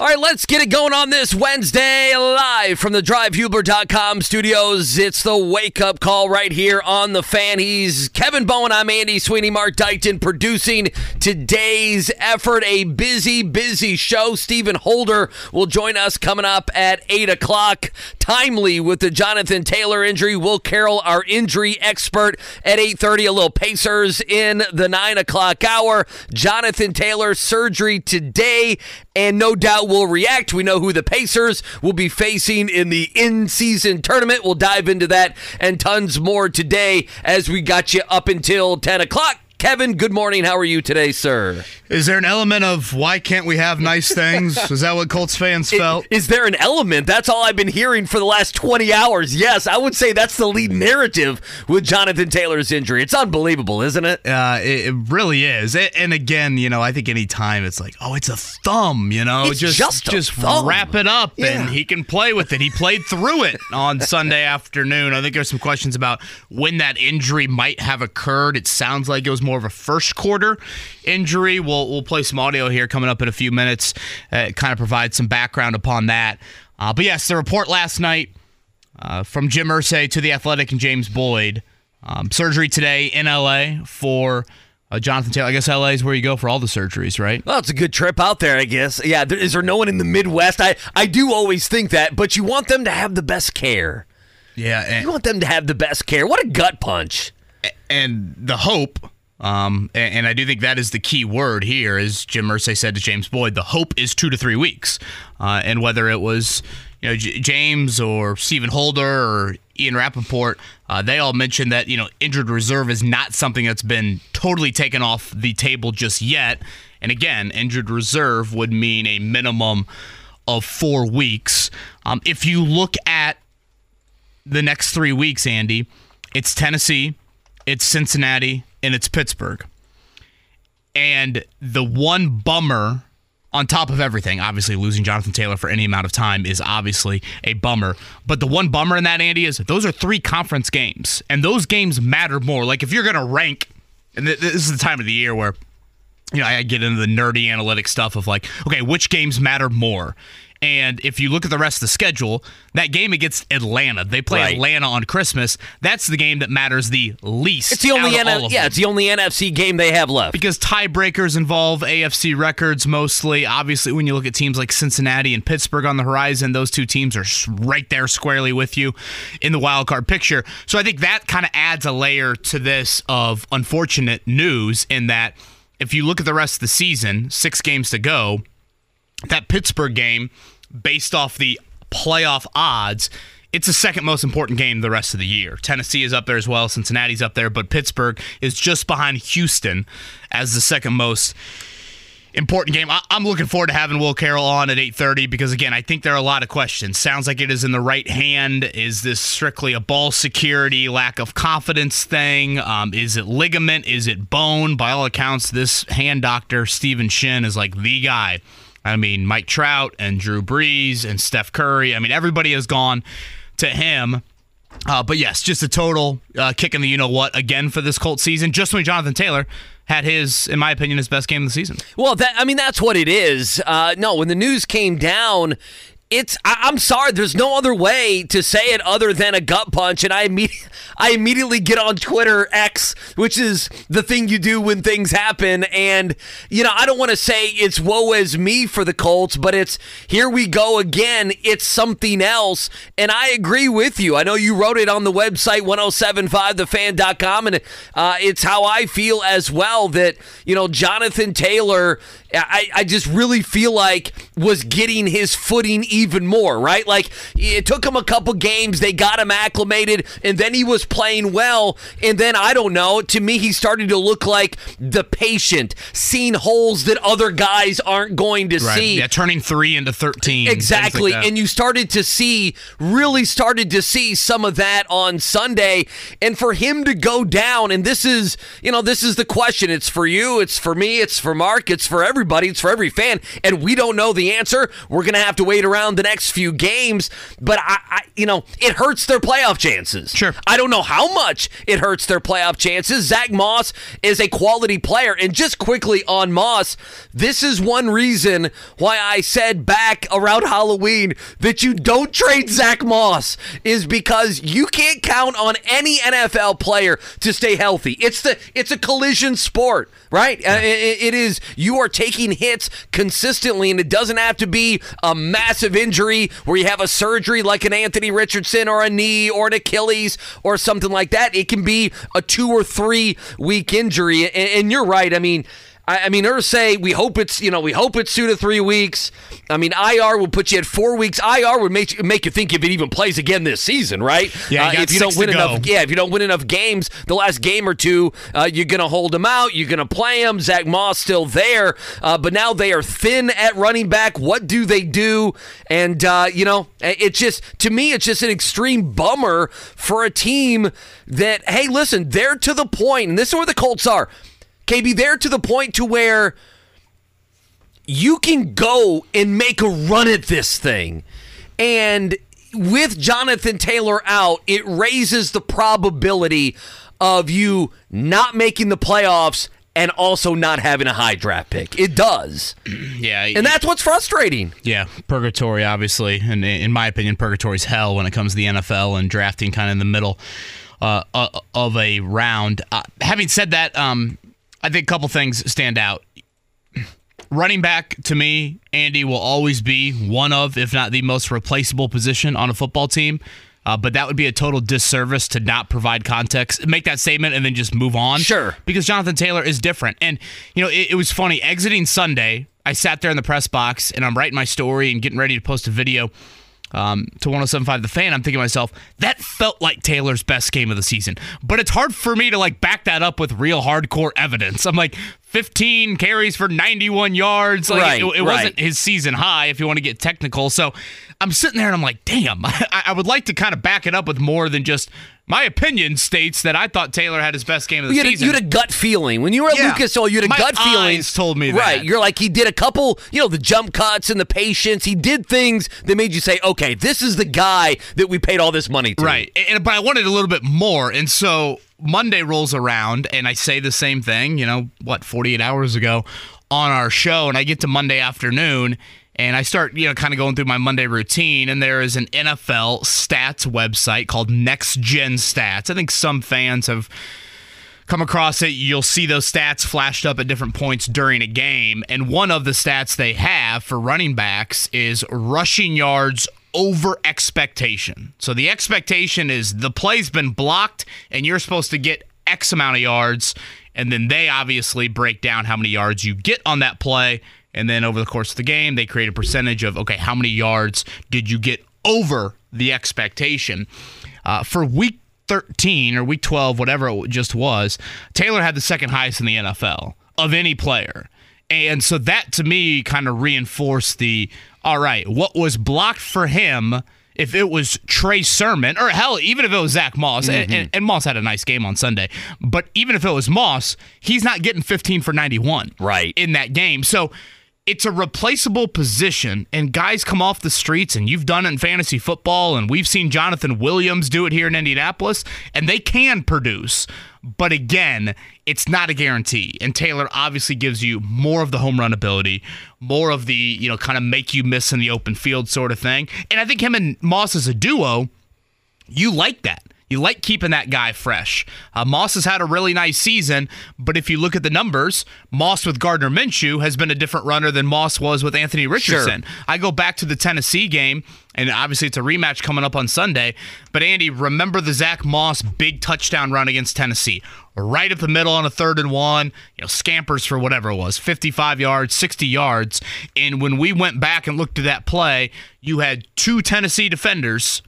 All right, let's get it going on this Wednesday live from the drivehubler.com studios. It's the wake up call right here on the fan. He's Kevin Bowen. I'm Andy Sweeney, Mark Dykton producing today's effort. A busy, busy show. Stephen Holder will join us coming up at 8 o'clock. Timely with the Jonathan Taylor injury. Will Carroll, our injury expert, at 8.30. A little Pacers in the 9 o'clock hour. Jonathan Taylor surgery today, and no doubt will react. We know who the Pacers will be facing in the in season tournament. We'll dive into that and tons more today as we got you up until 10 o'clock. Kevin, good morning. How are you today, sir? Is there an element of why can't we have nice things? Is that what Colts fans felt? Is there an element? That's all I've been hearing for the last 20 hours. Yes, I would say that's the lead narrative with Jonathan Taylor's injury. It's unbelievable, isn't it? Uh, it, it really is. It, and again, you know, I think any time it's like, oh, it's a thumb, you know, It's just just just thumb. wrap it up Yeah. and he can play with it. He played through it on Sunday afternoon. I think there's some questions about when that injury might have occurred. It sounds like it was more of a first quarter injury. We'll we'll play some audio here coming up in a few minutes. Uh, kind of provide some background upon that. Uh, but yes, the report last night uh, from Jim Irsay to the Athletic and James Boyd. Um, surgery today in LA for uh, Jonathan Taylor. I guess LA is where you go for all the surgeries, right? Well, it's a good trip out there, I guess. Yeah, there, is there no one in the Midwest? I, I do always think that, but you want them to have the best care. Yeah, and, You want them to have the best care. What a gut punch. and the hope, um, and, and I do think that is the key word here, as Jim Irsay said to James Boyd, the hope is two to three weeks. Uh, and whether it was you know J- James or Stephen Holder or Ian Rapoport, uh, they all mentioned that you know injured reserve is not something that's been totally taken off the table just yet. And again, injured reserve would mean a minimum of four weeks. Um, if you look at the next three weeks, Andy, it's Tennessee, it's Cincinnati, and it's Pittsburgh. And the one bummer on top of everything, obviously losing Jonathan Taylor for any amount of time is obviously a bummer. But the one bummer in that, Andy, is those are three conference games, and those games matter more. Like if you're going to rank, and this is the time of the year where you know, I get into the nerdy analytic stuff of like, okay, which games matter more? And if you look at the rest of the schedule, that game against Atlanta, they play Right. Atlanta on Christmas. That's the game that matters the least. It's the only out of all N- yeah, it's the only NFC game they have left. because tiebreakers involve AFC records mostly. Obviously, when you look at teams like Cincinnati and Pittsburgh on the horizon, those two teams are right there squarely with you in the wild card picture. So I think that kind of adds a layer to this of unfortunate news in that if you look at the rest of the season, six games to go, that Pittsburgh game, based off the playoff odds, it's the second most important game the rest of the year. Tennessee is up there as well, Cincinnati's up there, but Pittsburgh is just behind Houston as the second most important game. I- I'm looking forward to having Will Carroll on at 8:30 because again, I think there are a lot of questions. Sounds like it is in the right hand. Is this strictly a ball security, lack of confidence thing? Um, is it ligament? Is it bone? By all accounts, this hand doctor Steven Shin is like the guy. I mean, Mike Trout and Drew Brees and Steph Curry. I mean, everybody has gone to him. Uh, but yes, just a total uh, kick in the you know what again for this Colt season. Just when Jonathan Taylor had his, in my opinion, his best game of the season. Well, that I mean that's what it is. Uh, no, when the news came down, it's I, I'm sorry. There's no other way to say it other than a gut punch, and I imme- I immediately get on Twitter X, which is the thing you do when things happen. And you know, I don't want to say it's woe is me for the Colts, but it's here we go again. It's something else, and I agree with you. I know you wrote it on the website 1075thefan.com, and uh, it's how I feel as well. That you know, Jonathan Taylor. I, I just really feel like was getting his footing even more, right? Like it took him a couple games, they got him acclimated, and then he was playing well. And then I don't know, to me, he started to look like the patient, seeing holes that other guys aren't going to see. Yeah, turning three into 13. Exactly. like and you started to see, really started to see some of that on Sunday. And for him to go down, and this is, you know, this is the question. It's for you, it's for me, it's for Mark, it's for everybody, it's for every fan. And we don't know the answer. We're going to have to wait around the next few games. But I, I, you know, it hurts their playoff chances. Sure. I don't know how much it hurts their playoff chances. Zach Moss is a quality player, and just quickly on Moss, this is one reason why I said back around Halloween that you don't trade Zach Moss is because you can't count on any NFL player to stay healthy. It's the it's a collision sport, right? Uh, it, it is you are taking hits consistently, and it doesn't have to be a massive injury where you have a surgery like an Anthony Richardson or a knee or an Achilles or something like that. It can be a two or three week injury, and, and you're right. I mean. I, I mean, Irsay, we hope it's you know we hope it's two to three weeks. I mean, IR would put you at four weeks. IR would make you, make you think if it even plays again this season, right? Yeah, Uh, if you don't win enough, yeah, if you don't win enough games, the last game or two, uh, you're gonna hold him out. You're gonna play him. Zach Moss still there, uh, but now they are thin at running back. What do they do? And uh, you know, it's just to me, it's just an extreme bummer for a team that hey, listen, they're to the point, and this is where the Colts are. KB, they're to the point to where you can go and make a run at this thing. And with Jonathan Taylor out, it raises the probability of you not making the playoffs and also not having a high draft pick. It does. Yeah, And that's what's frustrating. Yeah, purgatory, obviously, and in my opinion, purgatory's hell when it comes to the NFL and drafting kind of in the middle uh, uh, of a round. Uh, having said that, um, I think a couple things stand out. Running back to me, Andy will always be one of, if not the most replaceable position on a football team. Uh, but that would be a total disservice to not provide context, make that statement, and then just move on. Sure. Because Jonathan Taylor is different. And, you know, it, it was funny. Exiting Sunday, I sat there in the press box and I'm writing my story and getting ready to post a video um, to 1075 The Fan. I'm thinking to myself, that felt like Taylor's best game of the season. But it's hard for me to, like, back that up with real hardcore evidence. I'm like, 15 carries for 91 yards. Like, Right, it, it right. wasn't his season high, if you want to get technical. So I'm sitting there and I'm like, damn, I, I would like to kind of back it up with more than just my opinion states that I thought Taylor had his best game of the You had, a, season. you had a gut feeling when you were at Yeah. Lucas Oil. You had a My gut feeling. told me that. right. You're like he did a couple, you know, the jump cuts and the patience. He did things that made you say, "Okay, this is the guy that we paid all this money to." Right. And, but I wanted a little bit more. And so Monday rolls around and I say the same thing, you know, what, 48 hours ago on our show. And I get to Monday afternoon and I start, you know, kind of going through my Monday routine. And there is an NFL stats website called Next Gen Stats. I think some fans have come across it, you'll see those stats flashed up at different points during a game. And one of the stats they have for running backs is rushing yards over expectation. So the expectation is the play's been blocked and you're supposed to get X amount of yards. And then they obviously break down how many yards you get on that play. And then over the course of the game, they create a percentage of, okay, how many yards did you get over the expectation? Uh, for week 13 or week 12, whatever it just was, Taylor had the second highest in the NFL of any player. And so that to me kind of reinforced the all right, what was blocked for him, if it was Trey Sermon, or hell, even if it was Zach Moss, and, mm-hmm. and, and Moss had a nice game on Sunday, but even if it was Moss, he's not getting 15 for 91 Right. in that game. So it's a replaceable position, and guys come off the streets, and you've done it in fantasy football, and we've seen Jonathan Williams do it here in Indianapolis, and they can produce. But again, it's not a guarantee. And Taylor obviously gives you more of the home run ability, more of the, you know, kind of make you miss in the open field sort of thing. And I think him and Moss as a duo, you like that. You like keeping that guy fresh. Uh, Moss has had a really nice season, but if you look at the numbers, Moss with Gardner Minshew has been a different runner than Moss was with Anthony Richardson. I go back to the Tennessee game, and obviously it's a rematch coming up on Sunday. But Andy, remember the Zach Moss big touchdown run against Tennessee? Right up the middle on a third and one, you know, scampers for whatever it was, 55 yards, 60 yards. And when we went back and looked at that play, you had two Tennessee defenders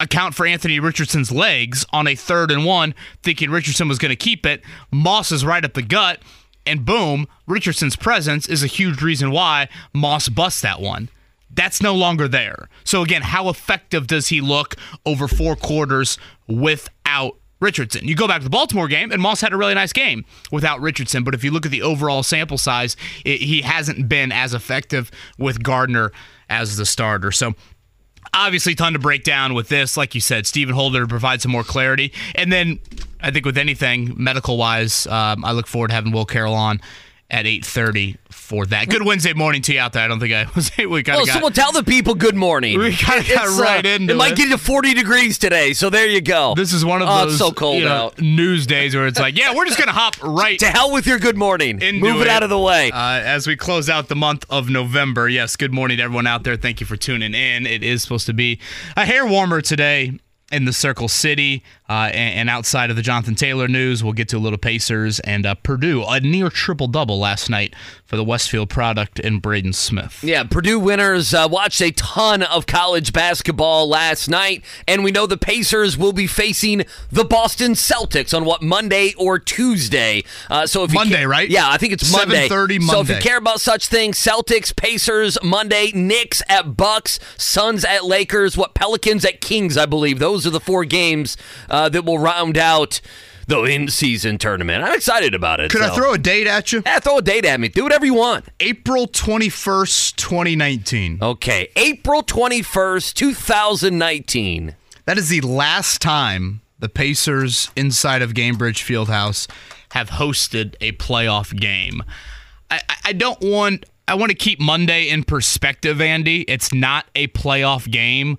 account for Anthony Richardson's legs on a third and one, thinking Richardson was going to keep it. Moss is right up the gut, and boom, Richardson's presence is a huge reason why Moss busts that one. That's no longer there. So again, how effective does he look over four quarters without Richardson. You go back to the Baltimore game, and Moss had a really nice game without Richardson. But if you look at the overall sample size, it, he hasn't been as effective with Gardner as the starter. So obviously ton to break down with this. Like you said, Stephen Holder to provide some more clarity. And then I think with anything medical wise, um, I look forward to having Will Carroll on at 8.30 for that. Good Wednesday morning to you out there. I don't think I was we kind Well, of got someone tell the people good morning. We kinda got right uh, into It It might get to 40 degrees today, so there you go. this is one of oh, those so cold you know, out. news days where it's like, yeah, we're just gonna hop right To hell with your good morning. Move it out of the way. Uh, as we close out the month of November, yes, good morning to everyone out there. Thank you for tuning in. It is supposed to be a hair warmer today in the Circle City. Uh, and, and outside of the Jonathan Taylor news, we'll get to a little Pacers and uh, Purdue, a near triple double last night for the Westfield product and Braden Smith. Yeah, Purdue winners uh, watched a ton of college basketball last night, and we know the Pacers will be facing the Boston Celtics on what Monday or Tuesday. Uh, so if you Monday, ca- right? Yeah, I think it's Monday. 7:30 So if you care about such things, Celtics, Pacers Monday, Knicks at Bucks, Suns at Lakers, what Pelicans at Kings, I believe. Those are the four games uh, that will round out the in-season tournament. I'm excited about it. Could I throw a date at you? Yeah, throw a date at me. Do whatever you want. April 21st, 2019. Okay, April 21st, 2019. That is the last time the Pacers inside of Gainbridge Fieldhouse have hosted a playoff game. I, I- I don't want. I want to keep Monday in perspective, Andy. It's not a playoff game,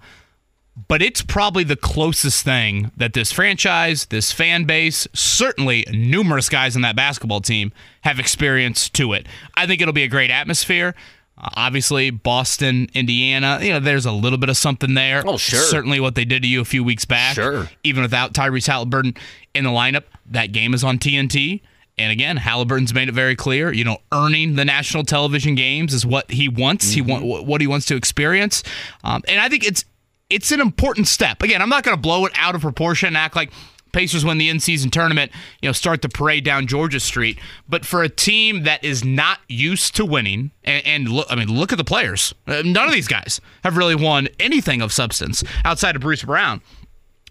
but it's probably the closest thing that this franchise, this fan base, certainly numerous guys on that basketball team have experienced to it. I think it'll be a great atmosphere. Uh, obviously, Boston, Indiana, you know, there's a little bit of something there. Oh, sure. Certainly what they did to you a few weeks back. Sure. Even without Tyrese Halliburton in the lineup, that game is on TNT. And again, Halliburton's made it very clear, you know, earning the national television games is what he wants. He want what he wants to experience, um, and I think it's it's an important step. Again, I'm not going to blow it out of proportion and act like Pacers win the in-season tournament, you know, start the parade down Georgia Street. But for a team that is not used to winning, and, and look, I mean, look at the players. Uh, None of these guys have really won anything of substance outside of Bruce Brown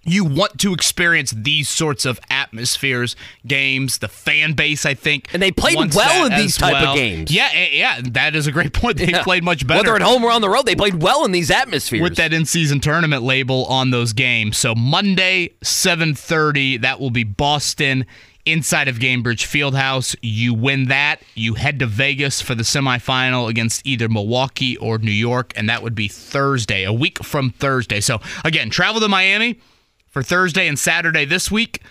you want to experience these sorts of atmospheres, games. The fan base, I think, And they played well in these type of games. Yeah, eh, yeah, that is a great point. They Yeah. played much better. Whether at home or on the road, they played well in these atmospheres. with that in-season tournament label on those games. So Monday, 7:30, that will be Boston inside of Gainbridge Fieldhouse. You win that, you head to Vegas for the semifinal against either Milwaukee or New York, and that would be Thursday, a week from Thursday. So again, travel to Miami for Thursday and Saturday this week.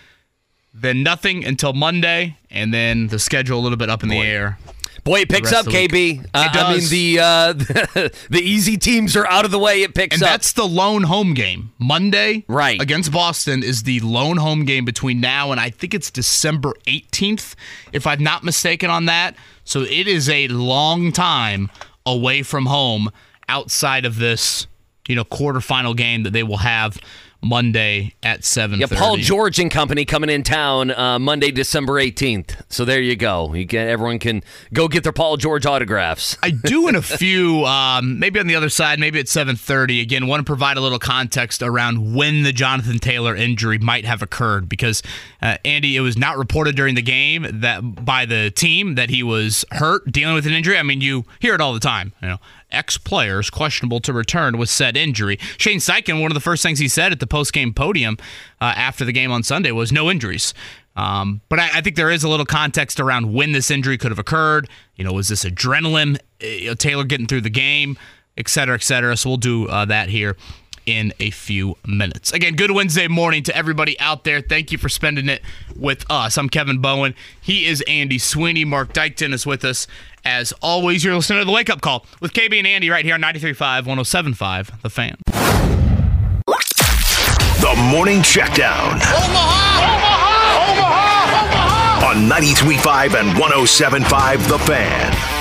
Then nothing until Monday, and then the schedule a little bit up in the air. Boy, it picks up, the. KB. Uh, It I mean, the uh, the easy teams are out of the way. It picks And up. And that's the lone home game. Monday Right. against Boston is the lone home game between now and I think it's December 18th, if I'm not mistaken on that. So it is a long time away from home outside of this, you know, quarterfinal game that they will have Monday at seven. yeah, Paul George and company coming in town uh, Monday, December 18th. So there you go. You get everyone can go get their Paul George autographs. I do in a few, um, maybe on the other side, maybe at 7:30. Again, want to provide a little context around when the Jonathan Taylor injury might have occurred because uh, Andy, it was not reported during the game that by the team that he was hurt, dealing with an injury. I mean, you hear it all the time. You know, ex players questionable to return with said injury. Shane Steichen, one of the first things he said at the post game podium uh, after the game on Sunday was no injuries. Um, but I, I think there is a little context around when this injury could have occurred. You know, was this adrenaline? uh, Taylor getting through the game, et cetera, et cetera. So we'll do uh, that here in a few minutes. Again, good Wednesday morning to everybody out there. Thank you for spending it with us. I'm Kevin Bowen. He is Andy Sweeney. Mark Dykton is with us. As always, you're listening to the Wake Up Call with KB and Andy right here on 93.5, 107.5, The Fan. The Morning Checkdown. On 93.5 and 107.5 The Fan.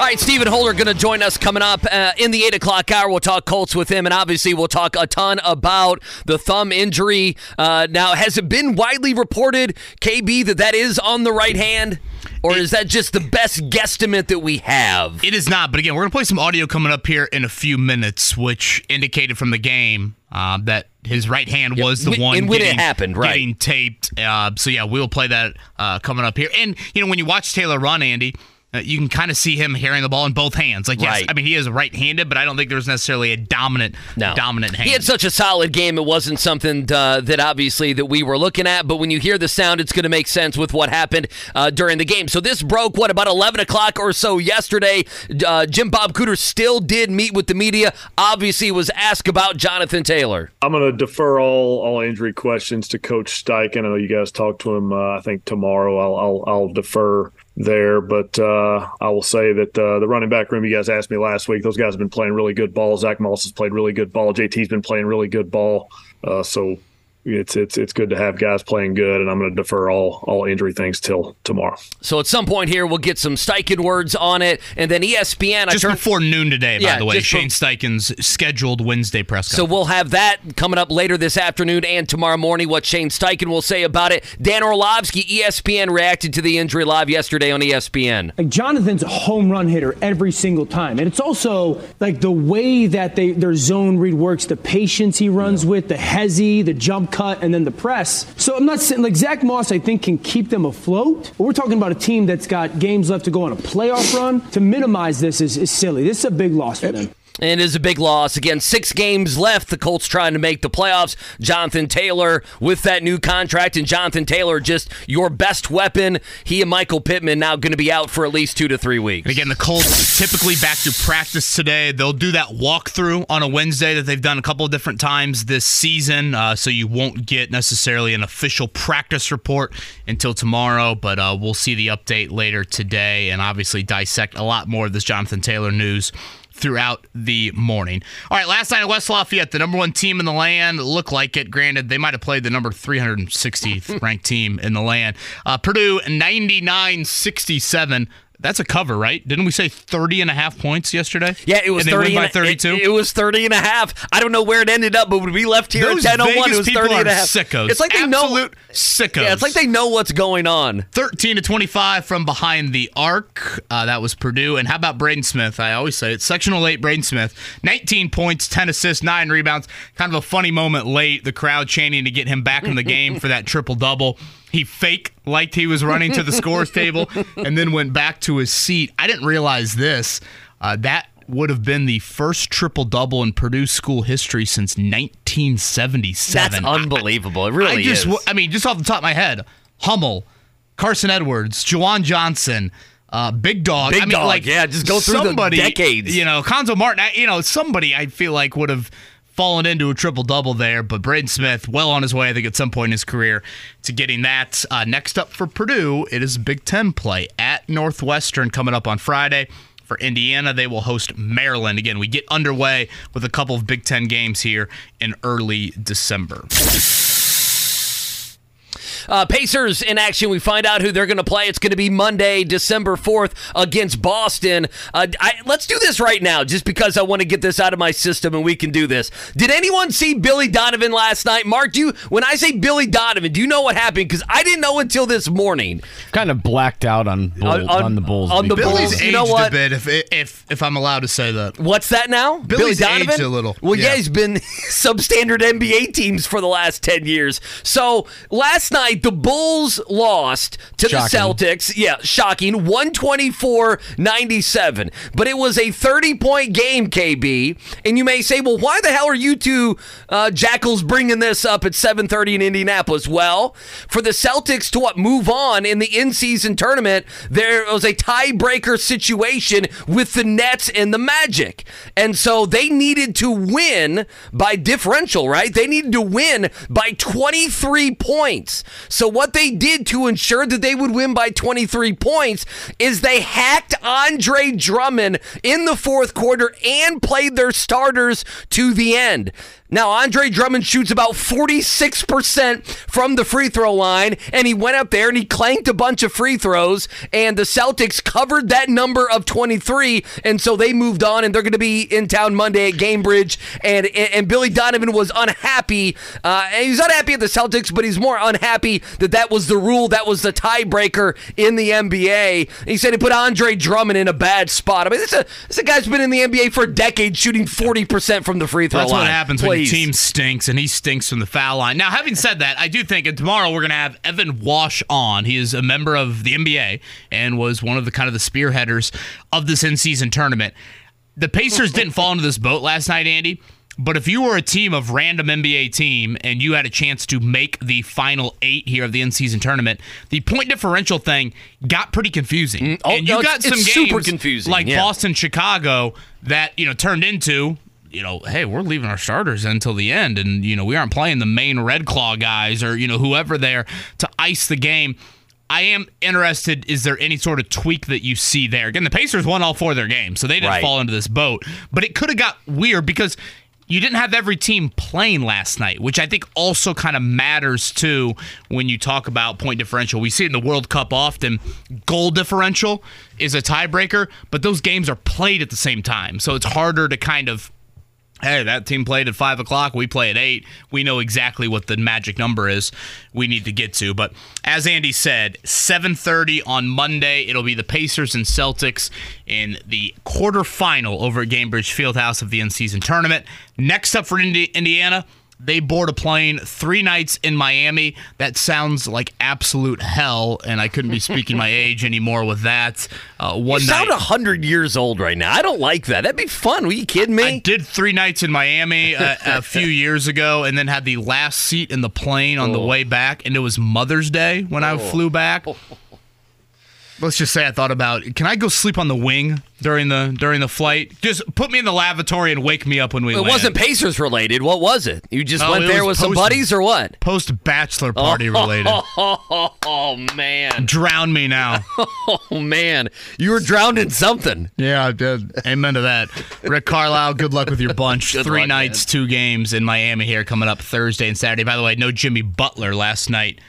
All right, Stephen Holder going to join us coming up uh, in the 8 o'clock hour. We'll talk Colts with him, and obviously we'll talk a ton about the thumb injury. Uh, now, has it been widely reported, KB, that that is on the right hand? Or is that just the best guesstimate that we have? It is not, but again, we're gonna play some audio coming up here in a few minutes, which indicated from the game uh, that his right hand was the When- one and when it getting, happened, right. getting taped. Uh, so yeah, we'll play that uh, coming up here. And you know, when you watch Taylor run, Andy. Uh, you can kind of see him carrying the ball in both hands. Like, yes, Right. I mean, he is right-handed, but I don't think there's necessarily a dominant, No. dominant hand. He had such a solid game. It wasn't something uh, that obviously that we were looking at. But when you hear the sound, it's going to make sense with what happened uh, during the game. So this broke what about 11 o'clock or so yesterday. Uh, Jim Bob Cooter still did meet with the media. Obviously, was asked about Jonathan Taylor. I'm going to defer all all injury questions to Coach Steichen. I know you guys talked to him. Uh, I think tomorrow. I'll I'll, I'll defer there, but uh, I will say that uh, the running back room. You guys asked me last week. Those guys have been playing really good ball. Zach Moss has played really good ball. JT's been playing really good ball. Uh, so it's it's it's good to have guys playing good, and I'm going to defer all all injury things till tomorrow. So at some point here, we'll get some Steichen words on it, and then ESPN. I just turned- before noon today, by Yeah, the way. Shane be- Steichen's scheduled Wednesday press Conference. So we'll have that coming up later this afternoon and tomorrow morning. What Shane Steichen will say about it. Dan Orlovsky, ESPN, reacted to the injury live yesterday on ESPN. Like Jonathan's a home run hitter every single time, and it's also like the way that they their zone read works, the patience he runs with, the hezzy, the jump cut, and then the press. So I'm not saying like Zach Moss, I think can keep them afloat. But we're talking about a team that's got games left to go on a playoff run. To minimize this is, is silly. This is a big loss for them. It is a big loss. Again, six games left. The Colts trying to make the playoffs. Jonathan Taylor with that new contract, and Jonathan Taylor just your best weapon. He and Michael Pittman now going to be out for at least two to three weeks. And again, the Colts typically back to practice today. They'll do that walkthrough on a Wednesday that they've done a couple of different times this season. Uh, so you won't get necessarily an official practice report until tomorrow, but uh, we'll see the update later today and obviously dissect a lot more of this Jonathan Taylor news throughout the morning. All right, last night at West Lafayette, the number one team in the land looked like it. Granted, they might have played the number 360th ranked team in the land. Uh, Purdue 99 67. That's a cover, right? Didn't we say 30 and a half points yesterday? Yeah, it was and they 30 win by 32. It, it was 30 and a half. I don't know where it ended up, but when we left here Those at 10:01, Vegas it was people 30 and a half. sickos. It's like they know sickos. Yeah, it's like they know what's going on. 13 to 25 from behind the arc. Uh, that was Purdue. And how about Braden Smith? I always say it. Sectional 8, Braden Smith. 19 points, 10 assists, 9 rebounds. Kind of a funny moment late. The crowd chanting to get him back in the game for that triple double. He fake liked he was running to the scores table and then went back to his seat. I didn't realize this. Uh, that would have been the first triple double in Purdue school history since 1977. That's unbelievable. It really I just, is. I mean, just off the top of my head, Hummel, Carson Edwards, JaJuan Johnson, uh, Big Dog. Big I mean, Dog, like yeah, just go through the somebody, decades. You know, Cuonzo Martin. I, you know, somebody I feel like would have fallen into a triple double there, but Braden Smith well on his way. I think at some point in his career to getting that. Uh, next up for Purdue, it is Big Ten play at Northwestern coming up on Friday. For Indiana, they will host Maryland. Again, we get underway with a couple of Big Ten games here in early December. Uh, Pacers in action. We find out who they're going to play. It's going to be Monday, December 4th against Boston. Uh, I, let's do this right now just because I want to get this out of my system and we can do this. Did anyone see Billy Donovan last night? Mark, do you, when I say Billy Donovan, do you know what happened? Because I didn't know until this morning. Kind of blacked out on Bull, On- on, on- the Bulls. on the because- Bulls. Billy's you know what? a bit, if if if I'm allowed to say that. What's that now? Billy's Billy Donovan? aged a little. Well, yeah. Yeah. he's been substandard NBA teams for the last 10 years. So last night, the Bulls lost to Shocking. the Celtics. Yeah, shocking. 124 97. But it was a 30 point game, KB. And you may say, well, why the hell are you two uh, jackals bringing this up at 7.30 in Indianapolis? Well, for the Celtics to what move on in the in season tournament, there was a tiebreaker situation with the Nets and the Magic. And so they needed to win by differential, right? They needed to win by 23 points. So what they did to ensure that they would win by 23 points is they hacked Andre Drummond in the fourth quarter and played their starters to the end. Now, Andre Drummond shoots about 46% from the free throw line, and he went up there and he clanked a bunch of free throws, and the Celtics covered that number of 23, and so they moved on, and they're going to be in town Monday at Gainbridge, and, and Billy Donovan was unhappy. Uh, and he's unhappy at the Celtics, but he's more unhappy that that was the rule, that was the tiebreaker in the NBA. He said he put Andre Drummond in a bad spot. I mean, this, a, this a guy's been in the NBA for decades shooting 40% from the free throw That's line. what happens when Please. team stinks, and he stinks from the foul line. Now, having said that, I do think and tomorrow we're going to have Evan Wasch on. He is a member of the NBA and was one of the kind of the spearheaders of this in-season tournament. The Pacers didn't fall into this boat last night, Andy. But if you were a team of random NBA team and you had a chance to make the final eight here of the in-season tournament, the point differential thing got pretty confusing. Mm, oh, and you no, got it's- some it's games super confusing, like yeah. Boston, Chicago that you know turned into you know, hey, we're leaving our starters until the end, and you know, we aren't playing the main Red Claw guys or you know whoever there to ice the game. I am interested. Is there any sort of tweak that you see there? Again, the Pacers won all four of their games, so they didn't Right. fall into this boat. But it could have got weird because you didn't have every team playing last night, which I think also kind of matters too when you talk about point differential. We see it in the World Cup often. Goal differential is a tiebreaker, but those games are played at the same time, so it's harder to kind of hey, that team played at five o'clock. We play at eight. We know exactly what the magic number is we need to get to. But as Andy said, seven thirty on Monday. It'll be the Pacers and Celtics in the quarterfinal over at Gainbridge Fieldhouse of the in-season tournament. Next up for Indi- Indiana. They board a plane three nights in Miami. That sounds like absolute hell, and I couldn't be speaking my age anymore with that. Uh, one You night. sound 100 years old right now. I don't like that. That'd be fun. Were you kidding me? I did three nights in Miami a, a few years ago, and then had the last seat in the plane on the way back, and it was Mother's Day when I flew back. Let's just say I thought about, can I go sleep on the wing during the during the flight? Just put me in the lavatory and wake me up when we. it wasn't Pacers related. What was it? You just No, went there with some buddies or what? post bachelor oh, party related. Oh, man. Drown me now. Oh, man. You were drowned in something. Yeah, I did. Amen to that. Rick Carlisle, good luck with your bunch. Three luck, nights, two games in Miami here coming up Thursday and Saturday. By the way, no Jimmy Butler last night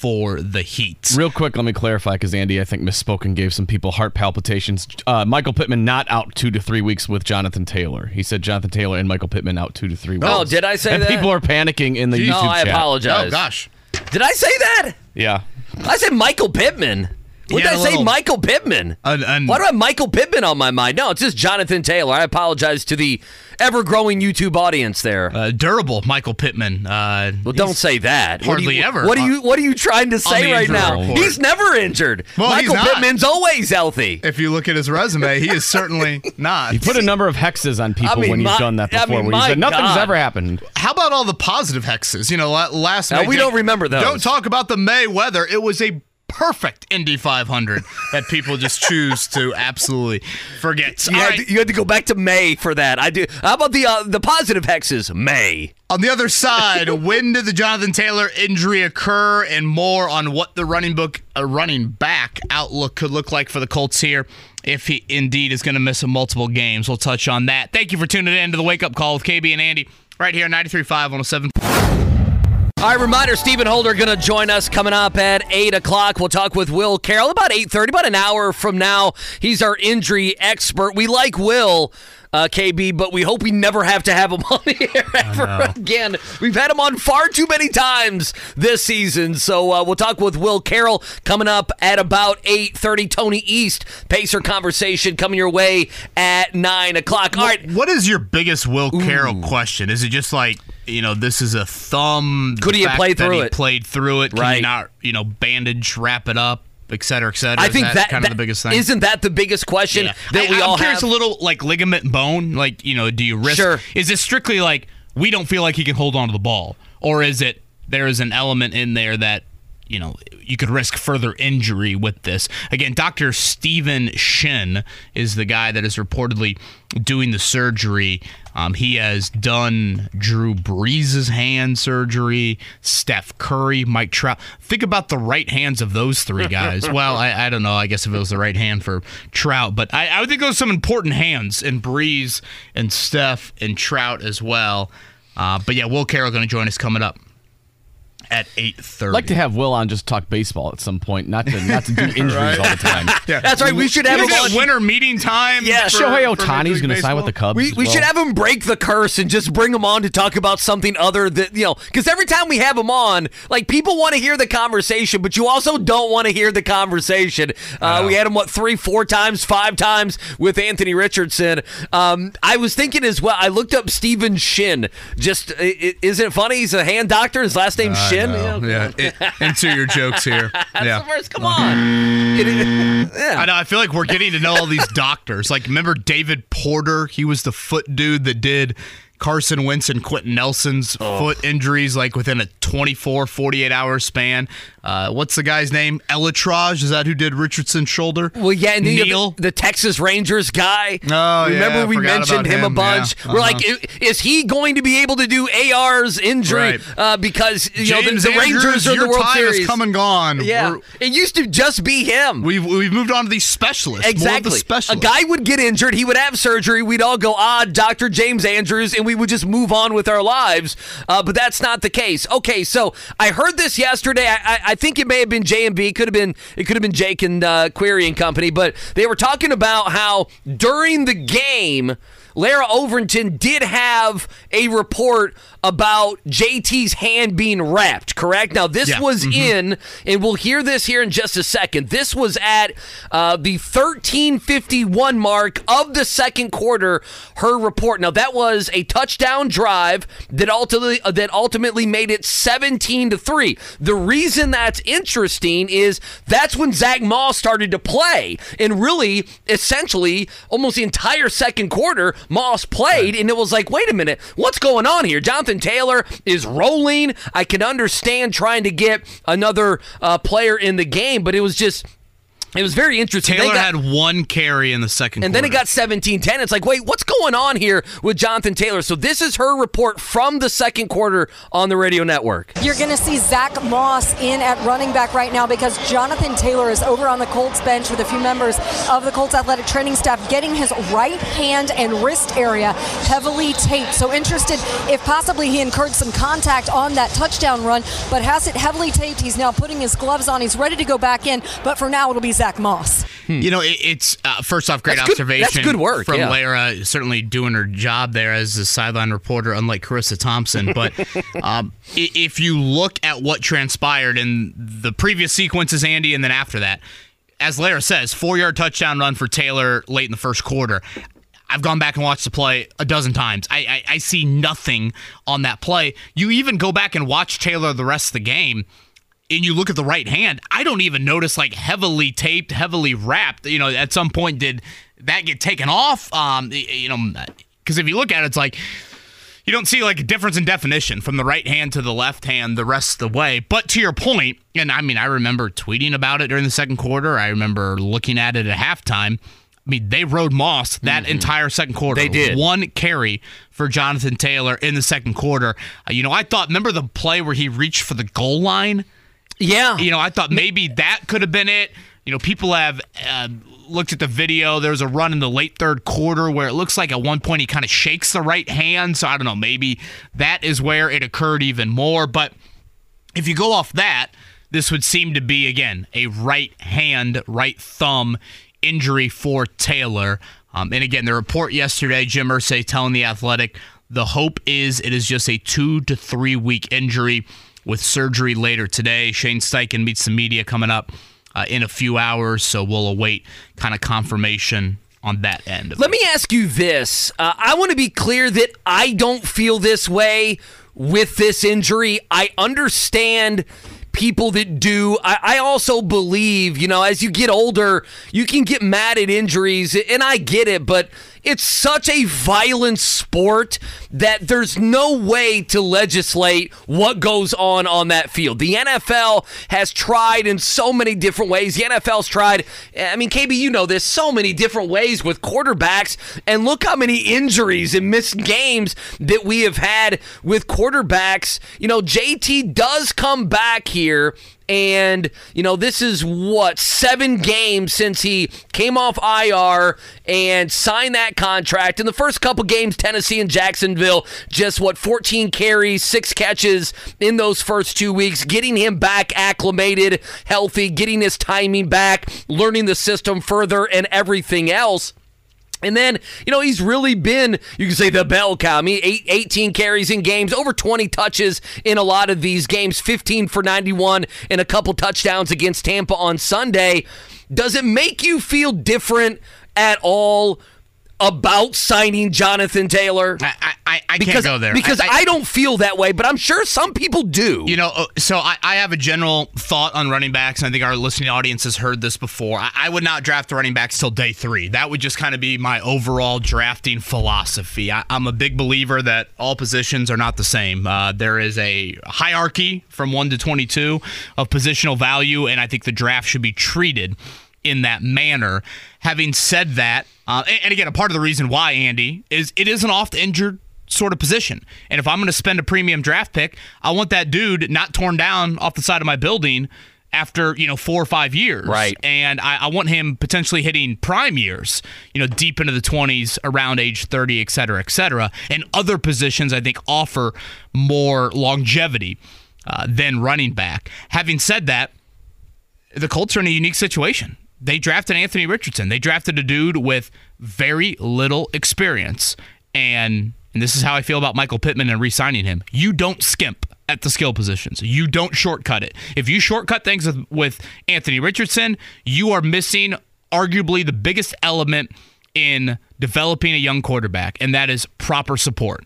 for the Heat. Real quick, let me clarify because Andy, I think, misspoke and gave some people heart palpitations. Uh, Michael Pittman not out two to three weeks with Jonathan Taylor. He said Jonathan Taylor and Michael Pittman out two to three weeks. Oh, did I say and that? people are panicking in the no, YouTube I chat. apologize. Oh gosh. Did I say that? Yeah. I said Michael Pittman. What did I say? little- Michael Pittman. An- an- Why do I have Michael Pittman on my mind? No, it's just Jonathan Taylor. I apologize to the ever-growing YouTube audience there. Uh, durable Michael Pittman. Uh, well, don't say that. What are hardly you- ever What are you What are you trying to say right now? report. He's never injured. Well, he's Michael not. Pittman's always healthy. If you look at his resume, he is certainly not. You put a number of hexes on people mean, when you've done that I before. mean, where you said nothing's God. ever happened. How about all the positive hexes? You know, last Now, night. we don't remember those. Don't talk about the May weather. It was a perfect Indy 500 that people just choose to absolutely forget. You, had right. to, you had to go back to May for that. I do. How about the uh, the positive hexes? May. On the other side, when did the Jonathan Taylor injury occur, and more on what the running book, a running back outlook could look like for the Colts here if he indeed is going to miss a multiple games. We'll touch on that. Thank you for tuning in to the Wake Up Call with KB and Andy right here 93.5 107. All right, reminder: Stephen Holder going to join us coming up at eight o'clock. We'll talk with Will Carroll about eight thirty, about an hour from now. He's our injury expert. We like Will. Uh, KB, but we hope we never have to have him on the air ever again. We've had him on far too many times this season, so uh, we'll talk with Will Carroll coming up at about eight thirty. Tony East Pacer conversation coming your way at nine o'clock. All right, What is your biggest Will Carroll question? Is it just like, you know, this is a thumb? Could he have played through he it? played through it. Can Right. he not, you know, bandage, wrap it up, et cetera, et cetera? I think that, that kind of the biggest thing. Isn't that the biggest question Yeah. that I, we I'm all curious have? a little like ligament and bone. Like, you know, do you risk? Sure. Is this strictly like we don't feel like he can hold on to the ball, or is it there is an element in there that you know you could risk further injury with this? Again, Doctor Steven Shin is the guy that is reportedly doing the surgery. Um, he has done Drew Brees' hand surgery, Steph Curry, Mike Trout. Think about the right hands of those three guys. well, I, I don't know. I guess if it was the right hand for Trout, but I, I would think those are some important hands in Brees and Steph and Trout as well. Uh, but yeah, Will Carroll going to join us coming up at eight thirty. I'd like to have Will on just talk baseball at some point, not to not to do injuries all the time. That's right. We should have We him on. winter meeting time. Yeah, for- Shohei for Major Otani's going to sign with the Cubs. We, we well. should have him break the curse and just bring him on to talk about something other than, you know, because every time we have him on, like people want to hear the conversation, but you also don't want to hear the conversation. Uh, we had him, what, three, four times, five times with Anthony Richardson. Um, I was thinking as well, I looked up Steven Shin. Just, i- i- isn't it funny? He's a hand doctor. His last name's Shin. I know, Yeah, it, into your jokes here. That's yeah. the first. Come on. It- it- yeah. I know. I feel like we're getting to know all these doctors. Like, remember David Porter? He was the foot dude that did Carson Wentz and Quenton Nelson's Oh. foot injuries, like within a 24, 48 hour span. Uh, what's the guy's name? ElAttrache? Is that who did Richardson's shoulder? Well, yeah, and then you have Neil. the, the Texas Rangers guy. Oh, remember yeah, we mentioned about him, a bunch. yeah. We're like, Uh-huh. is he going to be able to do AR's injury? Right. Uh, because you know the, James the Rangers Andrews, are the your World time Series. has come and gone. yeah, We're- it used to just be him. We've, we've moved on to these specialists. More of Exactly. the A guy would get injured, he would have surgery. We'd all go, ah, Dr. James Andrews, and we would just move on with our lives. Uh, but that's not the case. Okay, so I heard this yesterday. I, I, I think it may have been J and B. Could have been it could have been Jake and uh, Query and Company. But they were talking about how during the game. Larra Overton did have a report about JT's hand being wrapped, correct? Now, this Yeah. was in, and we'll hear this here in just a second. This was at uh, the 1351 mark of the second quarter, her report. Now, that was a touchdown drive that ultimately, uh, that ultimately made it 17 to 3. The reason that's interesting is that's when Zach Moss started to play. And really, essentially, almost the entire second quarter, Moss played, and it was like, wait a minute, what's going on here? Jonathan Taylor is rolling. I can understand trying to get another uh, player in the game, but it was just. It was very interesting. Taylor got- had one carry in the second and then it got 17 10. It's like, wait, what's going on here with Jonathan Taylor? So, this is her report from the second quarter on the radio network. You're going to see Zach Moss in at running back right now because Jonathan Taylor is over on the Colts bench with a few members of the Colts athletic training staff getting his right hand and wrist area heavily taped. So interested if possibly he incurred some contact on that touchdown run, but has it heavily taped. He's now putting his gloves on. He's ready to go back in, but for now it'll be Zach Moss. You know, it, it's uh, first off, great That's good- observation. that's good work, from yeah. Larra. Certainly doing her job there as a sideline reporter, unlike Charissa Thompson. But um, if you look at what transpired in the previous sequences, Andy, and then after that, as Larra says, four-yard touchdown run for Taylor late in the first quarter. I've gone back and watched the play a dozen times. I, I, I see nothing on that play. You even go back and watch Taylor the rest of the game and you look at the right hand, I don't even notice like heavily taped, heavily wrapped. You know, at some point did that get taken off? Um, you know, because if you look at it, it's like you don't see like a difference in definition from the right hand to the left hand the rest of the way. But to your point, and I mean, I remember tweeting about it during the second quarter. I remember looking at it at halftime. I mean, they rode Moss that entire second quarter. They did. One carry for Jonathan Taylor in the second quarter. Uh, you know, I thought, remember the play where he reached for the goal line? Yeah. you know, I thought maybe that could have been it. You know, people have uh, looked at the video. There's a run in the late third quarter where it looks like at one point he kind of shakes the right hand. So I don't know, maybe that is where it occurred even more. But if you go off that, this would seem to be, again, a right hand, right thumb injury for Taylor. Um, and again, the report yesterday, Jim Irsay telling the Athletic, the hope is it is just a two to three week injury with surgery later today. Shane Steichen meets the media coming up uh, in a few hours, so we'll await kind of confirmation on that end. Let it. me ask you this. Uh, I want to be clear that I don't feel this way with this injury. I understand people that do. I, I also believe, you know, as you get older, you can get mad at injuries, and I get it, but it's such a violent sport that there's no way to legislate what goes on on that field. The NFL has tried in so many different ways. The NFL's tried, I mean, KB, you know this, so many different ways with quarterbacks. And look how many injuries and missed games that we have had with quarterbacks. You know, JT does come back here And, you know, this is what, seven games since he came off IR and signed that contract. In the first couple games, Tennessee and Jacksonville, just what, 14 carries, six catches in those first two weeks, getting him back acclimated, healthy, getting his timing back, learning the system further, and everything else. And then, you know, he's really been, you can say, the bell cow. I mean, eight, 18 carries in games, over 20 touches in a lot of these games, 15 for 91, and a couple touchdowns against Tampa on Sunday. Does it make you feel different at all about signing Jonathan Taylor? I, I, I because, can't go there because I, I, don't feel that way, but I'm sure some people do. You know, uh, so I, I have a general thought on running backs, and I think our listening audience has heard this before. I, I would not draft the running backs till day three. That would just kind of be my overall drafting philosophy. I, am a big believer that all positions are not the same. Uh, there is a hierarchy from one to 22 of positional value, and I think the draft should be treated in that manner. Having said that, uh, and, again, a part of the reason why Andy is it is an oft injured sort of position. And if I'm going to spend a premium draft pick, I want that dude not torn down off the side of my building after you know four or five years. Right. And I, I, want him potentially hitting prime years you know deep into the 20s around age 30 et cetera et cetera. And other positions i think offer more longevity uh, than running back. Having said that the colts are in a unique situation they drafted Anthony Richardson. They drafted a dude with very little experience. And, and this is how I feel about Michael Pittman and re signing him. You don't skimp at the skill positions. You don't shortcut it. If you shortcut things with, with Anthony Richardson, you are missing arguably the biggest element in developing a young quarterback, and that is proper support.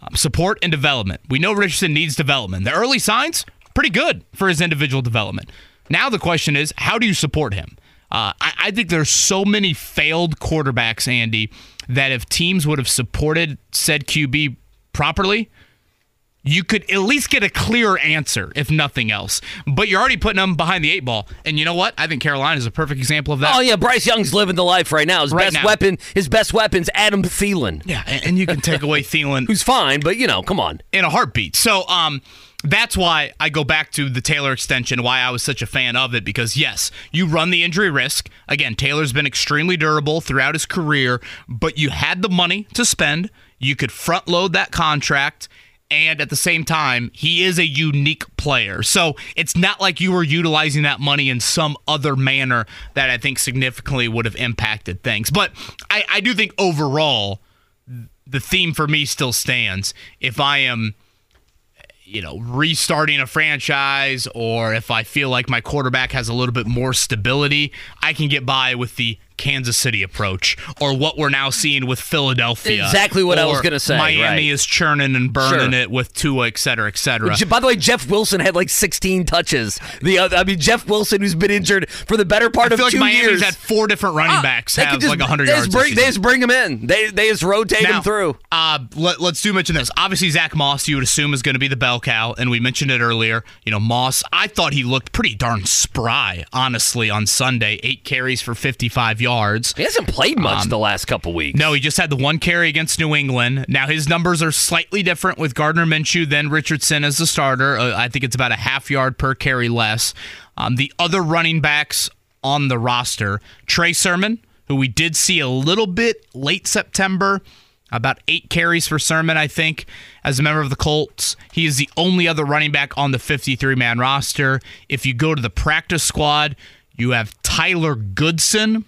Um, support and development. We know Richardson needs development. The early signs, pretty good for his individual development. Now the question is, how do you support him? Uh, I, I think there's so many failed quarterbacks, Andy, that if teams would have supported said QB properly, you could at least get a clearer answer, if nothing else. But you're already putting them behind the eight ball. And you know what? I think Carolina is a perfect example of that. Oh yeah, Bryce Young's living the life right now. His right best now. weapon, his best weapon's Adam Thielen. Yeah, and you can take away Thielen, who's fine, but you know, come on, in a heartbeat. So, um, that's why I go back to the Taylor extension, why I was such a fan of it, because yes, you run the injury risk. Again, Taylor's been extremely durable throughout his career, but you had the money to spend. You could front load that contract. And at the same time, he is a unique player. So it's not like you were utilizing that money in some other manner that I think significantly would have impacted things. But I, I do think overall, the theme for me still stands. If I am you know, restarting a franchise or if I feel like my quarterback has a little bit more stability, I can get by with the Kansas City approach or what we're now seeing with Philadelphia. Exactly what I was going to say. Miami right. is churning and burning sure. it with Tua, et cetera, et cetera. By the way, Jeff Wilson had like 16 touches. The other, I mean, Jeff Wilson, who's been injured for the better part I of feel like two Miami's years. had four different running ah, backs have just, like 100 they yards. Bring, they just bring them in. They, they just rotate now, them through. Uh, let, us do mention this. Obviously, Zach Moss, you would assume, is going to be the bell cow, and we mentioned it earlier. You know, Moss, I thought he looked pretty darn spry, honestly, on Sunday. Eight carries for 55 yards. He hasn't played much um, the last couple weeks. No, he just had the one carry against New England. Now his numbers are slightly different with Gardner Minshew than Richardson as the starter. Uh, I think it's about a half yard per carry less. Um, the other running backs on the roster, Trey Sermon, who we did see a little bit late September. About eight carries for Sermon, I think, as a member of the Colts. He is the only other running back on the 53 man roster. If you go to the practice squad, you have Tyler Goodson,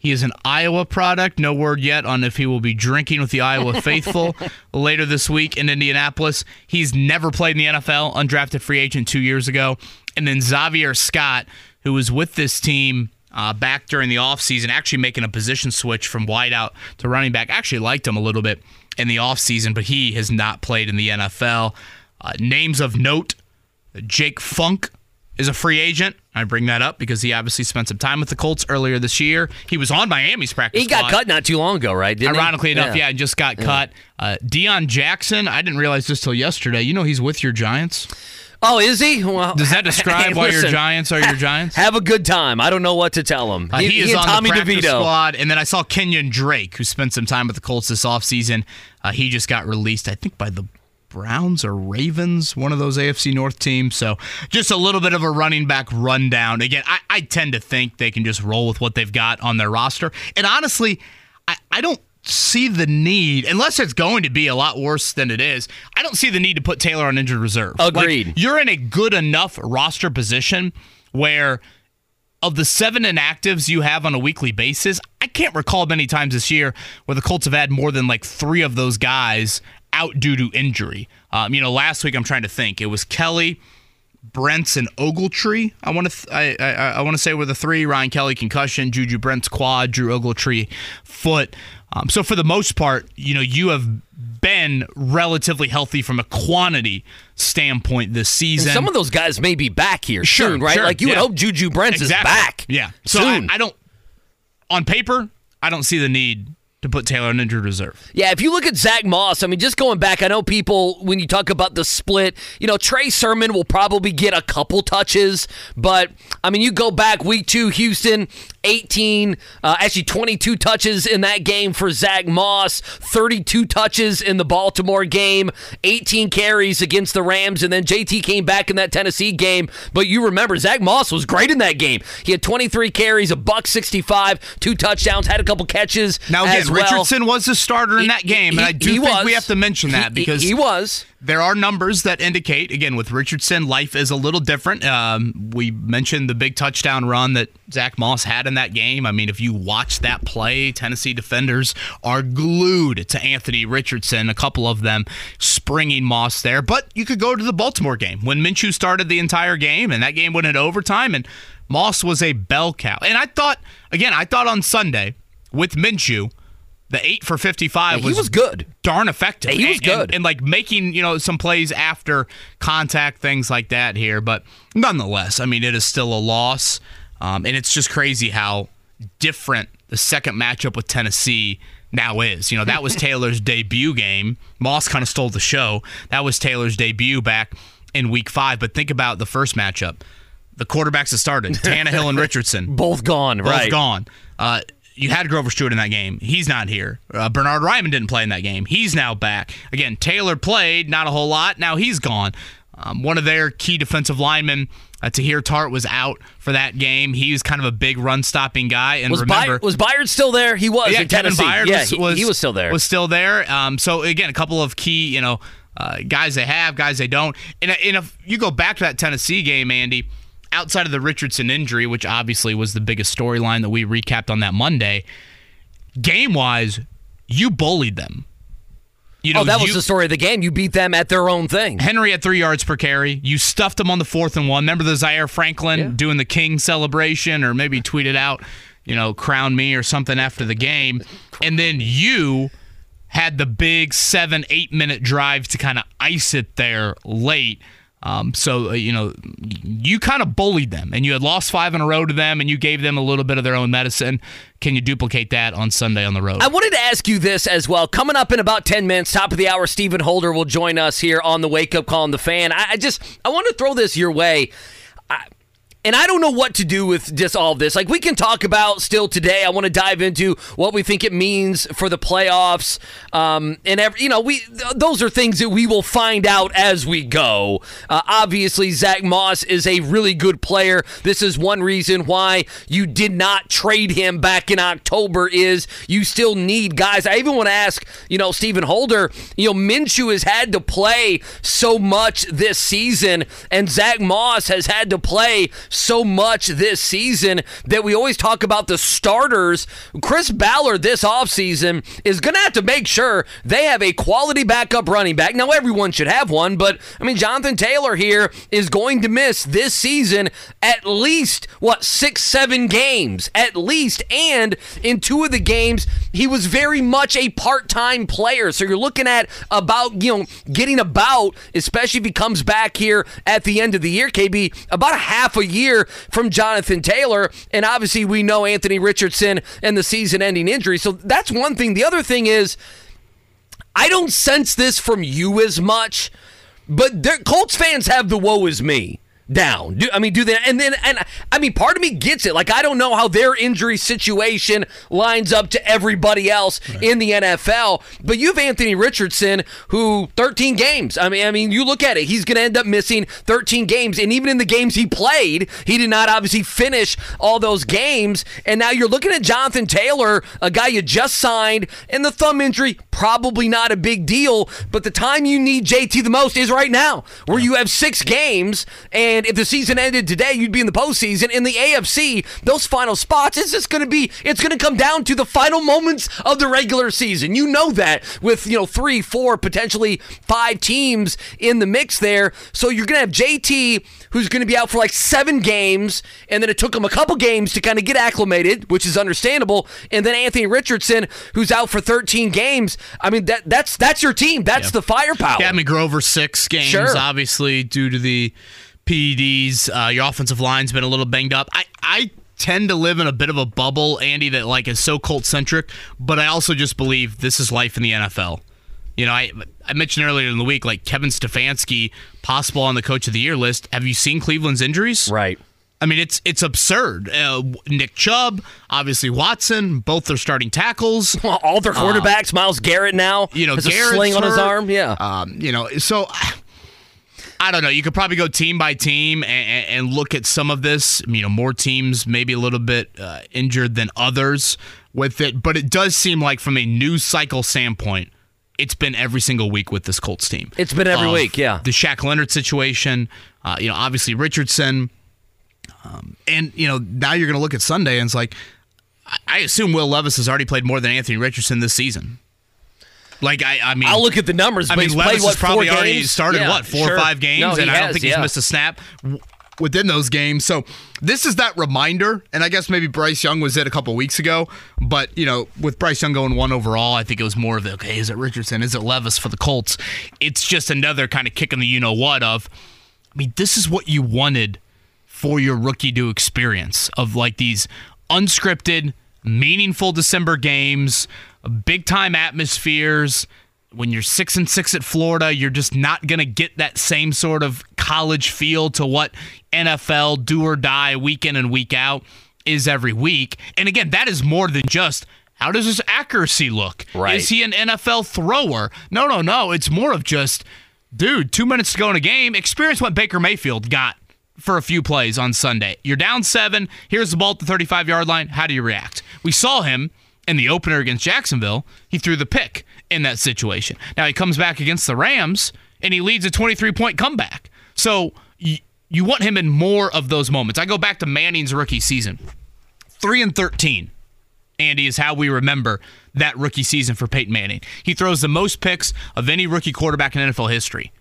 he is an Iowa product. No word yet on if he will be drinking with the Iowa faithful later this week in Indianapolis. He's never played in the NFL, undrafted free agent two years ago. And then Xavier Scott, who was with this team uh, back during the offseason, actually making a position switch from wideout to running back. Actually liked him a little bit in the offseason, but he has not played in the NFL. Uh, names of note Jake Funk is a free agent. I bring that up because he obviously spent some time with the Colts earlier this year. He was on Miami's practice. He got squad. cut not too long ago, right? Didn't Ironically he? enough, yeah. yeah, just got yeah. cut. Uh, Deon Jackson, I didn't realize this till yesterday. You know he's with your Giants. Oh, is he? Well, does that describe hey, why listen, your Giants are your Giants? Have a good time. I don't know what to tell him. Uh, he, he, is on Tommy the practice DeVito. squad, and then I saw Kenyon Drake, who spent some time with the Colts this offseason. Uh, he just got released, I think, by the Browns or Ravens, one of those AFC North teams. So just a little bit of a running back rundown. Again, I, I tend to think they can just roll with what they've got on their roster. And honestly, I, I don't see the need, unless it's going to be a lot worse than it is, I don't see the need to put Taylor on injured reserve. Agreed. Like, you're in a good enough roster position where of the seven inactives you have on a weekly basis, I can't recall many times this year where the Colts have had more than like three of those guys out due to injury. Um, you know, last week I'm trying to think. It was Kelly, Brents, and Ogletree. I want to th- I, I, I want to say were the three. Ryan Kelly concussion, Juju Brents quad, Drew Ogletree foot. Um, so for the most part, you know, you have been relatively healthy from a quantity standpoint this season. And some of those guys may be back here Sure, soon, right? sure, like you would hope Juju Brents exactly. is back. Yeah. So I, soon. I don't. On paper, I don't see the need to put Taylor on injured reserve. Yeah, if you look at Zach Moss, I mean, just going back, I know people, when you talk about the split, you know, Trey Sermon will probably get a couple touches, but, I mean, you go back week two, Houston, 18, uh, actually 22 touches in that game for Zach Moss, 32 touches in the Baltimore game, 18 carries against the Rams, and then JT came back in that Tennessee game. But you remember, Zach Moss was great in that game. He had 23 carries, a buck 65, two touchdowns, had a couple catches. Now again, well. Richardson was the starter in He- that game, and I do think was. we have to mention that He- he- because he was. There are numbers that indicate, again, with Richardson, life is a little different. Um, we mentioned the big touchdown run that Zach Moss had in that game. I mean, if you watch that play, Tennessee defenders are glued to Anthony Richardson, a couple of them springing Moss there. But you could go to the Baltimore game when Minshew started the entire game, and that game went into overtime, and Moss was a bell cow. And I thought, again, I thought on Sunday with Minshew, the eight for 55 He was, was good. darn effective. He was And- and- good. And, like making, you know, some plays after contact, things like that here. But nonetheless, I mean, it is still a loss. Um, and it's just crazy how different the second matchup with Tennessee now is. You know, that was Taylor's debut game. Moss kind of stole the show. That was Taylor's debut back in week five. But think about the first matchup. The quarterbacks that started, Tannehill and Richardson. Both gone, Both right? gone. Uh, you had Grover Stewart in that game. He's not here. Uh, Bernhard Raimann didn't play in that game. He's now back. Again, Taylor played, not a whole lot. Now he's gone. Um, one of their key defensive linemen, uh, Teair Tart, was out for that game. He was kind of a big run stopping guy. And Was, remember, was Byard still there? He was yeah, in Kevin Tennessee. Byard yeah, was, he, was, he was still there. Was still there. Um, so again, a couple of key, you know, uh, guys they have, guys they don't. And, and if you go back to that Tennessee game, Andy, outside of the Richardson injury, which obviously was the biggest storyline that we recapped on that Monday, game wise, you bullied them. You know, oh, that was you- the story of the game. You beat them at their own thing. Henry had three yards per carry. You stuffed him on the fourth and one. Remember the Zaire Franklin doing the King celebration, or maybe tweeted out, you know, crown me or something after the game. And then you had the big seven, eight minute drive to kind of ice it there late. Um, so, uh, you know, you kind of bullied them and you had lost five in a row to them and you gave them a little bit of their own medicine. Can you duplicate that on Sunday on the road? I wanted to ask you this as well. Coming up in about 10 minutes, top of the hour, Stephen Holder will join us here on the Wake Up Call on the Fan. I, I just, I want to throw this your way. And I don't know what to do with just all this. Like, we can talk about still today. I want to dive into what we think it means for the playoffs. Um, and, every, you know, we th- those are things that we will find out as we go. Uh, obviously, Zach Moss is a really good player. This is one reason why you did not trade him back in October is you still need guys. I even want to ask, you know, Stephen Holder, you know, Minshew has had to play so much this season, and Zach Moss has had to play so much this season that we always talk about the starters. Chris Ballard this offseason is going to have to make sure they have a quality backup running back. Now, everyone should have one, but I mean, Jonathan Taylor here is going to miss this season at least, what, six, seven games at least. And in two of the games, he was very much a part time player. So you're looking at about, you know, getting about, especially if he comes back here at the end of the year, KB, about a half a year from Jonathan Taylor. And obviously, we know Anthony Richardson and the season ending injury. So that's one thing. The other thing is, I don't sense this from you as much, but Colts fans have the woe is me. Down. Do, I mean, do they? And then, and I mean, part of me gets it. Like, I don't know how their injury situation lines up to everybody else right. in the NFL. But you have Anthony Richardson, who 13 games. I mean, I mean, you look at it. He's going to end up missing 13 games, and even in the games he played, he did not obviously finish all those games. And now you're looking at Jonathan Taylor, a guy you just signed, and the thumb injury probably not a big deal. But the time you need JT the most is right now, where you have six games and and if the season ended today, you'd be in the postseason. In the AFC, those final spots, it's just going to be, it's going to come down to the final moments of the regular season. You know that with, you know, three, four, potentially five teams in the mix there. So you're going to have JT, who's going to be out for like seven games, and then it took him a couple games to kind of get acclimated, which is understandable. And then Anthony Richardson, who's out for 13 games. I mean, that that's that's your team. That's yeah. the firepower. Yeah, I mean, Grover six games, sure. obviously due to the PEDs. Uh, your offensive line's been a little banged up. I, I tend to live in a bit of a bubble, Andy, that like is so Colt centric, but I also just believe this is life in the NFL. You know, I I mentioned earlier in the week like Kevin Stefanski possible on the coach of the year list. Have you seen Cleveland's injuries? Right. I mean, it's it's absurd. Uh, Nick Chubb, obviously Watson, both their starting tackles. All their quarterbacks. Uh, Myles Garrett now, you know, has a sling on his arm. Yeah. Um, you know, so I don't know. You could probably go team by team and, and, look at some of this. You know, more teams maybe a little bit uh, injured than others with it, but it does seem like from a news cycle standpoint, it's been every single week with this Colts team. It's been every week, yeah. The Shaq Leonard situation, uh, you know, obviously Richardson, um, and you know now you're going to look at Sunday and it's like, I assume Will Levis has already played more than Anthony Richardson this season. Like I, I mean, I'll look at the numbers. I mean, Levis played, what, probably already games? started yeah, what four sure. or five games, no, and I don't think yeah. he's missed a snap within those games. So this is that reminder, and I guess maybe Bryce Young was it a couple weeks ago, but you know, with Bryce Young going one overall, I think it was more of the okay, is it Richardson, is it Levis for the Colts? It's just another kind of kick in the you know what of. I mean, this is what you wanted for your rookie to experience of like these unscripted, meaningful December games, big time atmospheres when you're six and six at Florida, you're just not going to get that same sort of college feel to what NFL do or die week in and week out is every week. And again, that is more than just how does his accuracy look? Right. Is he an NFL thrower? No, no, no. It's more of just, dude, two minutes to go in a game. Experience what Baker Mayfield got for a few plays on Sunday. You're down seven. Here's the ball at the 35 yard line. How do you react? We saw him in the opener against Jacksonville. He threw the pick in that situation. Now he comes back against the Rams and he leads a 23 point comeback. So you, you want him in more of those moments. I go back to Manning's rookie season 3 and 13. Andy is how we remember that rookie season for Peyton Manning. He throws the most picks of any rookie quarterback in NFL history.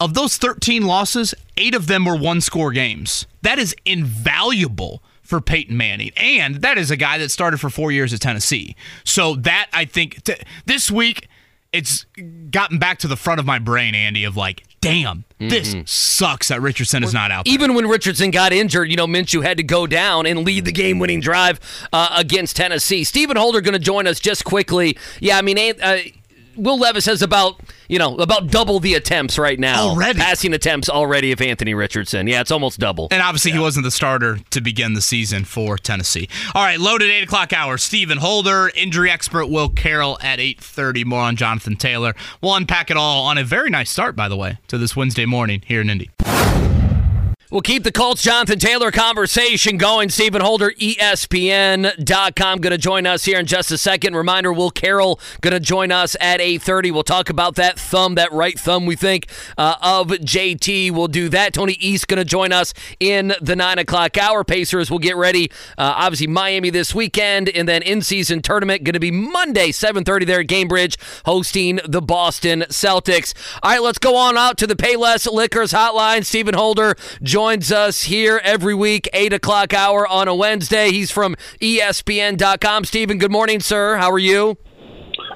Of those 13 losses, eight of them were one score games. That is invaluable for Peyton Manning. And that is a guy that started for four years at Tennessee. So that, I think, t- this week, it's gotten back to the front of my brain, Andy, of like, damn, this mm-hmm. sucks that Richardson is not out. There. Even when Richardson got injured, you know, Minshew had to go down and lead the game-winning drive uh, against Tennessee. Stephen Holder going to join us just quickly. Yeah, I mean, uh, Will Levis has about you know about double the attempts right now. Already passing attempts already of Anthony Richardson. Yeah, it's almost double. And obviously yeah. he wasn't the starter to begin the season for Tennessee. All right, loaded eight o'clock hour. Stephen Holder, injury expert Will Carroll at eight thirty. More on Jonathan Taylor. We'll unpack it all on a very nice start, by the way, to this Wednesday morning here in Indy. We'll keep the Colts Jonathan Taylor conversation going. Stephen Holder, ESPN.com, going to join us here in just a second. Reminder, Will Carroll going to join us at 8.30. We'll talk about that thumb, that right thumb we think uh, of JT. We'll do that. Tony East going to join us in the 9 o'clock hour. Pacers will get ready. Uh, obviously, Miami this weekend, and then in-season tournament going to be Monday, 7.30 there at Gainbridge, hosting the Boston Celtics. All right, let's go on out to the Payless Liquors hotline. Stephen Holder joins joins us here every week, 8 o'clock hour on a Wednesday. He's from ESPN.com. Stephen, good morning, sir. How are you?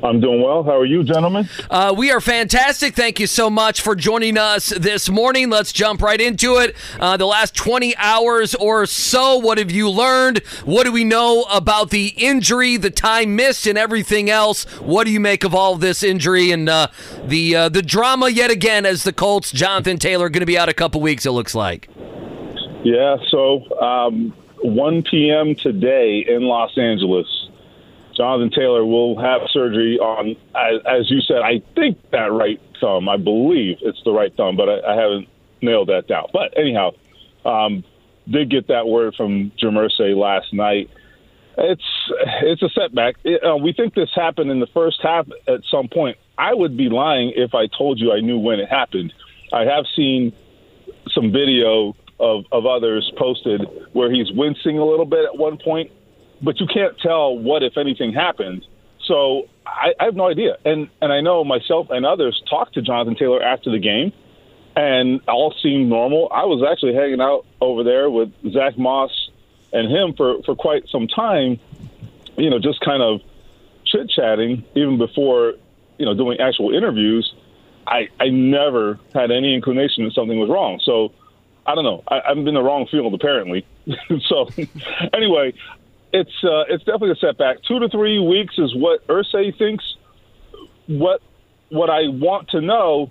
I'm doing well. How are you, gentlemen? Uh, we are fantastic. Thank you so much for joining us this morning. Let's jump right into it. Uh, the last 20 hours or so, what have you learned? What do we know about the injury, the time missed, and everything else? What do you make of all of this injury and uh, the uh, the drama yet again as the Colts, Jonathan Taylor, going to be out a couple weeks? It looks like. Yeah. So, um, 1 p.m. today in Los Angeles. Jonathan Taylor will have surgery on, as, as, you said, I think that right thumb. I believe it's the right thumb, but I, I haven't nailed that down. But anyhow, um, did get that word from Irsay last night. It's it's a setback. It, uh, we think this happened in the first half at some point. I would be lying if I told you I knew when it happened. I have seen some video of, of others posted where he's wincing a little bit at one point but you can't tell what, if anything, happened. So I, I have no idea. And and I know myself and others talked to Jonathan Taylor after the game, and all seemed normal. I was actually hanging out over there with Zach Moss and him for for quite some time. You know, just kind of chit chatting, even before you know doing actual interviews. I I never had any inclination that something was wrong. So I don't know. I, I'm in the wrong field apparently. so anyway, it's uh, it's definitely a setback. Two to three weeks is what Irsay thinks. What what I want to know,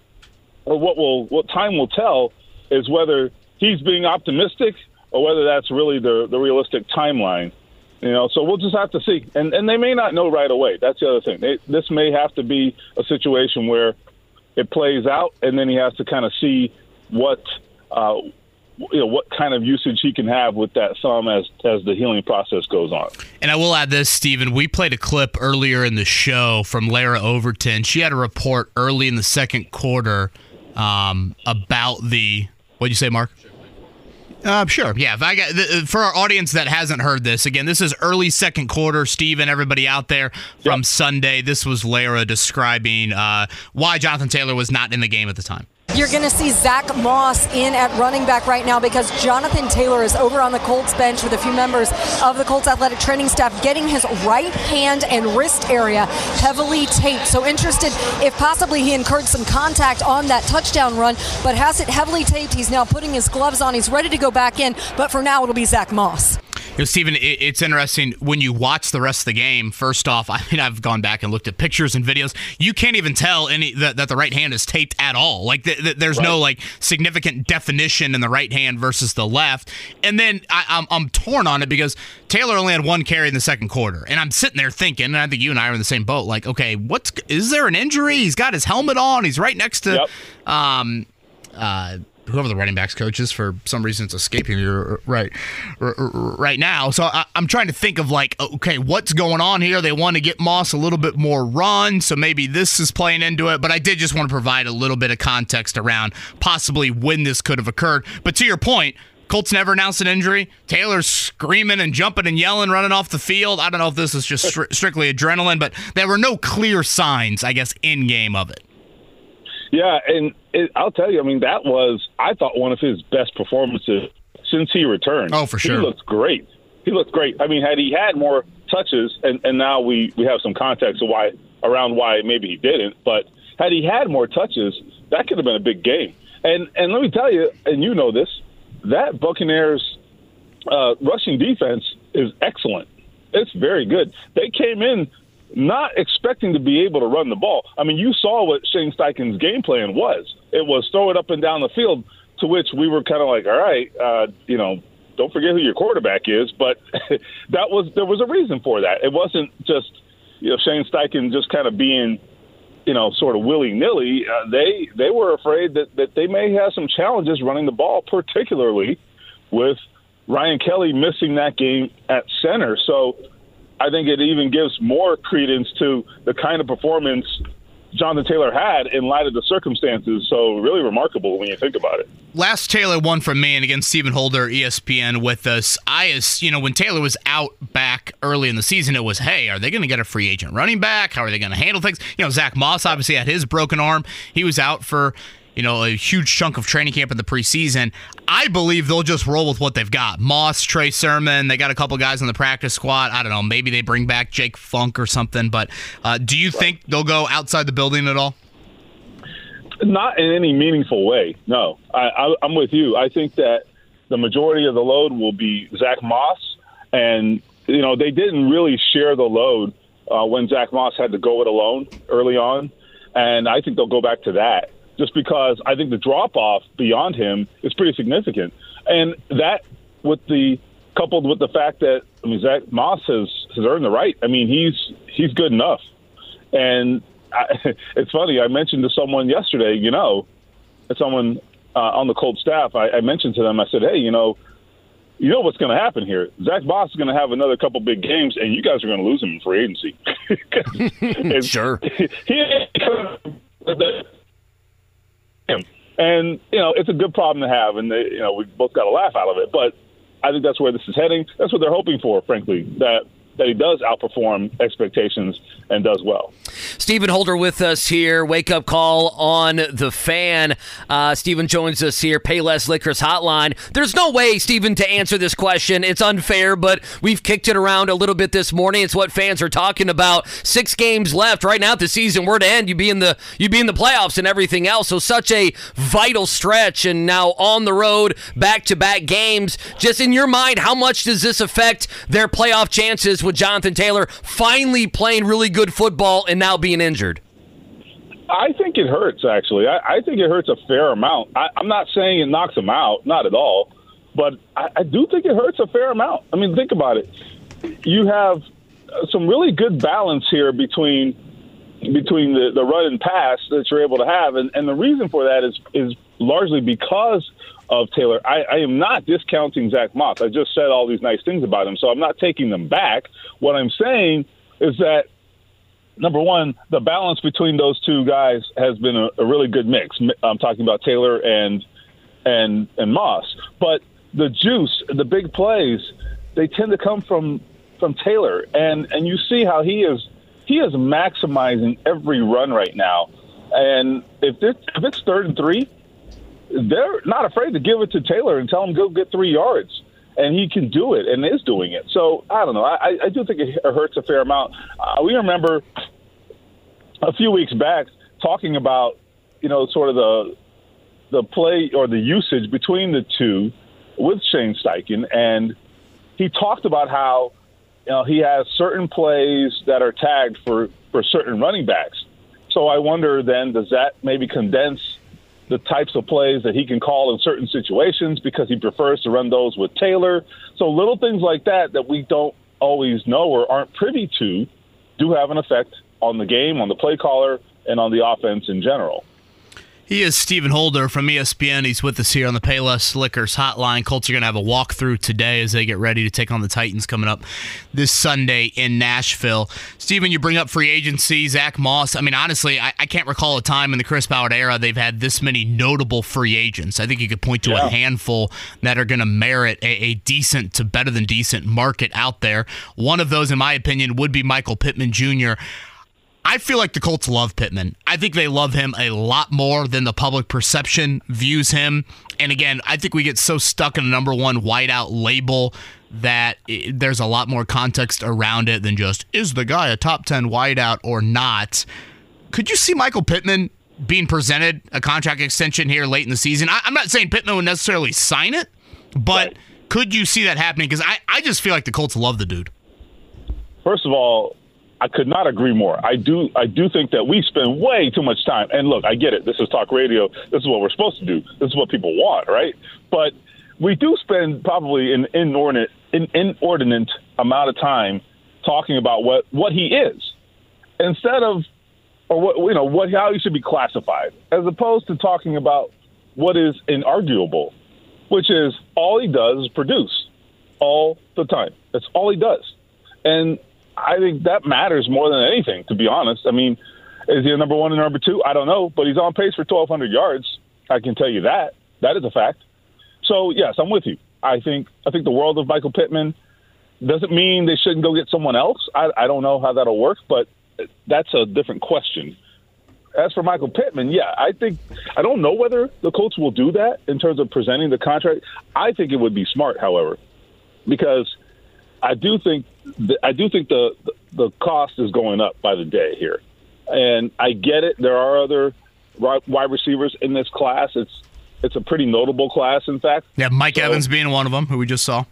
or what will what time will tell, is whether he's being optimistic or whether that's really the the realistic timeline. You know, so we'll just have to see. And and they may not know right away. That's the other thing. They, this may have to be a situation where it plays out, and then he has to kind of see what. Uh, you know what kind of usage he can have with that thumb as as the healing process goes on. And I will add this, Stephen. We played a clip earlier in the show from Larra Overton. She had a report early in the second quarter um, about the. What'd you say, Mark? Uh, sure. Yeah. If I got for our audience that hasn't heard this, again, this is early second quarter. Stephen, everybody out there from yep. Sunday. This was Larra describing uh, why Jonathan Taylor was not in the game at the time. You're going to see Zach Moss in at running back right now because Jonathan Taylor is over on the Colts bench with a few members of the Colts athletic training staff getting his right hand and wrist area heavily taped. So interested if possibly he incurred some contact on that touchdown run, but has it heavily taped. He's now putting his gloves on. He's ready to go back in, but for now it'll be Zach Moss. You know, Stephen, it's interesting when you watch the rest of the game. First off, I mean, I've gone back and looked at pictures and videos. You can't even tell any that, that the right hand is taped at all. Like the, the, there's right. no like significant definition in the right hand versus the left. And then I, I'm I'm torn on it because Taylor only had one carry in the second quarter, and I'm sitting there thinking, and I think you and I are in the same boat. Like, okay, what's is there an injury? He's got his helmet on. He's right next to. Yep. Um, uh, whoever the running backs coach is for some reason it's escaping me right right now so I, am trying to think of like okay what's going on here they want to get moss a little bit more run so maybe this is playing into it but i did just want to provide a little bit of context around possibly when this could have occurred but to your point Colts never announced an injury. Taylor's screaming and jumping and yelling, running off the field. I don't know if this is just stri- strictly adrenaline, but there were no clear signs, I guess, in game of it. Yeah, and it, I'll tell you, I mean, that was I thought one of his best performances since he returned. Oh, for sure, he looked great. He looked great. I mean, had he had more touches, and, and now we we have some context of why around why maybe he didn't, but had he had more touches, that could have been a big game. And and let me tell you, and you know this, that Buccaneers uh, rushing defense is excellent. It's very good. They came in not expecting to be able to run the ball. I mean, you saw what Shane Steichen's game plan was. It was throw it up and down the field, to which we were kind of like, all right, uh, you know, don't forget who your quarterback is. But that was there was a reason for that. It wasn't just you know Shane Steichen just kind of being you know sort of willy nilly. Uh, they they were afraid that that they may have some challenges running the ball, particularly with Ryan Kelly missing that game at center. So I think it even gives more credence to the kind of performance Jonathan Taylor had in light of the circumstances. So really remarkable when you think about it. Last Taylor one from me, and Stephen Holder, ESPN, with us. I, you know, when Taylor was out back early in the season, it was, hey, are they going to get a free agent running back? How are they going to handle things? You know, Zach Moss obviously had his broken arm. He was out for you know, a huge chunk of training camp in the preseason. I believe they'll just roll with what they've got. Moss, Trey Sermon, they got a couple guys on the practice squad. I don't know, maybe they bring back Jake Funk or something. But uh, do you think they'll go outside the building at all? Not in any meaningful way. No, I, I, I'm with you. I think that the majority of the load will be Zach Moss, and you know they didn't really share the load uh, when Zach Moss had to go it alone early on, and I think they'll go back to that just because I think the drop off beyond him is pretty significant, and that with the coupled with the fact that I mean Zach Moss has has earned the right. I mean he's he's good enough, and I, it's funny. I mentioned to someone yesterday, you know, someone uh, on the Colt staff. I, I mentioned to them. I said, hey, you know. You know what's going to happen here. Zach Moss is going to have another couple big games, and you guys are going to lose him in free agency. sure. He, him. And you know, it's a good problem to have, and they, you know, we both got a laugh out of it. But I think that's where this is heading. That's what they're hoping for, frankly. That that he does outperform expectations and does well. Stephen Holder with us here. Wake up call on the fan. Uh, Stephen joins us here. Payless Liquors Hotline. There's no way, Stephen, to answer this question. It's unfair, but we've kicked it around a little bit this morning. It's what fans are talking about. Six games left right now. At the season were to end. you'd be in the you'd be in the playoffs and everything else. So such a vital stretch, and now on the road, back to back games. Just in your mind, how much does this affect their playoff chances? With Jonathan Taylor finally playing really good football and now being injured? I think it hurts, actually. I, I think it hurts a fair amount. I, I'm not saying it knocks him out, not at all, but I, I do think it hurts a fair amount. I mean, think about it. You have some really good balance here between between the, the run and pass that you're able to have, and, and the reason for that is is largely because of Taylor. I, I am not discounting Zach Moss. I just said all these nice things about him, so I'm not taking them back. What I'm saying is that number one, the balance between those two guys has been a, a really good mix. I'm talking about Taylor and and and Moss, but the juice, the big plays, they tend to come from from Taylor, and and you see how he is he is maximizing every run right now. And if it, if it's third and three, they're not afraid to give it to Taylor and tell him go get three yards, and he can do it and is doing it. So I don't know. I, I do think it hurts a fair amount. Uh, we remember a few weeks back talking about you know sort of the the play or the usage between the two with Shane Steichen, and he talked about how you know he has certain plays that are tagged for for certain running backs. So I wonder then does that maybe condense the types of plays that he can call in certain situations because he prefers to run those with Taylor. So little things like that that we don't always know or aren't privy to do have an effect on the game, on the play caller, and on the offense in general. He is Stephen Holder from ESPN. He's with us here on the Payless Liquors hotline. Colts are going to have a walkthrough today as they get ready to take on the Titans coming up this Sunday in Nashville. Stephen, you bring up free agency, Zach Moss. I mean, honestly, I, I can't recall a time in the Chris Ballard era they've had this many notable free agents. I think you could point to yeah. a handful that are going to merit a, a decent to better than decent market out there. One of those, in my opinion, would be Michael Pittman Jr. I feel like the Colts love Pittman. I think they love him a lot more than the public perception views him. And again, I think we get so stuck in a number one wideout label that it, there's a lot more context around it than just is the guy a top 10 wideout or not. Could you see Michael Pittman being presented a contract extension here late in the season? I, am not saying Pittman would necessarily sign it, but right. could you see that happening? Because I, I just feel like the Colts love the dude. First of all, I could not agree more. I do I do think that we spend way too much time. And look, I get it. This is talk radio. This is what we're supposed to do. This is what people want, right? But we do spend probably an inordinate an inordinate amount of time talking about what what he is instead of or what you know what how he should be classified as opposed to talking about what is inarguable, which is all he does is produce all the time. That's all he does. And I think that matters more than anything, to be honest. I mean, is he a number one and number two? I don't know, but he's on pace for 1,200 yards. I can tell you that. That is a fact. So yes, I'm with you. I think I think the world of Michael Pittman doesn't mean they shouldn't go get someone else. I, I don't know how that'll work, but that's a different question. as for Michael Pittman, yeah, I think I don't know whether the Colts will do that in terms of presenting the contract. I think it would be smart, however, because I do think I do think the the cost is going up by the day here, and I get it. There are other wide receivers in this class. It's it's a pretty notable class, in fact. Yeah, Mike so, Evans being one of them, who we just saw.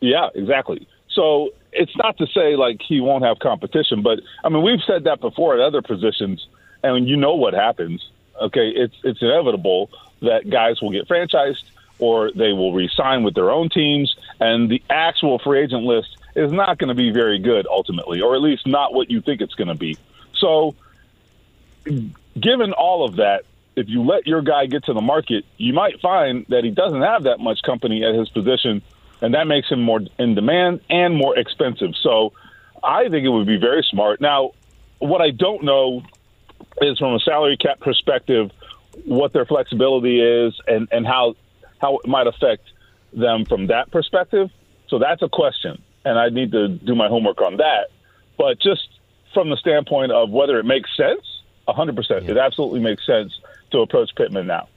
Yeah, exactly. So it's not to say like he won't have competition, but I mean we've said that before at other positions, and you know what happens. Okay, it's it's inevitable that guys will get franchised or they will resign with their own teams, and the actual free agent list is not going to be very good ultimately, or at least not what you think it's going to be. So, given all of that, if you let your guy get to the market, you might find that he doesn't have that much company at his position and that makes him more in demand and more expensive. So I think it would be very smart. Now, what I don't know is from a salary cap perspective what their flexibility is and, and how how it might affect them from that perspective. So that's a question, and I need to do my homework on that. But just from the standpoint of whether it makes sense, 100%, it absolutely makes sense to approach Pittman now.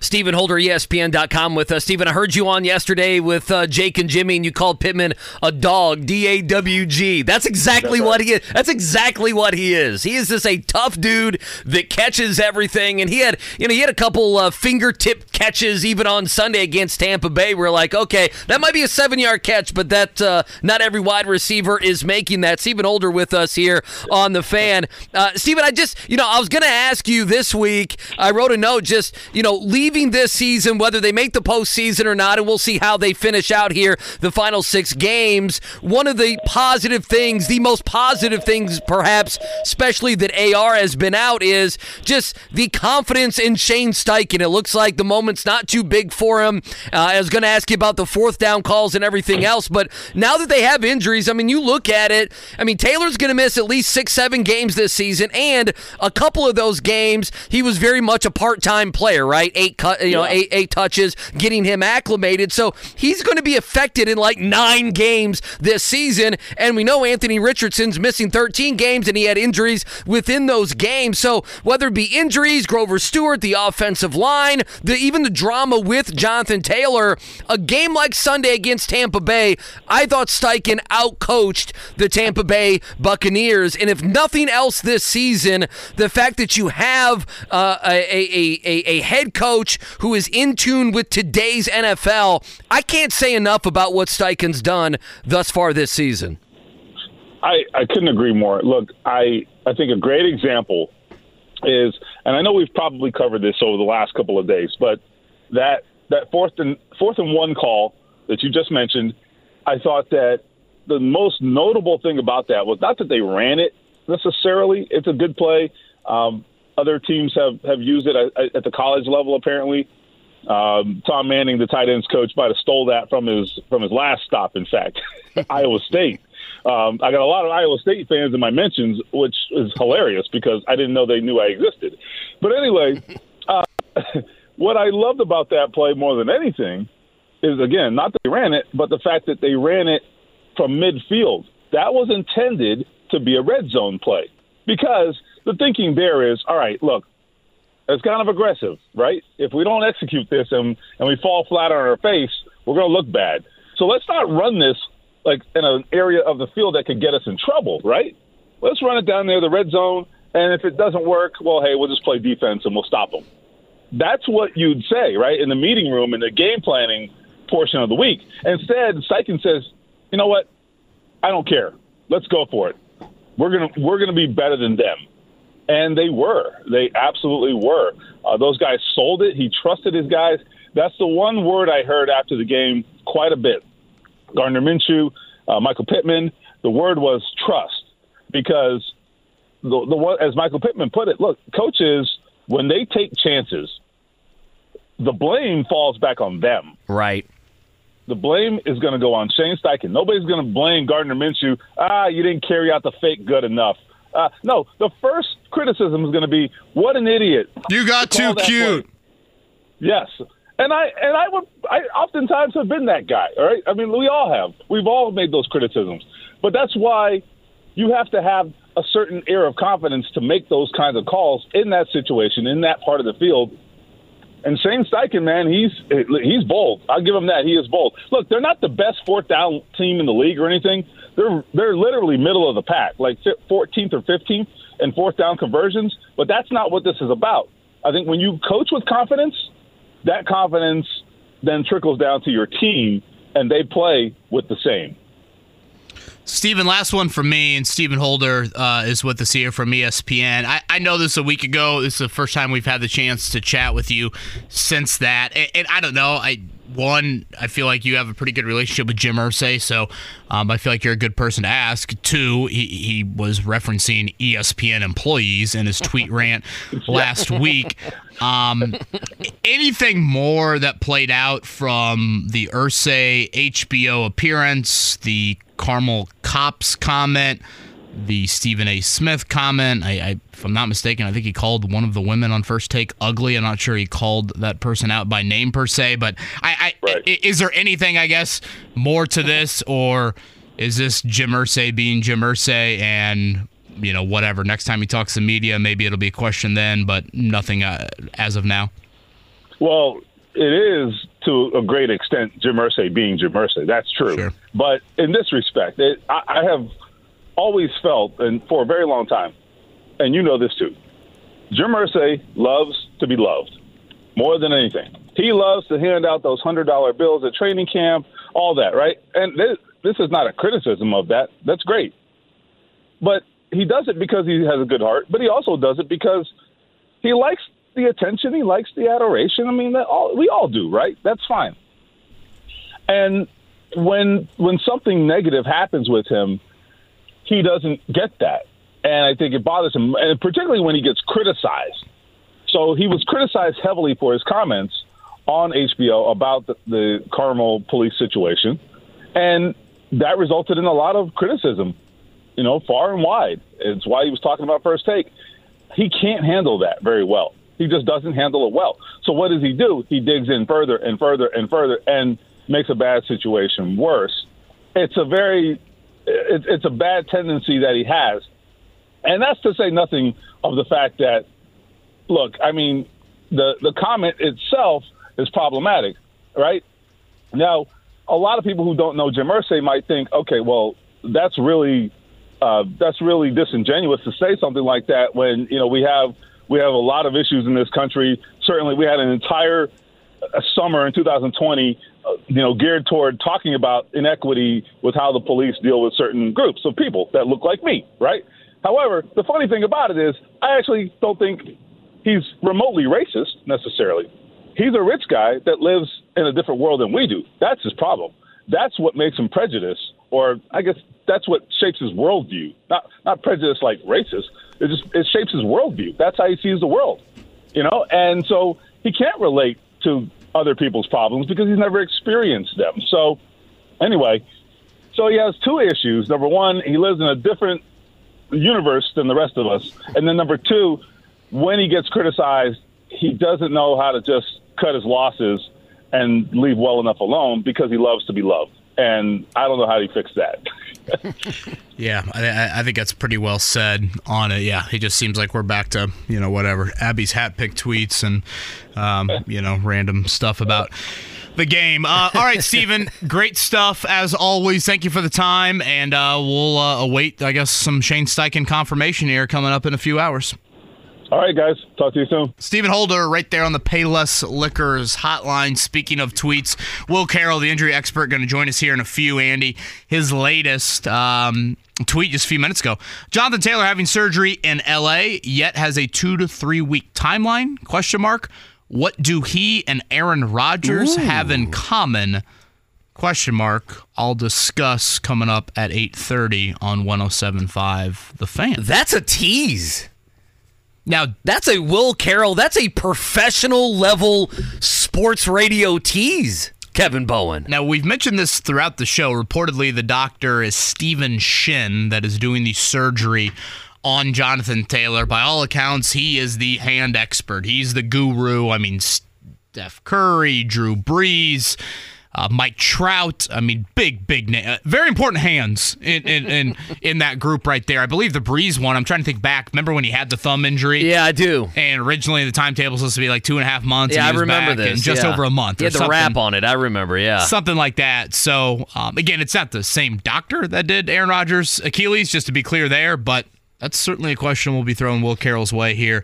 Stephen Holder, ESPN.com with us. Stephen, I heard you on yesterday with uh, Jake and Jimmy, and you called Pittman a dog, D A W G. That's exactly That's what he is. That's exactly what he is. He is just a tough dude that catches everything, and he had, you know, he had a couple uh, fingertip catches even on Sunday against Tampa Bay. We're like, okay, that might be a seven-yard catch, but that uh, not every wide receiver is making that. Stephen Holder with us here on the fan. Uh, Stephen, I just, you know, I was going to ask you this week. I wrote a note, just, you know leaving this season, whether they make the postseason or not, and we'll see how they finish out here the final six games. One of the positive things, the most positive things, perhaps, especially that AR has been out, is just the confidence in Shane Steichen. It looks like the moment's not too big for him. Uh, I was going to ask you about the fourth down calls and everything else, but now that they have injuries, I mean, you look at it. I mean, Taylor's going to miss at least six, seven games this season, and a couple of those games, he was very much a part time player, right? eight cut, you know, eight eight touches, getting him acclimated. So he's going to be affected in like nine games this season. And we know Anthony Richardson's missing 13 games, and he had injuries within those games. So whether it be injuries, Grover Stewart, the offensive line, the even the drama with Jonathan Taylor, a game like Sunday against Tampa Bay, I thought Steichen outcoached the Tampa Bay Buccaneers. And if nothing else this season, the fact that you have uh, a, a, a, a head coach who is in tune with today's NFL. I can't say enough about what Steichen's done thus far this season. I, I couldn't agree more. Look, I, I think a great example is, and I know we've probably covered this over the last couple of days, but that that fourth and fourth and one call that you just mentioned, I thought that the most notable thing about that was not that they ran it necessarily. It's a good play. Um, other teams have, have used it at, at the college level, apparently. Um, Tom Manning, the tight ends coach, might have stole that from his from his last stop. In fact, Iowa State. Um, I got a lot of Iowa State fans in my mentions, which is hilarious because I didn't know they knew I existed. But anyway, uh, what I loved about that play more than anything is again not that they ran it, but the fact that they ran it from midfield. That was intended to be a red zone play because the thinking there is, all right, look, it's kind of aggressive, right? If we don't execute this and, and we fall flat on our face, we're going to look bad. So let's not run this like in an area of the field that could get us in trouble, right? Let's run it down there, the red zone, and if it doesn't work, well, hey, we'll just play defense and we'll stop them. That's what you'd say, right, in the meeting room in the game planning portion of the week. Instead, Steichen says, you know what? I don't care. Let's go for it. We're gonna we're gonna be better than them and they were. They absolutely were. Uh, those guys sold it. He trusted his guys. That's the one word I heard after the game quite a bit. Gardner Minshew, uh, Michael Pittman. The word was trust, because the the one as Michael Pittman put it. Look, coaches when they take chances, the blame falls back on them. Right. The blame is going to go on Shane Steichen. Nobody's going to blame Gardner Minshew. Ah, you didn't carry out the fake good enough. Uh, no, the first criticism is going to be, "What an idiot! You got to too cute." Play. Yes, and I and I would I oftentimes have been that guy. All right, I mean we all have. We've all made those criticisms, but that's why you have to have a certain air of confidence to make those kinds of calls in that situation, in that part of the field. And Shane Steichen, man, he's he's bold. I'll give him that. He is bold. Look, they're not the best fourth down team in the league or anything. They're they're literally middle of the pack, like 14th or 15th in fourth down conversions. But that's not what this is about. I think when you coach with confidence, that confidence then trickles down to your team, and they play with the same. Stephen, last one from me, and Stephen Holder uh, is with us here from ESPN. I, I know this a week ago. This is the first time we've had the chance to chat with you since that, and, and I don't know. I one, I feel like you have a pretty good relationship with Jim Irsay, so um, I feel like you're a good person to ask. Two, he, he was referencing ESPN employees in his tweet rant last week. Um, anything more that played out from the Irsay HBO appearance, the Carmel Cops comment? The Stephen A. Smith comment. I, I, if I'm not mistaken, I think he called one of the women on First Take ugly. I'm not sure he called that person out by name per se, but I, I right. is there anything I guess more to this, or is this Jim Irsay being Jim Irsay and you know whatever? Next time he talks to media, maybe it'll be a question then, but nothing uh, as of now. Well, it is to a great extent Jim Irsay being Jim Irsay. That's true. Sure. But in this respect, it, I, I have always felt, and for a very long time, and you know this too, Jim Irsay loves to be loved more than anything. He loves to hand out those hundred dollar bills at training camp, all that, right? And this, this is not a criticism of that. That's great, but he does it because he has a good heart. But he also does it because he likes the attention. He likes the adoration. I mean, that all, we all do, right? That's fine. And when when something negative happens with him, he doesn't get that. And I think it bothers him, and particularly when he gets criticized. So he was criticized heavily for his comments on HBO about the, the Carmel police situation. And that resulted in a lot of criticism, you know, far and wide. It's why he was talking about first take. He can't handle that very well. He just doesn't handle it well. So what does he do? He digs in further and further and further and makes a bad situation worse. It's a very it, it's a bad tendency that he has. And that's to say nothing of the fact that, look, I mean, the, the comment itself is problematic, right? Now, a lot of people who don't know Jim Irsay might think, okay, well, that's really uh, that's really disingenuous to say something like that when you know we have we have a lot of issues in this country. Certainly, we had an entire summer in 2020 you know, geared toward talking about inequity with how the police deal with certain groups of people that look like me, right? However, the funny thing about it is, I actually don't think he's remotely racist necessarily. He's a rich guy that lives in a different world than we do. That's his problem. That's what makes him prejudiced, or I guess that's what shapes his worldview. Not not prejudice like racist. It just it shapes his worldview. That's how he sees the world, you know. And so he can't relate to other people's problems because he's never experienced them. So, anyway, so he has two issues. Number one, he lives in a different universe than the rest of us. And then number two, when he gets criticized, he doesn't know how to just cut his losses and leave well enough alone because he loves to be loved. And I don't know how he fixed that. yeah, I, I, think that's pretty well said on it. Yeah, he just seems like we're back to you know whatever Abby's hat pick tweets and um, you know random stuff about the game. Uh, all right, Stephen, great stuff as always. Thank you for the time, and uh, we'll uh, await, I guess, some Shane Steichen confirmation here coming up in a few hours. All right, guys. Talk to you soon. Stephen Holder, right there on the Payless Liquors hotline. Speaking of tweets, Will Carroll, the injury expert, going to join us here in a few. Andy, his latest um, tweet just a few minutes ago: Jonathan Taylor having surgery in L.A. Yet has a two to three week timeline? Question mark. What do he and Aaron Rodgers Ooh. have in common? Question mark. I'll discuss coming up at 8:30 on 107.5 The Fan. That's a tease. Now, that's a Will Carroll, that's a professional level sports radio tease. Kevin Bowen. Now, we've mentioned this throughout the show. Reportedly, the doctor is Steven Shin that is doing the surgery on Jonathan Taylor. By all accounts, he is the hand expert. He's the guru. I mean, Steph Curry, Drew Brees, uh, Mike Trout. I mean, big, big name. Uh, very important hands in, in, in, in that group right there. I believe the Brees one, I'm trying to think back. Remember when he had the thumb injury? Yeah, I do. And originally the timetable was supposed to be like two and a half months. Yeah, I remember this. just yeah. over a month. He or had the wrap on it. I remember. Yeah. something like that. So um, again, it's not the same doctor that did Aaron Rodgers' Achilles, just to be clear there, but that's certainly a question we'll be throwing Will Carroll's way here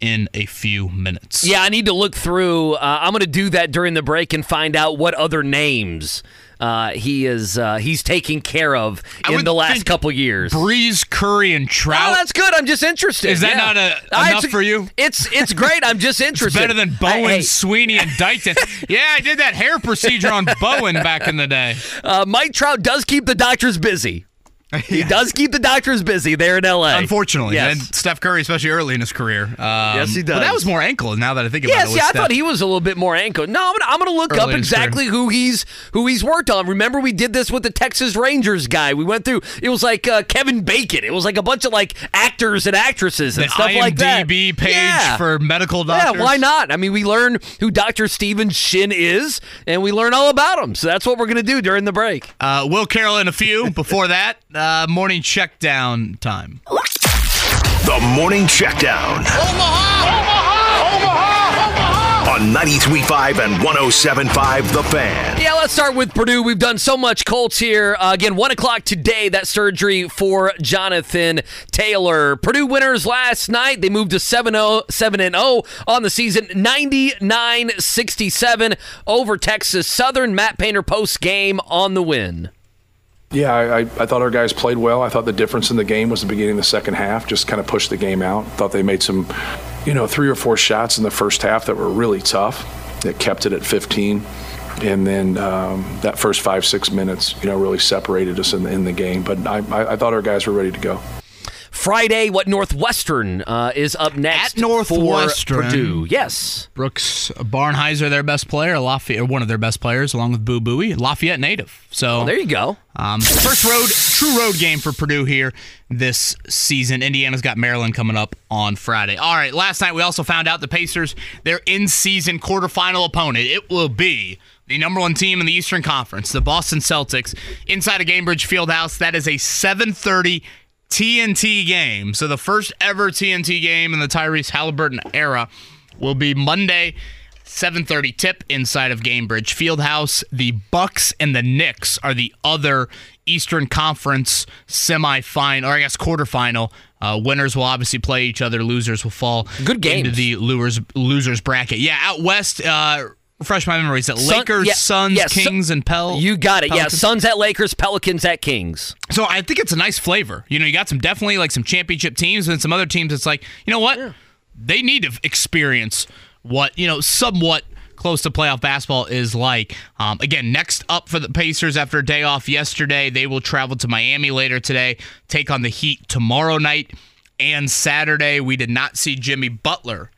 in a few minutes. Yeah, I need to look through. Uh, I'm going to do that during the break and find out what other names uh, he is uh, he's taking care of in the last couple years. Brees, Curry, and Trout. Oh, Trout. that's good. I'm just interested. Is that Yeah. not a- enough it's- for you? It's it's great. I'm just it's interested. better than Bowen, Hey, hey, Sweeney, and Dayton. yeah, I did that hair procedure on Bowen back in the day. uh, Mike Trout does keep the doctors busy. He does keep the doctors busy there in L.A. Unfortunately, yes. and Steph Curry, especially early in his career. Um, yes, he does. But that was more ankle. Now that I think about Yes, it, yeah, I thought he was a little bit more ankle. No, I'm gonna, I'm gonna look Early up exactly who he's who he's worked on. Remember, we did this with the Texas Rangers guy. We went through. It was like uh, Kevin Bacon. It was like a bunch of like actors and actresses and the stuff IMDb like that. page Yeah. for medical doctors. Yeah, why not? I mean, we learn who Dr. Steven Shin is, and we learn all about him. So that's what we're going to do during the break. Uh, Will Carroll in a few. Before that, uh, morning check down time. The Morning Checkdown. Omaha! Omaha! Omaha! Omaha! On 93.5 and 107.5 The Fan. Yeah, let's start with Purdue. We've done so much Colts here. Uh, again, 1 o'clock today, that surgery for Jonathan Taylor. Purdue winners last night. They moved to 7 0 on the season, 99 67 over Texas Southern. Matt Painter post game on the win. Yeah, I, I thought our guys played well. I thought the difference in the game was the beginning of the second half, just kind of pushed the game out. Thought they made some, you know, three or four shots in the first half that were really tough, that kept it at 15. And then um, that first five, six minutes, you know, really separated us in, in the game. But I, I thought our guys were ready to go. Friday, what Northwestern uh, is up next At Northwestern. for Purdue. Yes. Brooks Barnhizer, their best player, Lafayette, one of their best players, along with Boo Buie, Lafayette native. So Well, there you go. Um, first road, true road game for Purdue here this season. Indiana's got Maryland coming up on Friday. All right, last night we also found out the Pacers, their in-season quarterfinal opponent, it will be the number one team in the Eastern Conference, the Boston Celtics, inside of Gainbridge Fieldhouse. That is a 7:30 TNT game. So the first ever TNT game in the Tyrese Halliburton era will be Monday. 7:30 tip inside of Gainbridge Fieldhouse. The Bucks and the Knicks are the other Eastern Conference semifinal, or I guess quarterfinal. Uh, winners will obviously play each other. Losers will fall Good games. into the losers losers bracket. Yeah, out west. Uh, refresh my memory. Is it Sun- Lakers, yeah, Suns, yeah, Kings, and Pel? You got it. Yeah, Pelicans? Suns at Lakers, Pelicans at Kings. So I think it's a nice flavor. You know, you got some definitely like some championship teams and some other teams. It's like you know what they need to experience what you know somewhat close to playoff basketball is like. Um, again, next up for the Pacers after a day off yesterday, they will travel to Miami later today, take on the Heat tomorrow night and Saturday. We did not see Jimmy Butler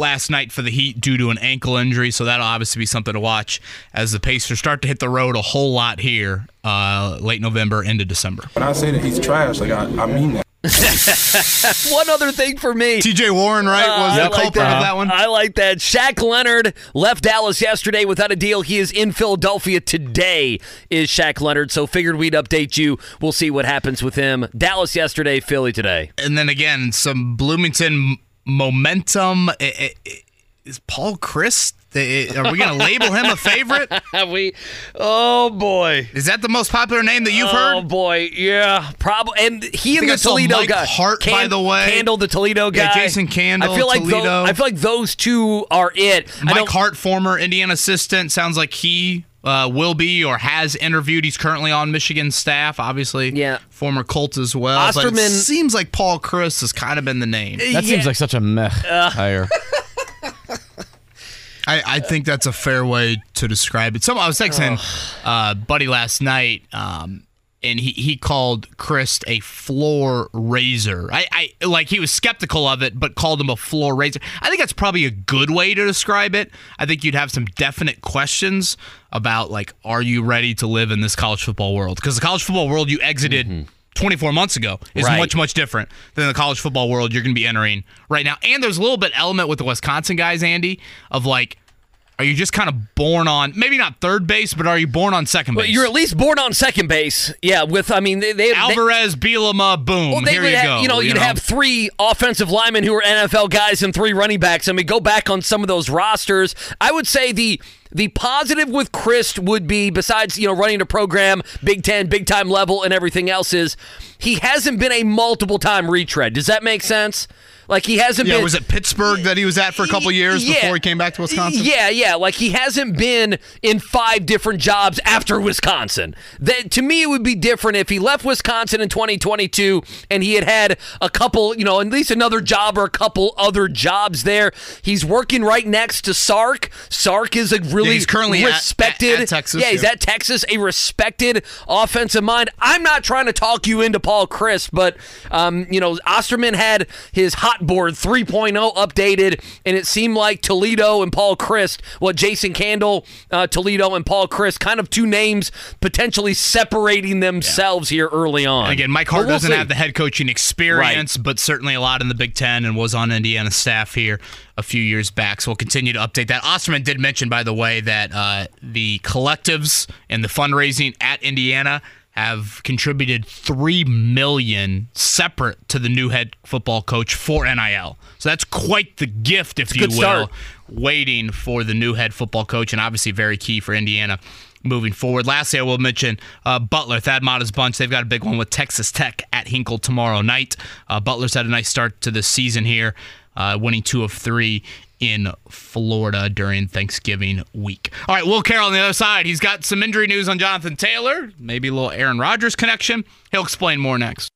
last night for the Heat due to an ankle injury, so that'll obviously be something to watch as the Pacers start to hit the road a whole lot here uh, late November into December. When I say that he's trash, like I, I mean that. One other thing for me. TJ Warren, right, was Uh, I the like culprit of that one. I like that. Shaq Leonard left Dallas yesterday without a deal. He is in Philadelphia today, is Shaq Leonard. So figured we'd update you. We'll see what happens with him. Dallas yesterday, Philly today. And then again, some Bloomington momentum. I- I- I- Is Paul Chryst? Are we going to label him a favorite? we, oh boy, Is that the most popular name that you've oh heard? Oh boy, yeah, probably. And he and the Toledo Mike guy, Hart, by the way. Candle, the Toledo guy, Yeah, Jason Candle, I feel like Toledo. Those, I feel like those two are it. Mike Hart, former Indiana assistant, sounds like he uh, will be or has interviewed. He's currently on Michigan staff, obviously. Yeah. Former Colt as well. But it Osterman- seems like Paul Chryst has kind of been the name. That seems like such a meh hire. I, I think that's a fair way to describe it. Some I was texting uh, Buddy last night, um, and he, he called Chryst a floor raiser. I, I like he was skeptical of it, but called him a floor raiser. I think that's probably a good way to describe it. I think you'd have some definite questions about like, are you ready to live in this college football world? Because the college football world you exited. Mm-hmm. 24 months ago is Right. much much different than the college football world you're going to be entering right now and there's a little bit element with the wisconsin guys andy of like Are you just kind of born on maybe not third base, but are you born on second base? But you're at least born on second base. Yeah, with I mean they, they Alvarez, they, Bielema, boom. Well, here you have, go. You know, you you'd know? have three offensive linemen who are NFL guys and three running backs. I mean, go back on some of those rosters. I would say the the positive with Chryst would be, besides you know running a program, Big Ten, big time level, and everything else, is he hasn't been a multiple time retread. Does that make sense? Like he hasn't yeah, been. was it Pittsburgh that he was at for a couple years Yeah. before he came back to Wisconsin? Yeah, yeah. Like he hasn't been in five different jobs after Wisconsin. That to me, it would be different if he left Wisconsin in 2022 and he had had a couple, you know, at least another job or a couple other jobs there. He's working right next to Sark. Sark is a really Yeah, he's currently at- respected. at- at Texas, yeah, he's at Texas, a respected offensive mind. I'm not trying to talk you into Paul Chryst, but um, you know, Osterman had his hot board 3.0 updated, and it seemed like Toledo and Paul Chryst, well, Jason Candle, uh, Toledo, and Paul Chryst, kind of two names potentially separating themselves here early on. And again, Mike Hart we'll doesn't see. have the head coaching experience, but certainly a lot in the Big Ten and was on Indiana staff here a few years back. So we'll continue to update that. Osterman did mention, by the way, that uh, the collectives and the fundraising at Indiana have contributed three million separate to the new head football coach for NIL. So that's quite the gift, if you will, start. waiting for the new head football coach, and obviously very key for Indiana moving forward. Lastly, I will mention uh, Butler, Thad Matta's bunch. They've got a big one with Texas Tech at Hinkle tomorrow night. Uh, Butler's had a nice start to the season here, uh, winning two of three in Florida during Thanksgiving week. All right, Will Carroll on the other side. He's got some injury news on Jonathan Taylor, maybe a little Aaron Rodgers connection. He'll explain more next.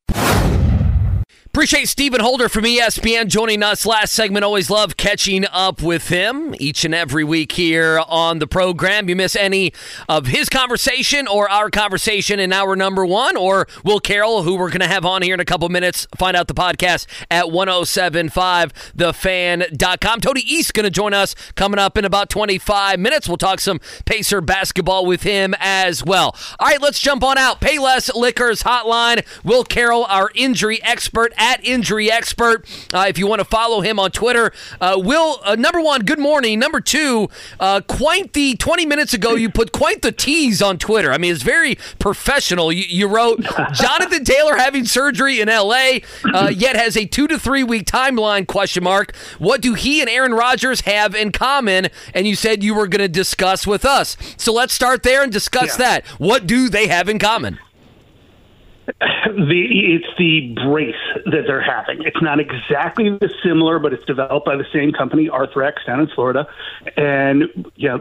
Appreciate Stephen Holder from ESPN joining us last segment. Always love catching up with him each and every week here on the program. You miss any of his conversation or our conversation in hour number one, or Will Carroll, who we're going to have on here in a couple minutes. Find out the podcast at 1075thefan.com. Tony East going to join us coming up in about 25 minutes. We'll talk some Pacer basketball with him as well. All right, let's jump on out. Payless Liquors Hotline. Will Carroll, our injury expert at Injury Expert. Uh, if you want to follow him on Twitter, uh, Will, uh, number one, good morning. Number two, uh, quite the 20 minutes ago, you put quite the tease on Twitter. I mean, it's very professional. You, you wrote Jonathan Taylor having surgery in LA, uh, yet has a two to three week timeline question mark. What do he and Aaron Rodgers have in common? And you said you were going to discuss with us. So let's start there and discuss Yeah. that. What do they have in common? The it's the brace that they're having. It's not exactly the similar, but it's developed by the same company, Arthrex, down in Florida. And yeah,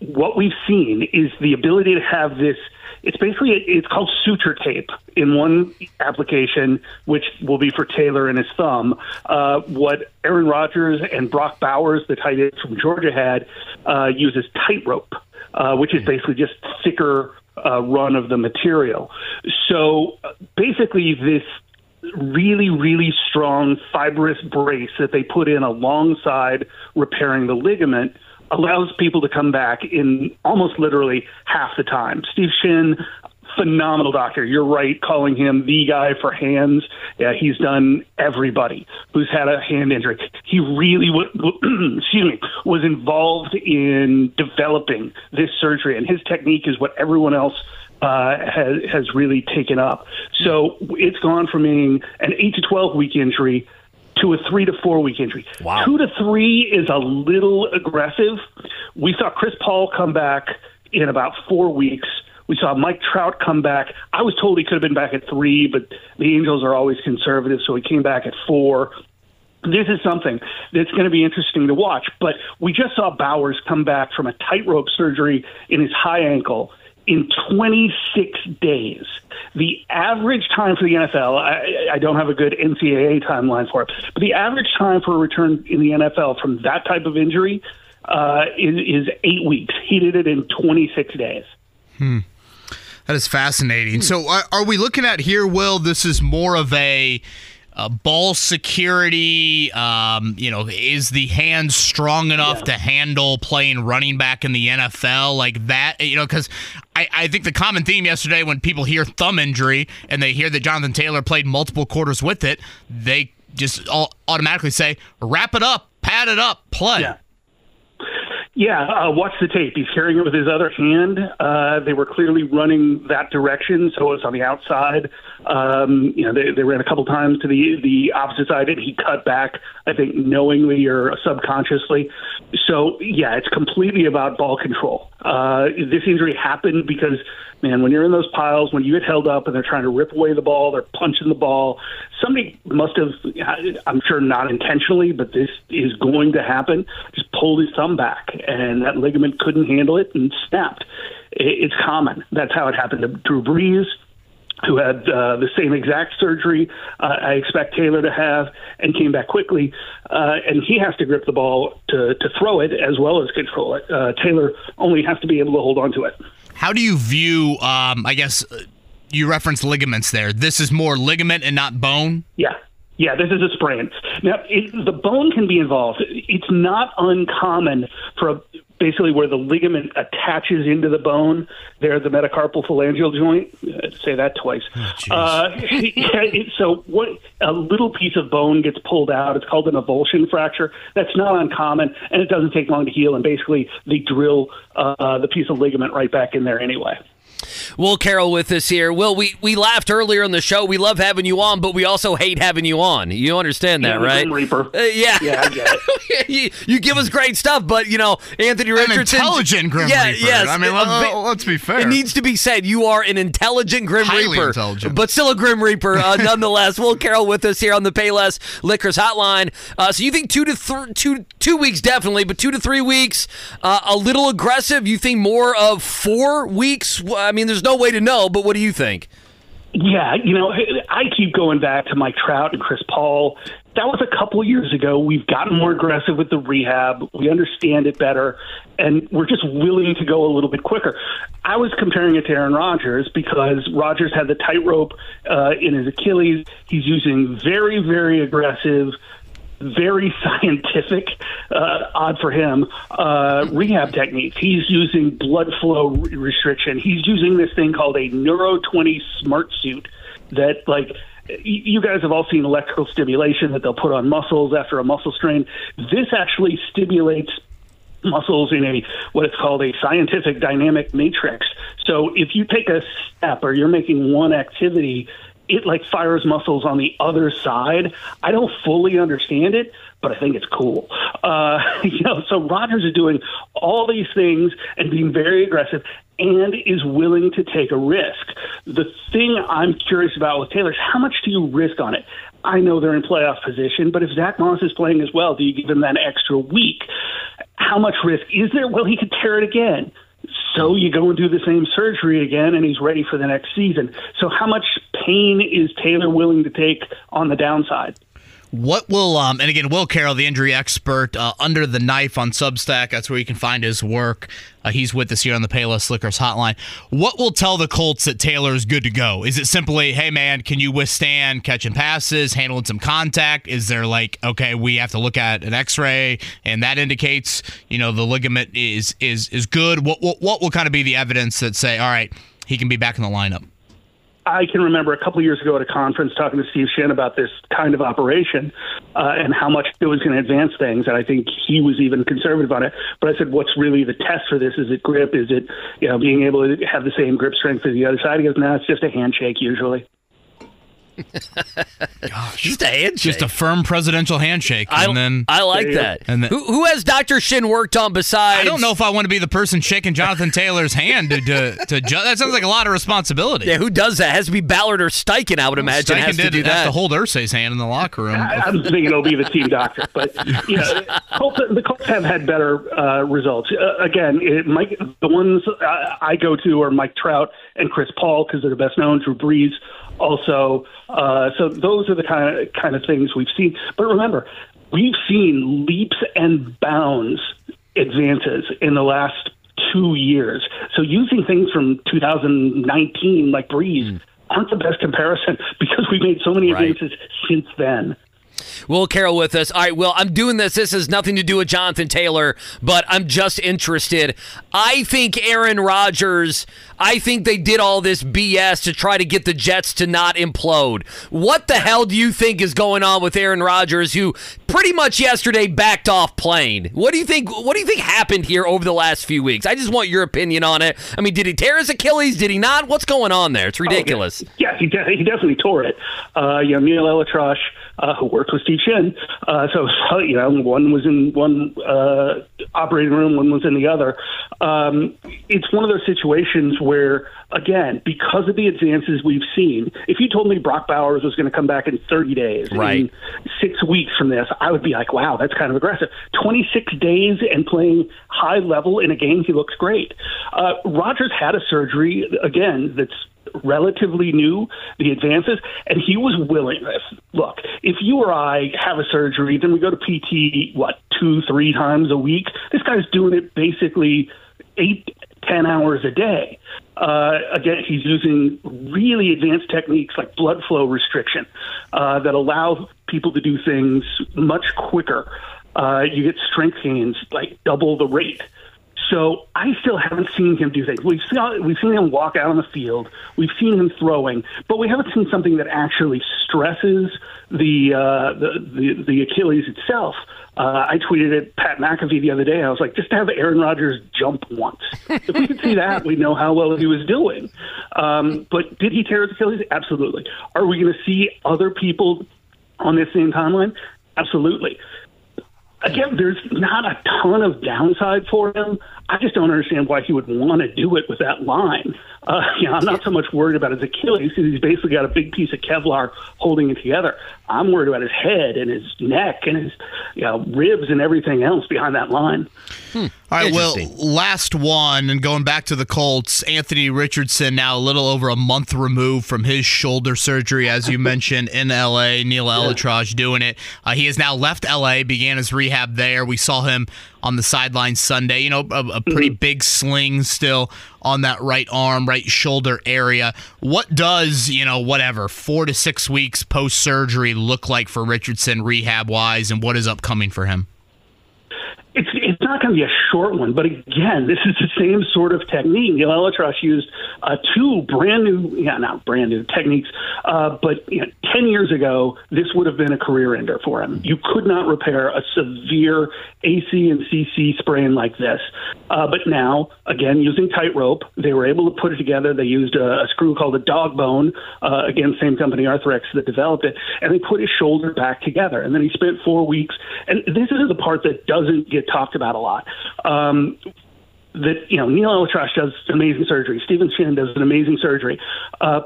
what we've seen is the ability to have this. It's basically it's called suture tape in one application, which will be for Taylor and his thumb. Uh, what Aaron Rodgers and Brock Bowers, the tight end from Georgia, had uh, uses tightrope, uh, which is basically just thicker uh, run of the material. So basically, this really, really strong fibrous brace that they put in alongside repairing the ligament allows people to come back in almost literally half the time. Steve Shin, phenomenal doctor. You're right, calling him the guy for hands. Yeah, he's done everybody who's had a hand injury. He really, w- excuse me, was involved in developing this surgery, and his technique is what everyone else uh, has has really taken up. So it's gone from being an eight to twelve week injury to a three to four week injury. Wow. Two to three is a little aggressive. We saw Chris Paul come back in about four weeks. We saw Mike Trout come back. I was told he could have been back at three, but the Angels are always conservative, so he came back at four. This is something that's going to be interesting to watch. But we just saw Bowers come back from a tightrope surgery in his high ankle in 26 days. The average time for the NFL, I, I don't have a good NCAA timeline for it, but the average time for a return in the NFL from that type of injury uh, is, is eight weeks. He did it in 26 days. That is fascinating. So, are, are we looking at here, Will? This is more of a, ball security. Um, you know, is the hand strong enough to handle playing running back in the NFL like that? You know, because I, I think the common theme yesterday when people hear thumb injury and they hear that Jonathan Taylor played multiple quarters with it, they just all automatically say, "Wrap it up, pad it up, play." Yeah. Yeah, uh, watch the tape. He's carrying it with his other hand. Uh, they were clearly running that direction, so it was on the outside. Um, you know, they, they ran a couple times to the the opposite side, and he cut back. I think knowingly or subconsciously. So yeah, it's completely about ball control. Uh, this injury happened because man, when you're in those piles, when you get held up and they're trying to rip away the ball, they're punching the ball. Somebody must have, I'm sure not intentionally, but this is going to happen. Just pulled his thumb back, and that ligament couldn't handle it and snapped. It's common. That's how it happened to Drew Brees who had uh, the same exact surgery uh, I expect Taylor to have and came back quickly. Uh, and he has to grip the ball to, to throw it as well as control it. Uh, Taylor only has to be able to hold on to it. How do you view, um, I guess, uh, you referenced ligaments there. This is more ligament and not bone? Yeah. Yeah, this is a sprain. Now, it, the bone can be involved. It's not uncommon for a, basically where the ligament attaches into the bone. There, the metacarpal phalangeal joint. Uh, say that twice. Oh, uh, it, so, what a little piece of bone gets pulled out. It's called an avulsion fracture. That's not uncommon, and it doesn't take long to heal. And basically, they drill uh, the piece of ligament right back in there anyway. Will Carroll with us here. Will, we, we laughed earlier in the show. We love having you on, but we also hate having you on. You understand that, yeah, right? Reaper. Uh, yeah. Yeah, I get it. you, you, give us great stuff, but, you know, Anthony Richardson. An intelligent Grim yeah, Reaper. Yes. I mean, uh, let's be fair. It needs to be said. You are an intelligent Grim Highly Reaper. intelligent. But still a Grim Reaper, uh, nonetheless. Will Carroll with us here on the Payless Liquors Hotline. Uh, so you think two to th- two, two weeks, definitely, but two to three weeks, uh, a little aggressive? You think more of four weeks? I mean, there's no way to know, but what do you think? Yeah, you know, I keep going back to Mike Trout and Chris Paul. That was a couple years ago. We've gotten more aggressive with the rehab. We understand it better, and we're just willing to go a little bit quicker. I was comparing it to Aaron Rodgers because Rodgers had the tightrope uh, in his Achilles. He's using very, very aggressive very scientific, uh, odd for him, uh, rehab techniques. He's using blood flow re- restriction. He's using this thing called a Neuro 20 smart suit that, like, you guys have all seen electrical stimulation that they'll put on muscles after a muscle strain. This actually stimulates muscles in a what it's called a scientific dynamic matrix. So if you take a step or you're making one activity it like fires muscles on the other side. I don't fully understand it, but I think it's cool. Uh, you know, so Rodgers is doing all these things and being very aggressive and is willing to take a risk. The thing I'm curious about with Taylor is how much do you risk on it? I know they're in playoff position, but if Zach Moss is playing as well, do you give him that extra week? How much risk is there? Well, he could tear it again. So you go and do the same surgery again, and he's ready for the next season. So how much pain is Taylor willing to take on the downside? What will um and again Will Carroll, the injury expert, uh, under the knife on Substack. That's where you can find his work. Uh, he's with us here on the Payless Liquors Hotline. What will tell the Colts that Taylor is good to go? Is it simply, hey man, can you withstand catching passes, handling some contact? Is there like, okay, we have to look at an X-ray and that indicates you know the ligament is is is good? What what what will kind of be the evidence that say, all right, he can be back in the lineup? I can remember a couple of years ago at a conference talking to Steve Shin about this kind of operation uh, and how much it was going to advance things. And I think he was even conservative on it. But I said, what's really the test for this? Is it grip? Is it you know being able to have the same grip strength as the other side? He goes, no, it's just a handshake usually. Gosh, just a handshake, just a firm presidential handshake, I, and then I like that. And then, who, who has Doctor Shin worked on besides? I don't know if I want to be the person shaking Jonathan Taylor's hand to to, to ju- that sounds like a lot of responsibility. Yeah, who does that? It has to be Ballard or Steichen, I would imagine. Steichen has did to do have that. to hold Irsay's hand in the locker room. I, I'm thinking it'll be the team doctor, but you know, Colts, the Colts have had better uh, results. Uh, again, it, Mike, the ones uh, I go to are Mike Trout and Chris Paul because they're the best known. Drew Brees also. Uh, so those are the kind of kind of things we've seen. But remember, we've seen leaps and bounds advances in the last two years. So using things from 2019 like Brees aren't the best comparison because we made so many Right. advances since then. Will Carroll with us. All right, Will, I'm doing this. This has nothing to do with Jonathan Taylor, but I'm just interested. I think Aaron Rodgers, I think they did all this BS to try to get the Jets to not implode. What the hell do you think is going on with Aaron Rodgers, who pretty much yesterday backed off playing? What do you think? What do you think happened here over the last few weeks? I just want your opinion on it. I mean, did he tear his Achilles? Did he not? What's going on there? It's ridiculous. Oh, yeah, yeah he, de- he definitely tore it. Uh, you know, Neil ElAttrache uh, who worked with Steve Shin. Uh, so, you know, one was in one uh, operating room, one was in the other. Um, it's one of those situations where, again, because of the advances we've seen, if you told me Brock Bowers was going to come back in 30 days, right. six weeks from this, I would be like, wow, that's kind of aggressive. 26 days and playing high level in a game, he looks great. Uh, Rodgers had a surgery, again, that's relatively new, the advances, and he was willing. Look, if you or I have a surgery, then we go to PT, what, two, three times a week? This guy's doing it basically eight, ten hours a day. Uh, again, he's using really advanced techniques like blood flow restriction uh, that allow people to do things much quicker. Uh, you get strength gains like double the rate. So I still haven't seen him do things. We've seen we've seen him walk out on the field. We've seen him throwing, but we haven't seen something that actually stresses the uh, the, the the Achilles itself. Uh, I tweeted at Pat McAfee the other day. I was like, just to have Aaron Rodgers jump once. if we could see that, we'd know how well he was doing. Um, but did he tear his Achilles? Absolutely. Are we going to see other people on this same timeline? Absolutely again, there's not a ton of downside for him. I just don't understand why he would want to do it with that line. Uh, you know, I'm not so much worried about his Achilles because he's basically got a big piece of Kevlar holding it together. I'm worried about his head and his neck and his you know, ribs and everything else behind that line. Hmm. All right, well, last one, and going back to the Colts, Anthony Richardson now a little over a month removed from his shoulder surgery, as you mentioned, in LA. Neil ElAttrache doing it. Uh, he has now left LA, began his rehab there. We saw him on the sideline Sunday. You know, a, a pretty mm-hmm. big sling still on that right arm, right shoulder area. What does, you know, whatever, four to six weeks post surgery look like for Richardson rehab wise, and what is upcoming for him? It's it's not going to be a short one, but again, this is the same sort of technique. Neil ElAttrache used uh, two brand new, yeah, not brand new techniques, uh, but you know, ten years ago, this would have been a career ender for him. You could not repair a severe AC and CC sprain like this. Uh, but now, again, using tightrope, they were able to put it together. They used a, a screw called a dog bone, uh, again, same company Arthrex that developed it, and they put his shoulder back together. And then he spent four weeks. And this is the part that doesn't get talked about a lot. Um, that you know, Neil ElAttrache does amazing surgery. Steven Shin does an amazing surgery. Uh,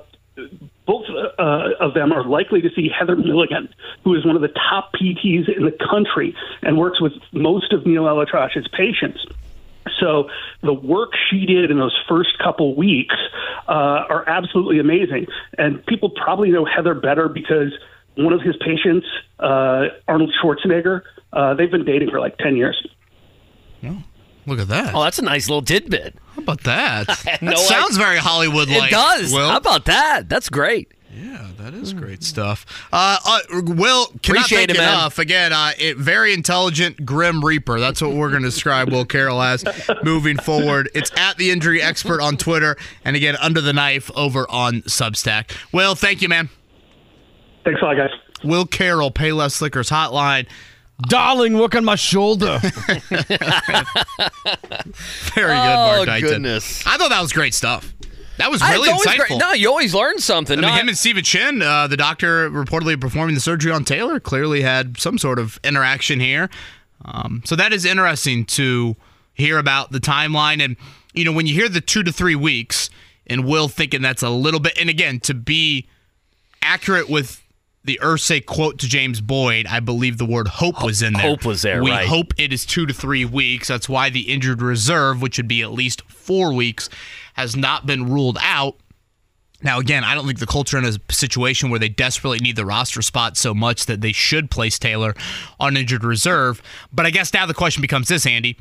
both uh, of them are likely to see Heather Milligan, who is one of the top PTs in the country and works with most of Neil ElAttrache's patients. So the work she did in those first couple weeks uh, are absolutely amazing, and people probably know Heather better because one of his patients, uh, Arnold Schwarzenegger, uh, they've been dating for like ten years. Oh, look at that! Oh, that's a nice little tidbit. How about that? no, sounds very Hollywood-like. It does. Will. How about that? That's great. Yeah, that is great stuff. Uh, uh, Will, cannot Appreciate thank it, enough. Again, uh, it, very intelligent Grim Reaper. That's what we're going to describe Will Carroll as moving forward. It's at the injury expert on Twitter, and again, under the knife over on Substack. Will, thank you, man. Thanks a lot, guys. Will Carroll, Payless Liquors Hotline. Darling, work on my shoulder. Very good, Mark oh, goodness. I thought that was great stuff. That was really insightful. Great. No, you always learn something. I mean, no, him and Steven Shin, uh, the doctor reportedly performing the surgery on Taylor, clearly had some sort of interaction here. Um, so that is interesting to hear about the timeline. And, you know, when you hear the two to three weeks, and Will thinking that's a little bit, and again, to be accurate with the Irsay quote to James Boyd, I believe the word hope was in there. Hope was there. We right. hope it is two to three weeks. That's why the injured reserve, which would be at least four weeks, has not been ruled out. Now, again, I don't think the Colts are in a situation where they desperately need the roster spot so much that they should place Taylor on injured reserve. But I guess now the question becomes this, Andy.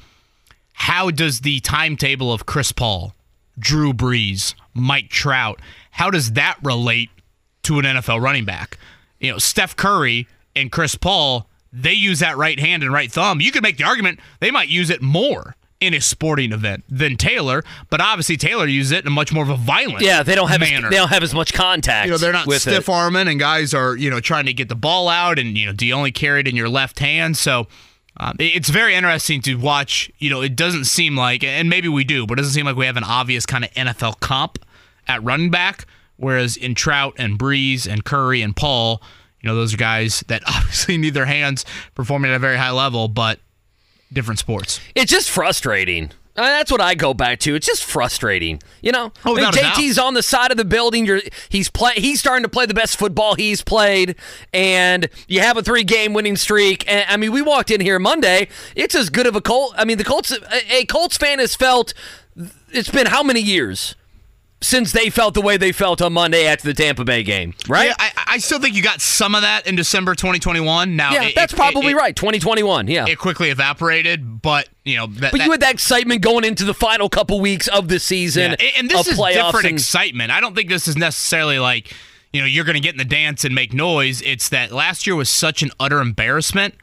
How does the timetable of Chris Paul, Drew Brees, Mike Trout, how does that relate to an NFL running back? You know, Steph Curry and Chris Paul, they use that right hand and right thumb. You could make the argument they might use it more in a sporting event than Taylor, but obviously Taylor uses it in a much more of a violent Yeah, they don't have as, manner. they don't have as much contact. you know, they're not with stiff arming, and guys are you know trying to get the ball out, and you know, do you only carry it in your left hand? So. Um, it's very interesting to watch. You know, it doesn't seem like, and maybe we do, but it doesn't seem like we have an obvious kind of NFL comp at running back. Whereas in Trout and Brees and Curry and Paul, you know, those are guys that obviously need their hands performing at a very high level, but different sports. It's just frustrating. Uh, that's what I go back to. It's just frustrating, you know. Oh, I mean, without a doubt. JT's on the side of the building. You're he's play he's starting to play the best football he's played, and you have a three game winning streak. And I mean, we walked in here Monday. It's as good of a Colt. I mean, the Colts. A, a Colts fan has felt. It's been how many years since they felt the way they felt on Monday after the Tampa Bay game, right? Yeah, I, I still think you got some of that in December 2021. Now, Yeah, it- that's it- probably it- right. 2021, yeah. It quickly evaporated, but you know, that, but you had that excitement going into the final couple weeks of the season. Yeah, and this is different and- excitement. I don't think this is necessarily like, you know, you're going to get in the dance and make noise. It's that last year was such an utter embarrassment.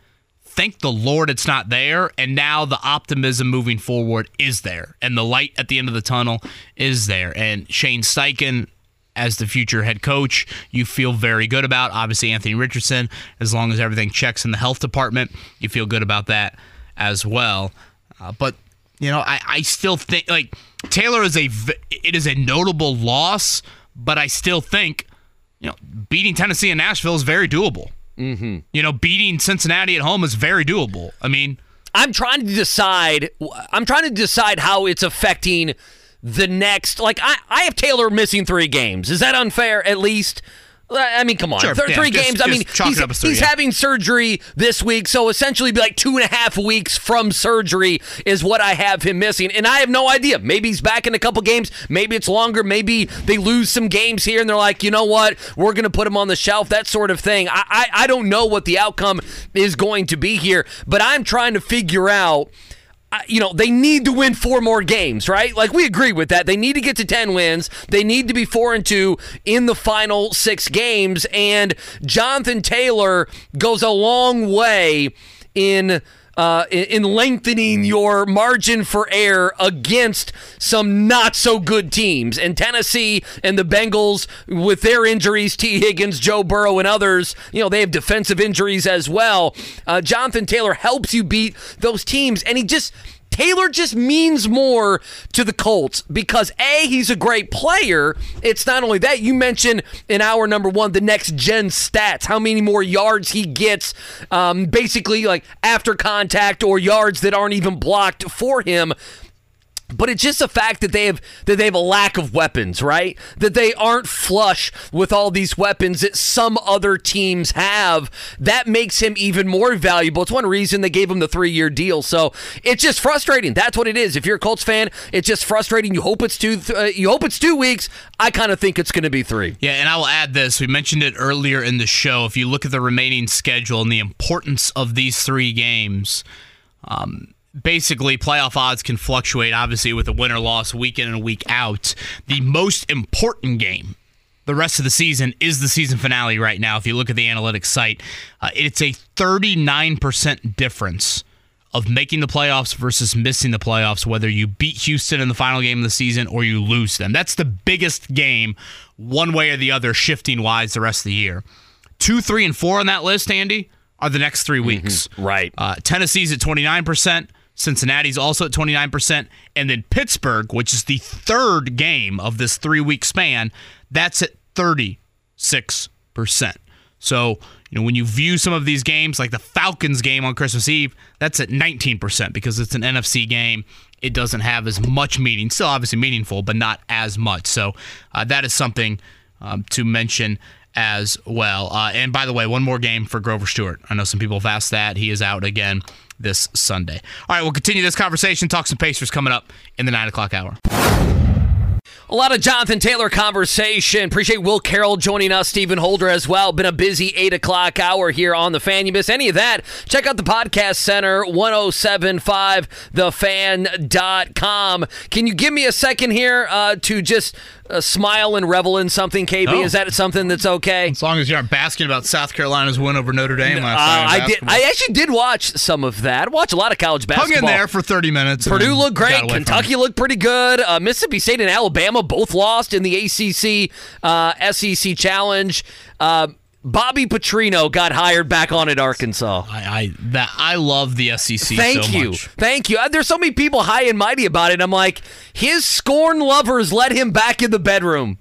Thank the Lord it's not there. And now the optimism moving forward is there. And the light at the end of the tunnel is there. And Shane Steichen, as the future head coach, you feel very good about. Obviously, Anthony Richardson, as long as everything checks in the health department, you feel good about that as well. Uh, but you know, I, I still think like Taylor is a, it is a notable loss, but I still think you know beating Tennessee and Nashville is very doable. Mm-hmm. You know, beating Cincinnati at home is very doable. I mean, I'm trying to decide. I'm trying to decide how it's affecting the next. Like I, I have Taylor missing three games. Is that unfair? At least. I mean, come on, Sure, Th- yeah, three just- games. I mean, he's, he's yeah. having surgery this week, so essentially, be like two and a half weeks from surgery is what I have him missing, and I have no idea. Maybe he's back in a couple games. Maybe it's longer. Maybe they lose some games here, and they're like, you know what, we're going to put him on the shelf. That sort of thing. I, I, I don't know what the outcome is going to be here, but I'm trying to figure out you know, they need to win four more games, right? Like we agree with that. They need to get to 10 wins. They need to be 4 and 2 in the final 6 games and Jonathan Taylor goes a long way in uh, in in lengthening your margin for error against some not so good teams. And Tennessee and the Bengals, with their injuries, Tee Higgins, Joe Burrow, and others, you know, they have defensive injuries as well. Uh, Jonathan Taylor helps you beat those teams, and he just. Taylor just means more to the Colts because A, he's a great player. It's not only that, you mentioned in hour number one the next gen stats, how many more yards he gets, um, basically like after contact or yards that aren't even blocked for him. But it's just the fact that they have that they have a lack of weapons, right? That they aren't flush with all these weapons that some other teams have. That makes him even more valuable. It's one reason they gave him the three-year deal. So it's just frustrating. That's what it is. If you're a Colts fan, it's just frustrating. You hope it's two. Uh, you hope it's two weeks. I kind of think it's going to be three. Yeah, and I will add this. We mentioned it earlier in the show. If you look at the remaining schedule and the importance of these three games, um, basically playoff odds can fluctuate, obviously, with a win or loss week in and week out. The most important game the rest of the season is the season finale right now. If you look at the analytics site, uh, it's a 39% difference of making the playoffs versus missing the playoffs, whether you beat Houston in the final game of the season or you lose them. That's the biggest game, one way or the other, shifting wise the rest of the year. Two, three, and four on that list, Andy, are the next three weeks. Right. Uh, Tennessee's at 29%. Cincinnati's also at 29%. And then Pittsburgh, which is the third game of this three week span, that's at 36%. So, you know, when you view some of these games, like the Falcons game on Christmas Eve, that's at 19% because it's an NFC game. It doesn't have as much meaning. Still obviously meaningful, but not as much. So uh, that is something um, to mention as well. Uh, and by the way, one more game for Grover Stewart. I know some people have asked that. He is out again this Sunday. All right, we'll continue this conversation. Talk some Pacers coming up in the 9 o'clock hour. A lot of Jonathan Taylor conversation. Appreciate Will Carroll joining us, Stephen Holder as well. Been a busy 8 o'clock hour here on The Fan. You miss any of that, check out the podcast center, 1075thefan.com. Can you give me a second here uh, to just uh, smile and revel in something, KB? Oh. Is that something that's okay? As long as you aren't basking about South Carolina's win over Notre Dame last Uh, night. I did. I actually did watch some of that. Watch a lot of college basketball. hung in there for 30 minutes. Purdue looked great. Kentucky looked pretty good. Uh, Mississippi State and Alabama both lost in the ACC uh, SEC Challenge. Bobby Petrino got hired back on at Arkansas. I, I that I love the SEC Thank so you. much. Thank you. Uh, There's so many people high and mighty about it. I'm like, his scorn lovers let him back in the bedroom.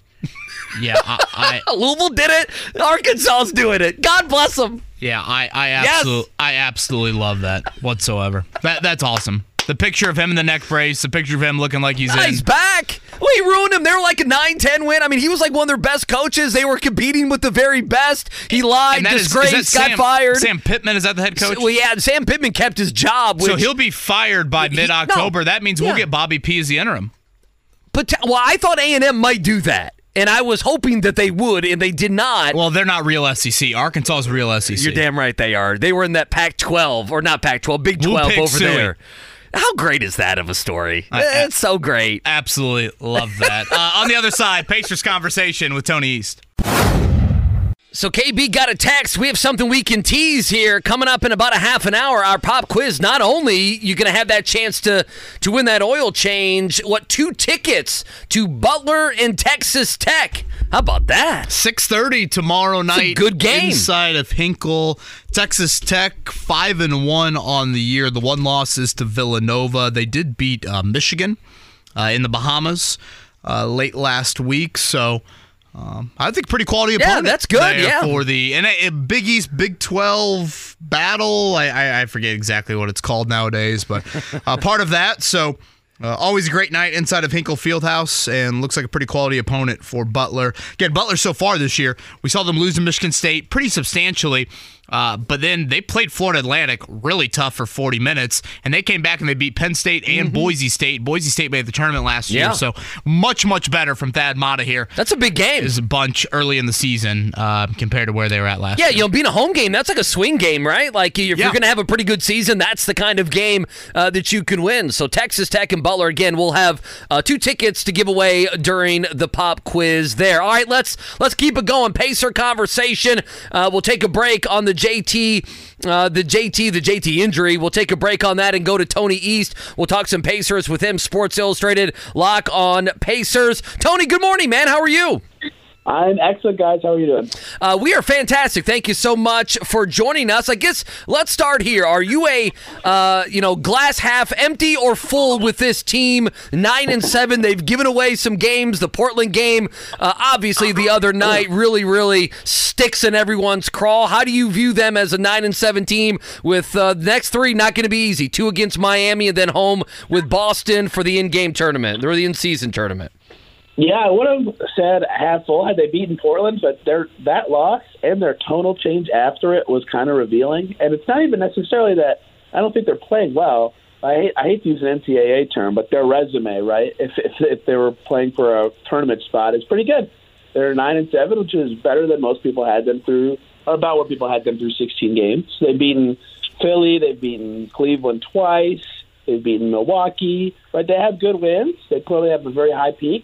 Yeah, I, I Louisville did it. Arkansas's doing it. God bless them. yeah, I I Yes. absolutely I absolutely love that whatsoever. That that's awesome. The picture of him in the neck brace, the picture of him looking like he's He's in. back. Well, he ruined him. They were like a 9-10 win. I mean, he was like one of their best coaches. They were competing with the very best. He lied, that is- is disgraced, got Sam- fired. Sam Pittman is that the head coach? well, yeah, Sam Pittman kept his job. so he'll be fired by mid October. no. that means Yeah. we'll get Bobby P as the interim. But well, I thought A and M might do that, and I was hoping that they would, and they did not. Well, they're not real SEC. Arkansas is real SEC. You're damn right they are. They were in that Pac-12 or not Pac-12, Big Woo 12 Pig over Suey. there. How great is that of a story? I- it's so great. Absolutely love that. uh, on the other side, Pacers conversation with Tony East. So KB got a text. We have something we can tease here coming up in about a half an hour. Our pop quiz. Not only you're going to have that chance to to win that oil change, what two tickets to Butler and Texas Tech? How about that? 6:30 tomorrow night. good game. inside of Hinkle, Texas Tech, five and one on the year. The one loss is to Villanova. They did beat uh, Michigan uh, in the Bahamas uh, late last week, so. Um, I think pretty quality Yeah, opponent. that's good, yeah. for the and a, a Big East Big Twelve battle. I, I, I forget exactly what it's called nowadays, but uh, part of that. So uh, always a great night inside of Hinkle Fieldhouse, and looks like a pretty quality opponent for Butler. Again, Butler so far this year, we saw them lose to Michigan State pretty substantially, uh, but then they played Florida Atlantic really tough for 40 minutes, and they came back and they beat Penn State and Boise State. Boise State made the tournament last Mm-hmm. Yeah. year, so much much better from Thad Matta here. That's a big game. Is a bunch early in the season uh, compared to where they were at last Yeah, year. you know, being a home game, that's like a swing game, right? Like if Yeah. you're going to have a pretty good season, that's the kind of game uh, that you can win. So Texas Tech and Butler again, we'll have uh, two tickets to give away during the pop quiz. There. All right, let's let's keep it going. Pacer conversation. Uh, we'll take a break on the JT, uh, the JT, the JT injury. We'll take a break on that and go to Tony East. We'll talk some Pacers with him. Sports Illustrated lock on Pacers. Tony, good morning, man. How are you? I'm excellent, guys. How are you doing? Uh, we are fantastic. Thank you so much for joining us. I guess let's start here. Are you a uh, you know glass half empty or full with this team? Nine and seven. They've given away some games. The Portland game, uh, obviously, the other night really, really sticks in everyone's craw. How do you view them as a nine and seven team? With uh, the next three not going to be easy. Two against Miami and then home with Boston for the in-game tournament or the in-season tournament. Yeah, I would have said half full had they beaten Portland, but their that loss and their tonal change after it was kind of revealing. And it's not even necessarily that I don't think they're playing well. I hate, I hate to use an NCAA term, but their resume, right? If, if if they were playing for a tournament spot, is pretty good. They're nine and seven, which is better than most people had them through. About what people had them through 16 games. They've beaten Philly, they've beaten Cleveland twice, they've beaten Milwaukee. Right? They have good wins. They clearly have a very high peak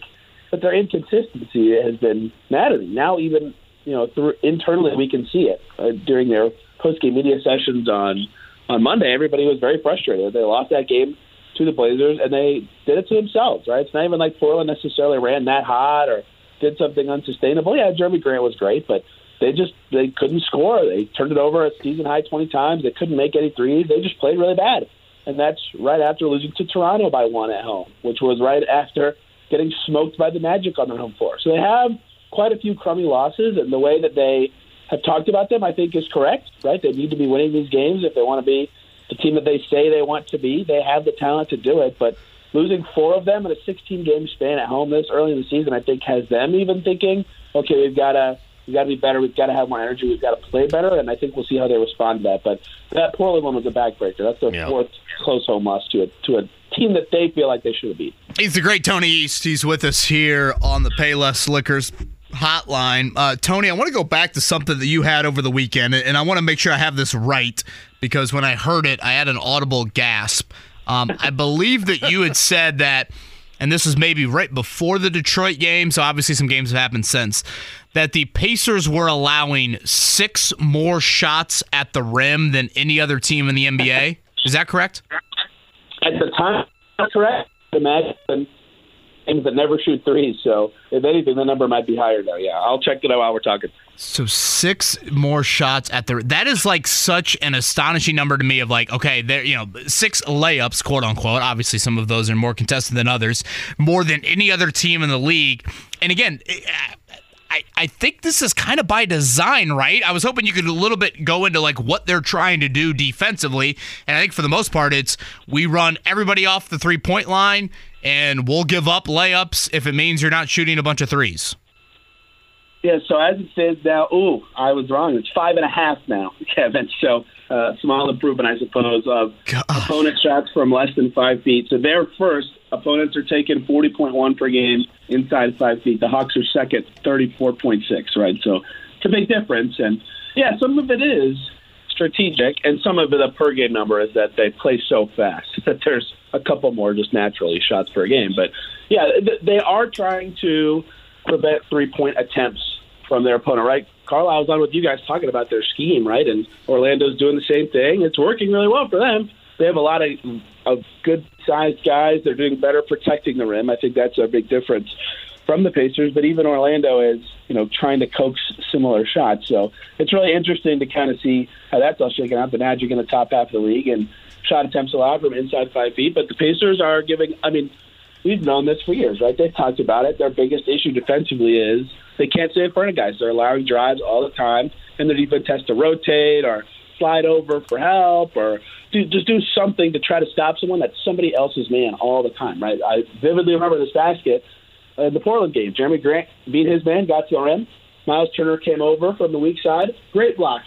but their inconsistency has been maddening. Now, even you know, through, internally, we can see it uh, during their post-game media sessions on on Monday. Everybody was very frustrated. They lost that game to the Blazers, and they did it to themselves. Right? It's not even like Portland necessarily ran that hot or did something unsustainable. Yeah, Jerami Grant was great, but they just they couldn't score. They turned it over a season high twenty times. They couldn't make any threes. They just played really bad, and that's right after losing to Toronto by one at home, which was right after getting smoked by the Magic on their home floor. So they have quite a few crummy losses, and the way that they have talked about them, I think, is correct. Right? They need to be winning these games if they want to be the team that they say they want to be. They have the talent to do it, but losing four of them in a 16-game span at home this early in the season, I think, has them even thinking, okay, we've got to. We've got to be better. We've got to have more energy. We've got to play better, and I think we'll see how they respond to that. But that Portland one was a backbreaker. That's their Yeah. fourth close home loss to a to a team that they feel like they should have beat. He's the great Tony East. He's with us here on the Payless Liquors hotline. Uh, Tony, I want to go back to something that you had over the weekend, and I want to make sure I have this right because when I heard it, I had an audible gasp. Um, I believe that you had said that and this was maybe right before the Detroit game, so obviously some games have happened since, that the Pacers were allowing six more shots at the rim than any other team in the NBA. Is that correct? At the time, that's correct. Imagine teams that never shoot threes. So if anything, the number might be higher now. Yeah, I'll check it out while we're talking. So six more shots at the that is like such an astonishing number to me of like okay there you know six layups quote unquote obviously some of those are more contested than others more than any other team in the league and again eh, I, I think this is kind of by design, right? I was hoping you could a little bit go into like what they're trying to do defensively. And I think for the most part, it's we run everybody off the three point line and we'll give up layups if it means you're not shooting a bunch of threes. Yeah, so as it stands now, ooh, I was wrong. It's five and a half now, Kevin. So uh, small improvement, I suppose, of Gosh. opponent shots from less than five feet. So they're first. Opponents are taking 40.1 per game inside five feet. The Hawks are second, 34.6, right? So it's a big difference. And yeah, some of it is strategic, and some of the per game number, is that they play so fast that there's a couple more just naturally shots per game. But yeah, they are trying to prevent three point attempts from their opponent, right? Carl, I was on with you guys talking about their scheme, right? And Orlando's doing the same thing. It's working really well for them. They have a lot of, of good sized guys. They're doing better protecting the rim. I think that's a big difference from the Pacers, but even Orlando is, you know, trying to coax similar shots. So it's really interesting to kind of see how that's all shaking out. The Magic in the top half of the league and shot attempts allowed from inside five feet, but the Pacers are giving. I mean, we've known this for years, right? They've talked about it. Their biggest issue defensively is they can't stay in front of guys. They're allowing drives all the time, and their defense has to rotate or slide over for help or do, just do something to try to stop someone that's somebody else's man all the time, right? I vividly remember this basket in the Portland game. Jerami Grant beat his man, got to rim. Miles Turner came over from the weak side. Great block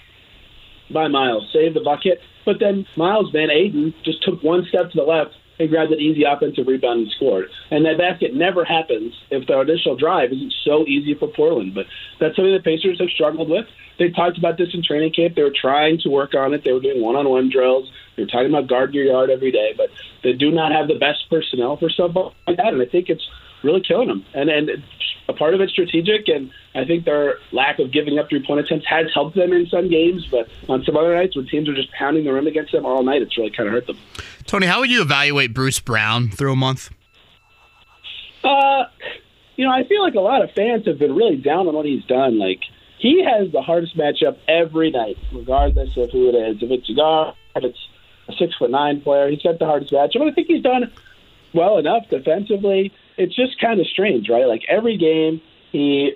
by Miles, saved the bucket. But then Miles Van Aiden just took one step to the left and grabbed an easy offensive rebound and scored. And that basket never happens if the initial drive isn't so easy for Portland. But that's something the Pacers have struggled with. They talked about this in training camp. They were trying to work on it. They were doing one-on-one drills. They were talking about guard your yard every day, but they do not have the best personnel for something like that. And I think it's really killing them. And and a part of it's strategic, and I think their lack of giving up three point attempts has helped them in some games. But on some other nights, when teams are just pounding the rim against them all night, it's really kind of hurt them. Tony, how would you evaluate Bruce Brown through a month? Uh, you know, I feel like a lot of fans have been really down on what he's done. Like he has the hardest matchup every night, regardless of who it is. If it's if it's a six foot nine player, he's got the hardest matchup. But I think he's done well enough defensively it's just kind of strange, right? Like every game, he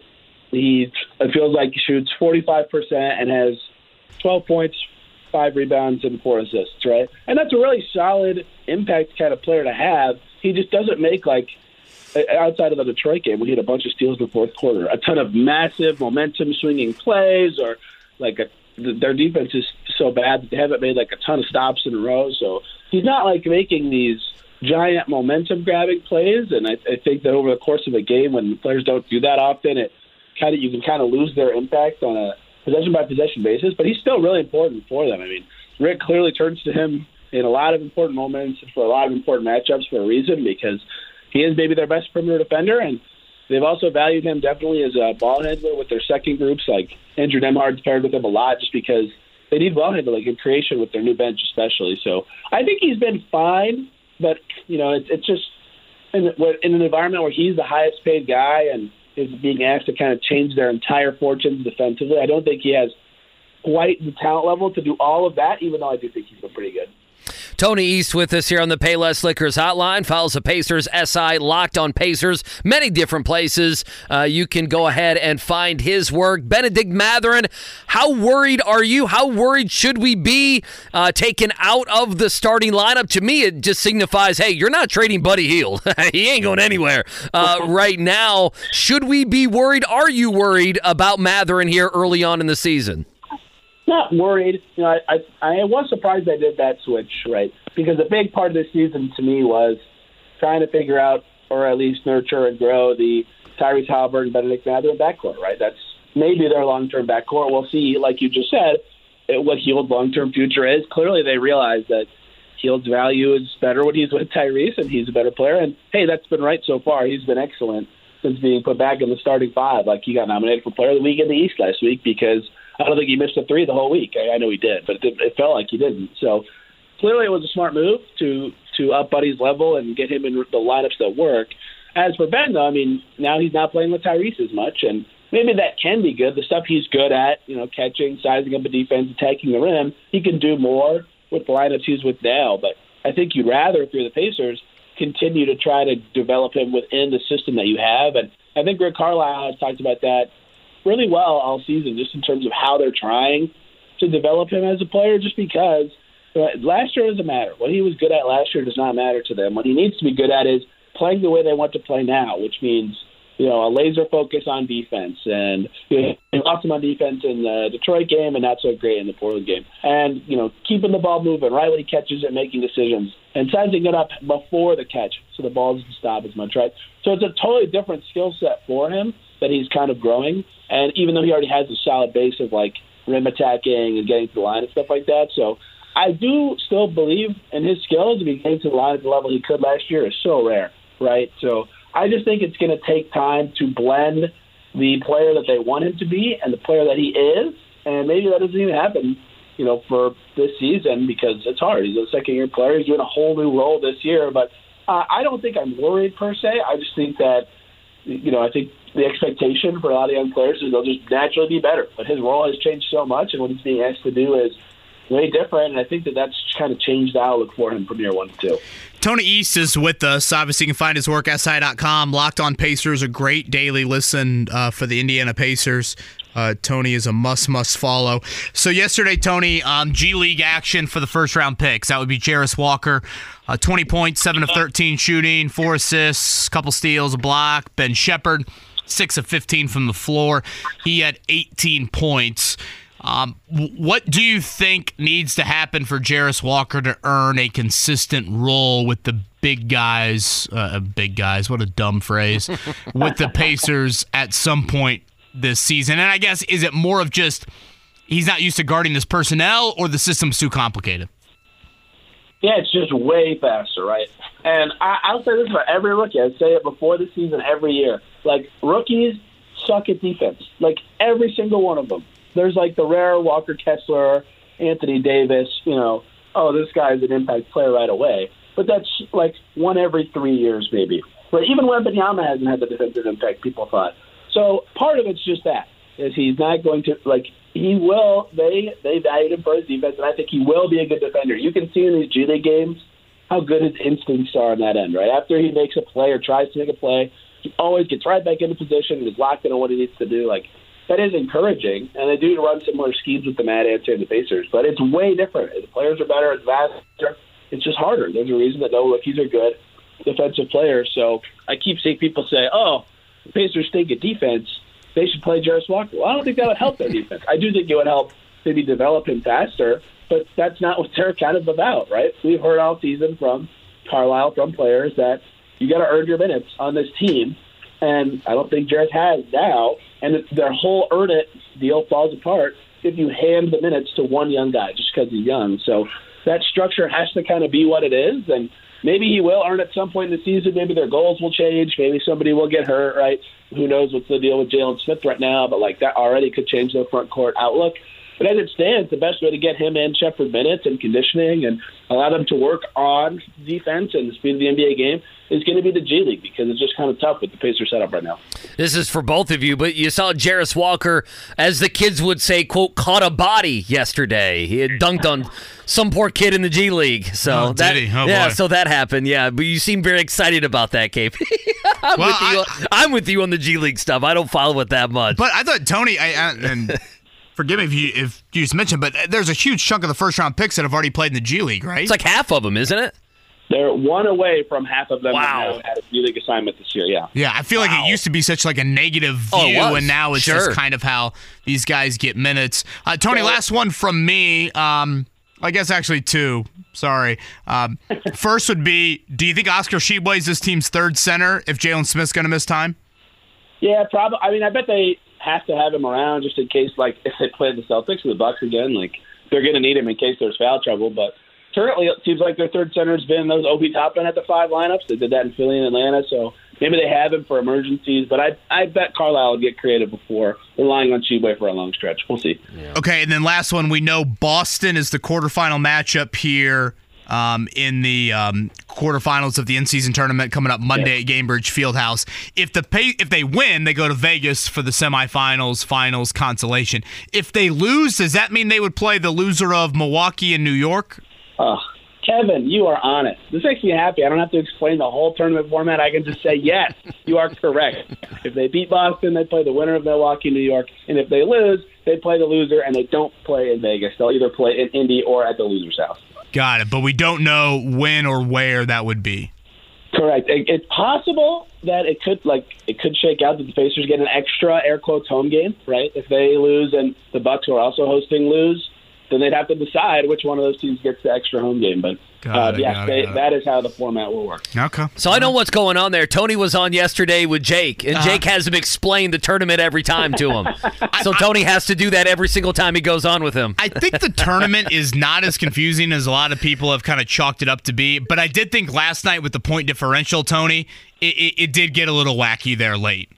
he it feels like he shoots 45% and has 12 points, five rebounds, and four assists, right? And that's a really solid impact kind of player to have. He just doesn't make like outside of the Detroit game, we had a bunch of steals in the fourth quarter, a ton of massive momentum swinging plays, or like a, their defense is so bad that they haven't made like a ton of stops in a row. So he's not like making these giant momentum grabbing plays, and I, I think that over the course of a game, when players don't do that often, it kind of you can kind of lose their impact on a possession by possession basis. But he's still really important for them. I mean, Rick clearly turns to him in a lot of important moments for a lot of important matchups for a reason because he is maybe their best perimeter defender, and they've also valued him definitely as a ball handler with their second groups. Like Andrew Nembhard's paired with him a lot just because they need ball handling in creation with their new bench, especially. So I think he's been fine but you know, it's it's just in, in an environment where he's the highest paid guy and is being asked to kind of change their entire fortunes defensively. I don't think he has quite the talent level to do all of that, even though I do think he's been pretty good. Tony East with us here on the Payless Liquors Hotline. Follows the Pacers SI Locked on Pacers. Many different places uh, you can go ahead and find his work. Bennedict Mathurin, how worried are you? How worried should we be uh, taken out of the starting lineup? To me, it just signifies, hey, you're not trading Buddy Hield. he ain't going anywhere uh, right now. Should we be worried? Are you worried about Matherin here early on in the season? Not worried. You know, I, I I was surprised I did that switch, right? Because a big part of this season to me was trying to figure out, or at least nurture and grow the Tyrese Haliburton, Bennedict Mathurin backcourt, right? That's maybe their long-term backcourt. We'll see, like you just said, what Hield's long-term future is. Clearly, they realize that Hield's value is better when he's with Tyrese, and he's a better player. And hey, that's been right so far. He's been excellent since being put back in the starting five. Like he got nominated for Player of the Week in the East last week because I don't think he missed a three the whole week. I, I know he did, but it, it felt like he didn't. So clearly, it was a smart move to to up Buddy's level and get him in the lineups that work. As for Ben, though, I mean, now he's not playing with Tyrese as much, and maybe that can be good. The stuff he's good at, you know, catching, sizing up a defense, attacking the rim, he can do more with the lineups he's with now. But I think you'd rather, if you're the Pacers, continue to try to develop him within the system that you have. And I think Rick Carlisle has talked about that really well all season, just in terms of how they're trying to develop him as a player, just because uh, last year doesn't matter. What he was good at last year does not matter to them. What he needs to be good at is playing the way they want to play now, which means you know, a laser focus on defense. And you know, awesome on defense in the Detroit game and not so great in the Portland game. And, you know, keeping the ball moving right when he catches it, making decisions, and sizing it up before the catch so the ball doesn't stop as much, right? So it's a totally different skill set for him that he's kind of growing. And even though he already has a solid base of, like, rim attacking and getting to the line and stuff like that. So I do still believe in his skills. If he came to the line at the level he could last year, is so rare, right? So I just think it's going to take time to blend the player that they want him to be and the player that he is, and maybe that doesn't even happen, you know, for this season because it's hard. He's a second-year player. He's doing a whole new role this year, but uh, I don't think I'm worried per se. I just think that, you know, I think the expectation for a lot of young players is they'll just naturally be better. But his role has changed so much, and what he's being asked to do is way different. And I think that that's kind of changed the outlook for him from year one to two. Tony East is with us. Obviously, you can find his work at SI.com. Locked on Pacers, a great daily listen uh, for the Indiana Pacers. Uh, Tony is a must must follow. So yesterday, Tony, um, G League action for the first round picks. That would be Jarace Walker, uh, 20 points, seven of 13 shooting, four assists, couple steals, a block. Ben Sheppard, six of 15 from the floor. He had 18 points. Um, what do you think needs to happen for Jarace Walker to earn a consistent role with the big guys? Uh, uh big guys, what a dumb phrase. with the Pacers at some point this season, and I guess is it more of just he's not used to guarding this personnel, or the system's too complicated? Yeah, it's just way faster, right? And I, I'll say this for every rookie. I say it before the season every year. Like rookies suck at defense, like every single one of them there's like the rare Walker Kessler, Anthony Davis, you know, oh, this guy's an impact player right away. But that's like one every three years, maybe. But even Wembanyama hasn't had the defensive impact people thought. So part of it's just that is he's not going to like he will they they valued him for his defense and I think he will be a good defender. You can see in these G League games how good his instincts are on that end, right? After he makes a play or tries to make a play, he always gets right back into position and is locked into what he needs to do. Like that is encouraging, and they do run similar schemes with the Mad Ants and the Pacers, but it's way different. The players are better, it's faster, it's just harder. There's a reason that no rookies are good defensive players. So I keep seeing people say, "Oh, the Pacers stink at defense. They should play Jarace Walker." Well, I don't think that would help their defense. I do think it would help maybe develop him faster, but that's not what they're kind of about, right? We've heard all season from Carlisle, from players that you got to earn your minutes on this team, and I don't think Jarace has now and their whole earn it deal falls apart if you hand the minutes to one young guy just because he's young. So that structure has to kind of be what it is, and maybe he will earn at some point in the season. Maybe their goals will change. Maybe somebody will get hurt. Right? Who knows what's the deal with Jalen Smith right now? But like that already could change the front court outlook. But as it stands, the best way to get him and Sheppard minutes and conditioning and allow them to work on defense and the speed of the NBA game is going to be the G League because it's just kind of tough with the Pacers setup right now. This is for both of you, but you saw Jarace Walker, as the kids would say, quote, caught a body yesterday. He had dunked on some poor kid in the G League. So oh, that, oh, yeah, boy. so that happened. Yeah, but you seem very excited about that, Cape. I'm, Well, with you, I- I'm with you on the G League stuff. I don't follow it that much. But I thought Tony, I, I and forgive me if you if you just mentioned, but there's a huge chunk of the first round picks that have already played in the G League, right? It's like half of them, isn't it? They're one away from half of them Wow. that have had a G League assignment this year. Yeah. Yeah, I feel like it used to be such like a negative view, Oh, and now it's Sure. just kind of how these guys get minutes. Uh, Tony, last one from me. Um, I guess actually two. Sorry. Um, first would be: Do you think Oscar Tshiebwe is this team's third center if Jalen Smith's going to miss time? Yeah, probably. I mean, I bet they have to have him around just in case, like, if they play the Celtics or the Bucks again, like they're going to need him in case there's foul trouble. But currently it seems like their third center has been those Obi Toppin at the five lineups. They did that in Philly and Atlanta, so maybe they have him for emergencies. But I I bet Carlisle would get creative before relying on Tshiebwe for a long stretch. We'll see. Okay, and then last one, we know Boston is the quarterfinal matchup here um, in the um, quarterfinals of the in-season tournament coming up Monday at Gainbridge Fieldhouse. If the pay, if they win, they go to Vegas for the semifinals, finals, consolation. If they lose, does that mean they would play the loser of Milwaukee and New York? Oh, Kevin, you are honest. This makes me happy. I don't have to explain the whole tournament format. I can just say, yes, you are correct. If they beat Boston, they play the winner of Milwaukee, New York. And if they lose, they play the loser, and they don't play in Vegas. They'll either play in Indy or at the loser's house. Got it. But we don't know when or where that would be. Correct. It, it's possible that it could like it could shake out that the Pacers get an extra air quotes home game, right? If they lose and the Bucks, who are also hosting, lose, then they'd have to decide which one of those teams gets the extra home game. But uh, it, yes, got it, they, got it. that is how the format will work. Okay. So I know what's going on there. Tony was on yesterday with Jake, and Uh-huh. Jake has him explain the tournament every time to him. so Tony has to do that every single time he goes on with him. I think the tournament is not as confusing as a lot of people have kind of chalked it up to be. But I did think last night with the point differential, Tony, it, it, it did get a little wacky there late.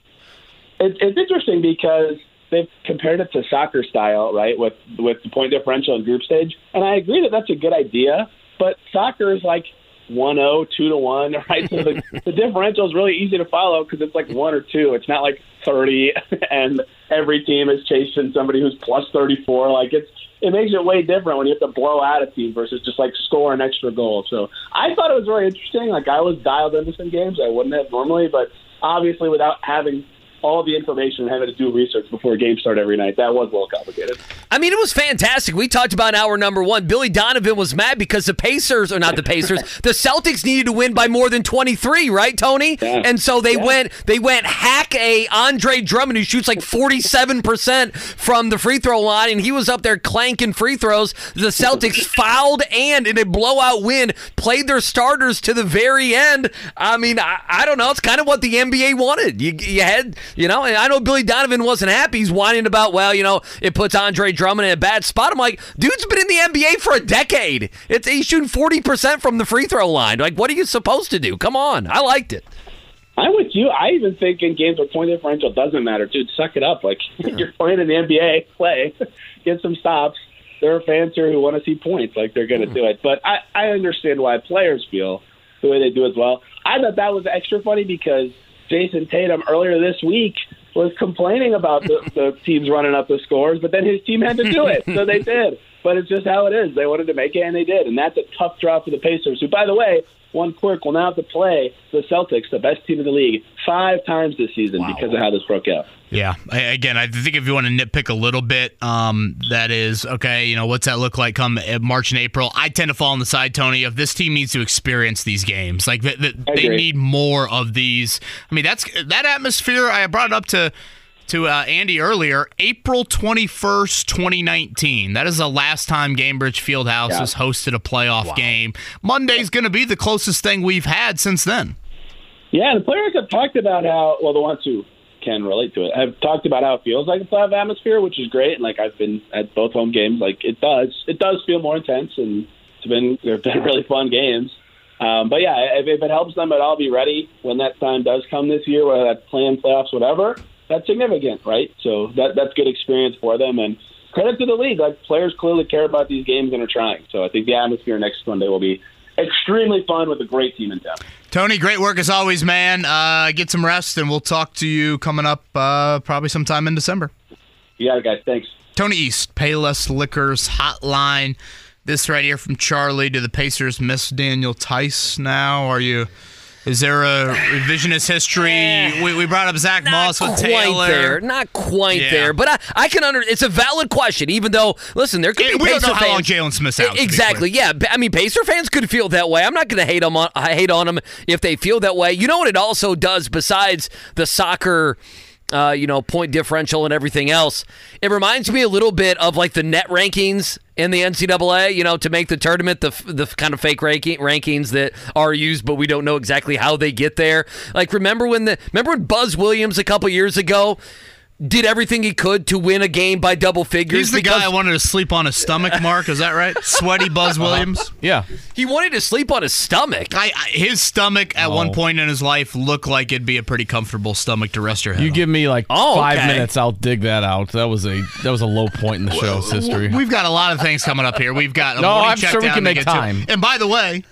It, it's interesting because they've compared it to soccer style, right, with with the point differential and group stage, and I agree that that's a good idea. But soccer is like 1-0, 2 to one, right? So the, the differential is really easy to follow because it's like one or two. It's not like thirty, and every team is chasing somebody who's plus thirty four. Like it's it makes it way different when you have to blow out a team versus just like score an extra goal. So I thought it was very interesting. Like I was dialed into some games I wouldn't have normally, but obviously without having all the information and having to do research before games start every night, that was a little complicated. I mean, it was fantastic. We talked about hour number one. Billy Donovan was mad because the Pacers, or not the Pacers, the Celtics needed to win by more than twenty three, right, Tony? And so they went they went hack a Andre Drummond who shoots like forty seven percent from the free throw line, and he was up there clanking free throws. The Celtics fouled and in a blowout win played their starters to the very end. I mean, I, I don't know. It's kind of what the NBA wanted. You you had you know, and I know Billy Donovan wasn't happy. He's whining about, well, you know, it puts Andre Drummond in a bad spot. I'm like, dude's been in the NBA for a decade. It's he's shooting forty percent from the free throw line. Like, what are you supposed to do? Come on, I liked it. I'm with you. I even think in games where point differential doesn't matter, dude, suck it up. Like you're playing in the NBA, play, get some stops. There are fans here who want to see points, like they're going to do it. But I, I understand why players feel the way they do as well. I thought that was extra funny because Jayson Tatum earlier this week was complaining about the, the teams running up the scores, but then his team had to do it, so they did. But it's just how it is. They wanted to make it, and they did. And that's a tough draw for the Pacers, who, by the way, one quirk will now have to play the Celtics, the best team in the league, five times this season because of how this broke out. Yeah. I, again, I think if you want to nitpick a little bit, um, that is okay. You know, what's that look like come uh, March and April? I tend to fall on the side, Tony, of this team needs to experience these games. Like th- th- I they need more of these. I mean, that's that atmosphere. I brought it up to to uh, Andy earlier. April twenty first, twenty nineteen. That is the last time Gainbridge Fieldhouse Yeah. has hosted a playoff game. Monday's going to be the closest thing we've had since then. Yeah, the players have talked about how well the ones who can relate to it have talked about how it feels like a playoff atmosphere, which is great. And like I've been at both home games, like it does, it does feel more intense, and it's been they've been really fun games. Um, but yeah, if, if it helps them at all be ready when that time does come this year, whether that's playing playoffs, whatever, that's significant, right? So that that's good experience for them, and credit to the league. Like players clearly care about these games and are trying. So I think the atmosphere next Sunday will be extremely fun with a great team in town. Tony, great work as always, man. Uh, get some rest, and we'll talk to you coming up uh, probably sometime in December. You got it, guys. Thanks. Tony East, Payless Liquors Hotline. This right here from Charlie. Do the Pacers miss Daniel Theis now? Are you? Is there a revisionist history? We, we brought up Zach Moss with quite Taylor. there, not quite Yeah. there, but I, I can under. It's a valid question, even though listen, there could Yeah, be we don't Pacer know how long fans- Jalen Smith's out, Exactly, yeah. I mean, Pacer fans could feel that way. I'm not going to hate them. On, I hate on them if they feel that way. You know what it also does besides the soccer. Uh, you know, point differential and everything else. It reminds me a little bit of like the net rankings in the NCAA. You know, to make the tournament, the the kind of fake ranking, rankings that are used, but we don't know exactly how they get there. Like, remember when the remember when Buzz Williams a couple years ago did everything he could to win a game by double figures. He's the because guy I wanted to sleep on his stomach. Mark, is that right? Sweaty Buzz uh-huh. Williams. Yeah. He wanted to sleep on his stomach. I, I his stomach at one Oh. point in his life looked like it'd be a pretty comfortable stomach to rest your head. You on. give me like Oh, five okay. minutes, I'll dig that out. That was a that was a low point in the show's history. We've got a lot of things coming up here. We've got a No, morning I'm check sure we can make get to. time. And by the way,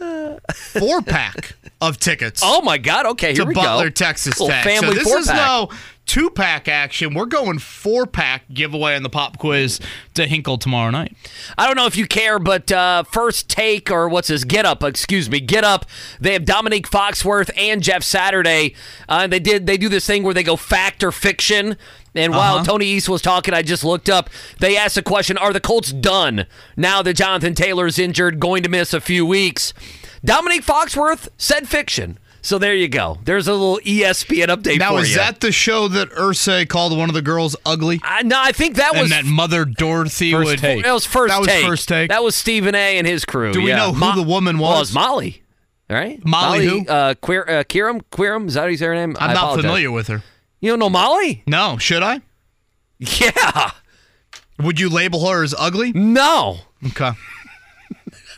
four pack of tickets. Oh my God! Okay, here to we Butler, go. Texas Little Tech. family so this is four-pack. no two pack action. We're going four pack giveaway on the pop quiz to Hinkle tomorrow night. I don't know if you care, but uh, first take or what's this? Get up, excuse me, get up. They have Dominique Foxworth and Jeff Saturday. Uh, they did they do this thing where they go fact or fiction. And while Uh-huh. Tony East was talking, I just looked up. They asked the question: Are the Colts done now that Jonathan Taylor's injured, going to miss a few weeks? Dominique Foxworth said fiction. So there you go. There's a little ESPN update Now is you. that the show that Irsay called one of the girls ugly? I, no, I think that was and that Mother Dorothy First would. take. That was first That was take. first take? That was Stephen A. and his crew. Do we yeah. know who the woman Well, was? Molly. All right. Molly who? Uh, Queer, uh, Kieram? Queeram? Is that how you say her name? I'm I not apologize. familiar with her. You don't know Molly? No, should I? Yeah. Would you label her as ugly? No. Okay.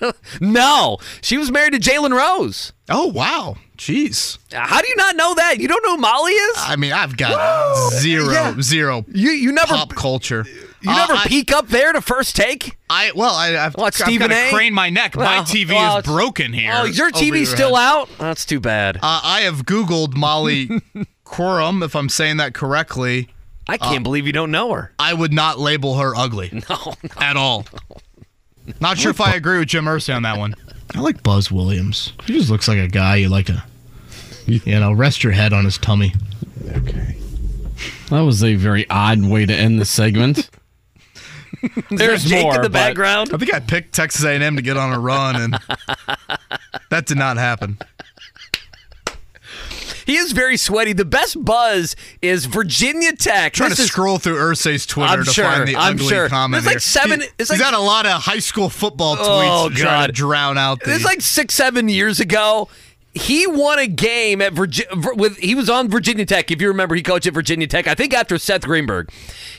No. She was married to Jalen Rose. Oh wow, jeez. How do you not know that? You don't know who Molly is? I mean, I've got zero, Yeah. zero you you never pop culture. you Uh, never I, peek up there to first take? I well, I, I've, What, I've Stephen got to crane my neck. my TV well, is broken here. Oh, is your TV your still head. out? That's too bad. Uh, I have Googled Molly Quorum, if I'm saying that correctly. I can't believe you don't know her. I would not label her ugly No. at all. Not sure if I agree with Jim Irsay on that one. I like Buzz Williams. He just looks like a guy you like to, you know, rest your head on his tummy. Okay. That was a very odd way to end the segment. There's Jake more in the but- background. I think I picked Texas A&M to get on a run, and that did not happen. He is very sweaty. The best buzz is Virginia Tech. Trying This to is- scroll through Irsay's Twitter I'm to sure, find the I'm ugly sure. comment. There's like seven- He, it's he's like- got a lot of high school football oh, tweets Oh, to to drown out the. It's like six, seven years ago. He won a game at Virginia. With he was on Virginia Tech. If you remember, he coached at Virginia Tech. I think after Seth Greenberg,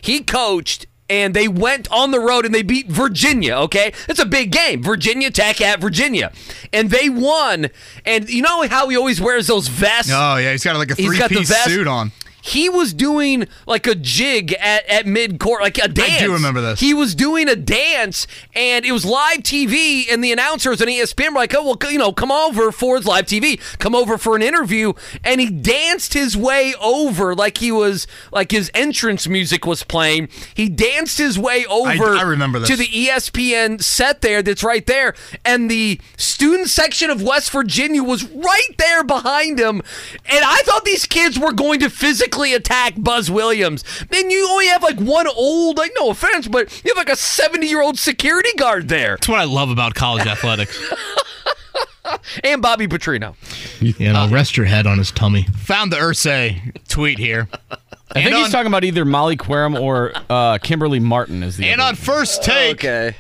he coached. And they went on the road and they beat Virginia, okay? It's a big game. Virginia Tech at Virginia. And they won. And you know how he always wears those vests? oh yeah, he's got like a He's got the three-piece vest. suit on. He was doing like a jig at, at mid court, like a dance. I do remember this. He was doing a dance, and it was live TV, and the announcers and ESPN were like, "Oh, well, you know, come over for live TV, come over for an interview," and he danced his way over like he was like his entrance music was playing. He danced his way over. I remember this. to the ESPN set there. That's right there, and the student section of West Virginia was right there behind him. And I thought these kids were going to physically attack Buzz Williams. And you only have like one old, like no offense, but you have like a seventy-year-old security guard there, That's what I love about college athletics. and Bobby Petrino. You know, rest your head on his tummy. Found the Irsay tweet here. I think And he's talking about either Molly Querum or uh, Kimberly Martin is the And other. on first take, Okay.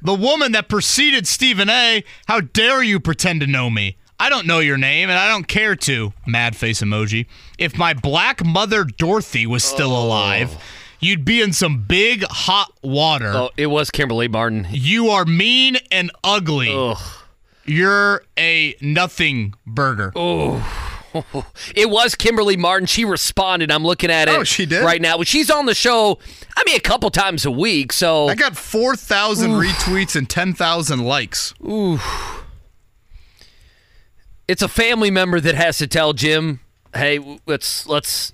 the woman that preceded Stephen A. How dare you pretend to know me? I don't know your name, and I don't care to. Mad face emoji. If my black mother Dorothy was still oh. alive, you'd be in some big hot water. Oh, it was Kimberly Martin. You are mean and ugly. Ugh. You're a nothing burger. Oh. It was Kimberly Martin. She responded. I'm looking at it Oh, she did? right now. But she's on the show, I mean, a couple times a week. So I got 4,000 retweets and 10,000 likes. It's a family member that has to tell Jim, "Hey, let's let's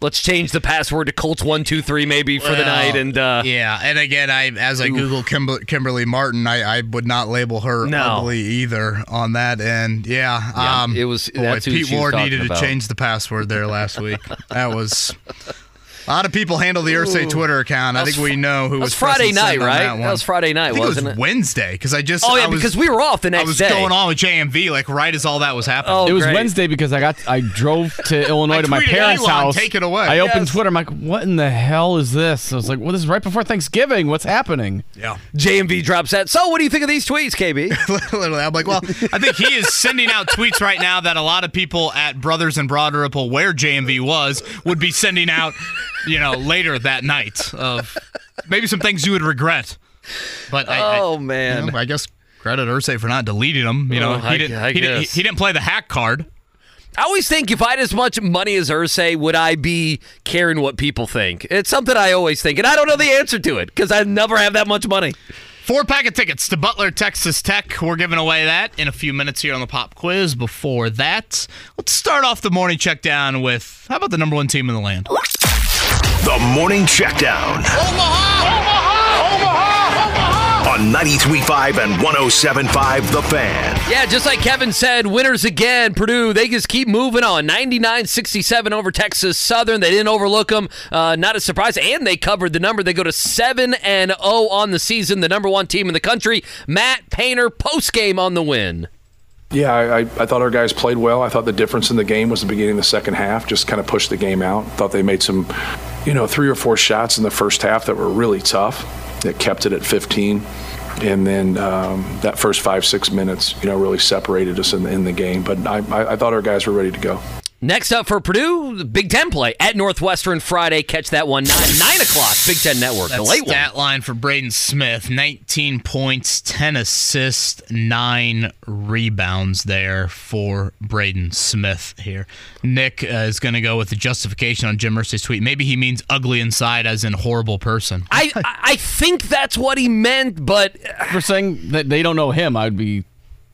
let's change the password to Colts one two three maybe for the night." And uh, yeah, and again, I as I Google Kimber- Kimberly Martin, I, I would not label her No. ugly either on that end. Yeah, Yeah, um, it was- Boy, Pete Ward needed about. to change the password there last week. that was. A lot of people handle the Irsay Twitter account. I think we know who was was Friday night, right? That, That one. was Friday night, I think wasn't it it? was Wednesday because I just. Oh, yeah, I was- because we were off the next day. I was day. going on with JMV like right as all that was happening. Oh, it was great. Wednesday because I got I drove to Illinois to my parents' Elon, house. take it away. I opened Yes. Twitter. I'm like, what in the hell is this? I was like, well, this is right before Thanksgiving. What's happening? Yeah. JMV drops that. So, what do you think of these tweets, KB? Literally, I'm like, well, I think he is sending out tweets right now that a lot of people at Brothers and Broad Ripple, where JMV was, would be sending out you know, later that night of maybe some things you would regret. But I, Oh, I, man. you know, I guess credit Irsay for not deleting them. You know, Oh, he didn't. He, didn't he didn't play the hack card. I always think if I had as much money as Irsay, would I be caring what people think? It's something I always think, and I don't know the answer to it because I never have that much money. Four pack of tickets to Butler, Texas Tech. We're giving away that in a few minutes here on the pop quiz. Before that, let's start off the morning check down with how about the number one team in the land? The Morning Checkdown. Omaha! Omaha! Omaha! Omaha! On 93.5 and 107.5 The Fan. Yeah, just like Kevin said, winners again. Purdue, they just keep moving on. 99 67 over Texas Southern. They didn't overlook them. Uh, not a surprise. And they covered the number. They go to 7 and 0 on the season, the number one team in the country. Matt Painter, post game on the win. Yeah, I, I thought our guys played well. I thought the difference in the game was the beginning of the second half, just kind of pushed the game out. Thought they made some, you know, three or four shots in the first half that were really tough, that kept it at 15. And then um, that first five, six minutes, you know, really separated us in, in the game. But I, I thought our guys were ready to go. Next up for Purdue, the Big Ten play at Northwestern Friday. Catch that one, 9, 9 o'clock, Big Ten Network. That the late one. stat line for Braden Smith: 19 points, 10 assists, nine rebounds there for Braden Smith. Here, Nick uh, is going to go with the justification on Jim Irsay's tweet. Maybe he means ugly inside, as in horrible person. I, I I think that's what he meant, but For saying that they don't know him, I would be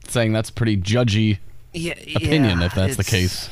saying that's a pretty judgy yeah, opinion yeah, if that's the case.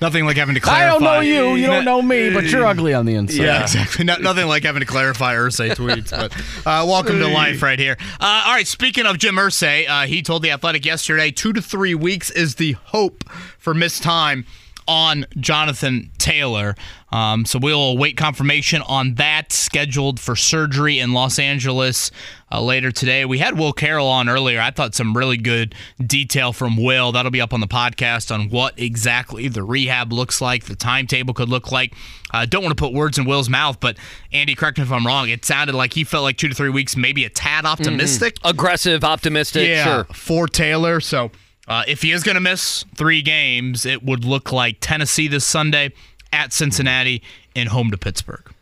Nothing like having to clarify. I don't know you, you don't know me, but you're ugly on the inside. Yeah, exactly. No, nothing like having to clarify Irsay tweets. But uh, welcome to life right here. Uh, all right. Speaking of Jim Irsay, uh, he told the Athletic yesterday two to three weeks is the hope for missed time on Jonathan Taylor. Um, so we'll await confirmation on that. Scheduled for surgery in Los Angeles uh, later today. We had Will Carroll on earlier. I thought some really good detail from Will. That'll be up on the podcast on what exactly the rehab looks like, the timetable could look like. I uh, don't want to put words in Will's mouth, but Andy, correct me if I'm wrong. It sounded like he felt like two to three weeks, maybe a tad optimistic. aggressive, optimistic. Yeah, Sure. for Taylor. So uh, if he is going to miss three games, it would look like Tennessee this Sunday, at Cincinnati, and home to Pittsburgh.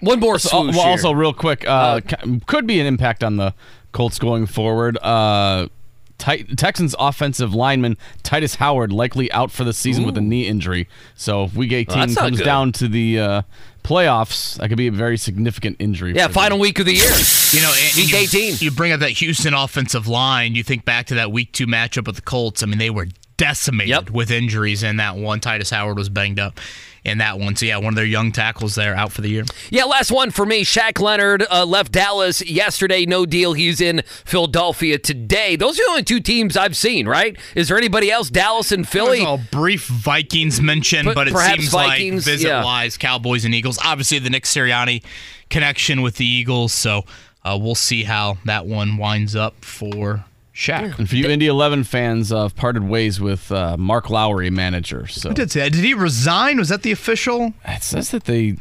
One more So, swoosh well, also, real quick, uh, ca- could be an impact on the Colts going forward. Uh, Tit- Texans offensive lineman Tytus Howard likely out for the season with a knee injury. So if Week 18 Well, comes down to the uh, playoffs, that could be a very significant injury. yeah, for final week of the year. You know, and Week you, 18. You bring up that Houston offensive line. You think back to that Week Two matchup with the Colts. I mean, they were decimated Yep. with injuries in that one. Tytus Howard was banged up in that one. So yeah, one of their young tackles there out for the year. Yeah, last one for me. Shaq Leonard uh, left Dallas yesterday. No deal. He's in Philadelphia today. Those are the only two teams I've seen, right? Is there anybody else? Dallas and Philly? A brief Vikings mention, But but it perhaps seems Vikings, like visit yeah. wise Cowboys and Eagles. Obviously, the Nick Sirianni connection with the Eagles. So uh, we'll see how that one winds up for Shaq. And for you Indy 11 fans, uh, I've parted ways with uh, Mark Lowry, manager. So Who did say that? Did he resign? Was that the official it says that they.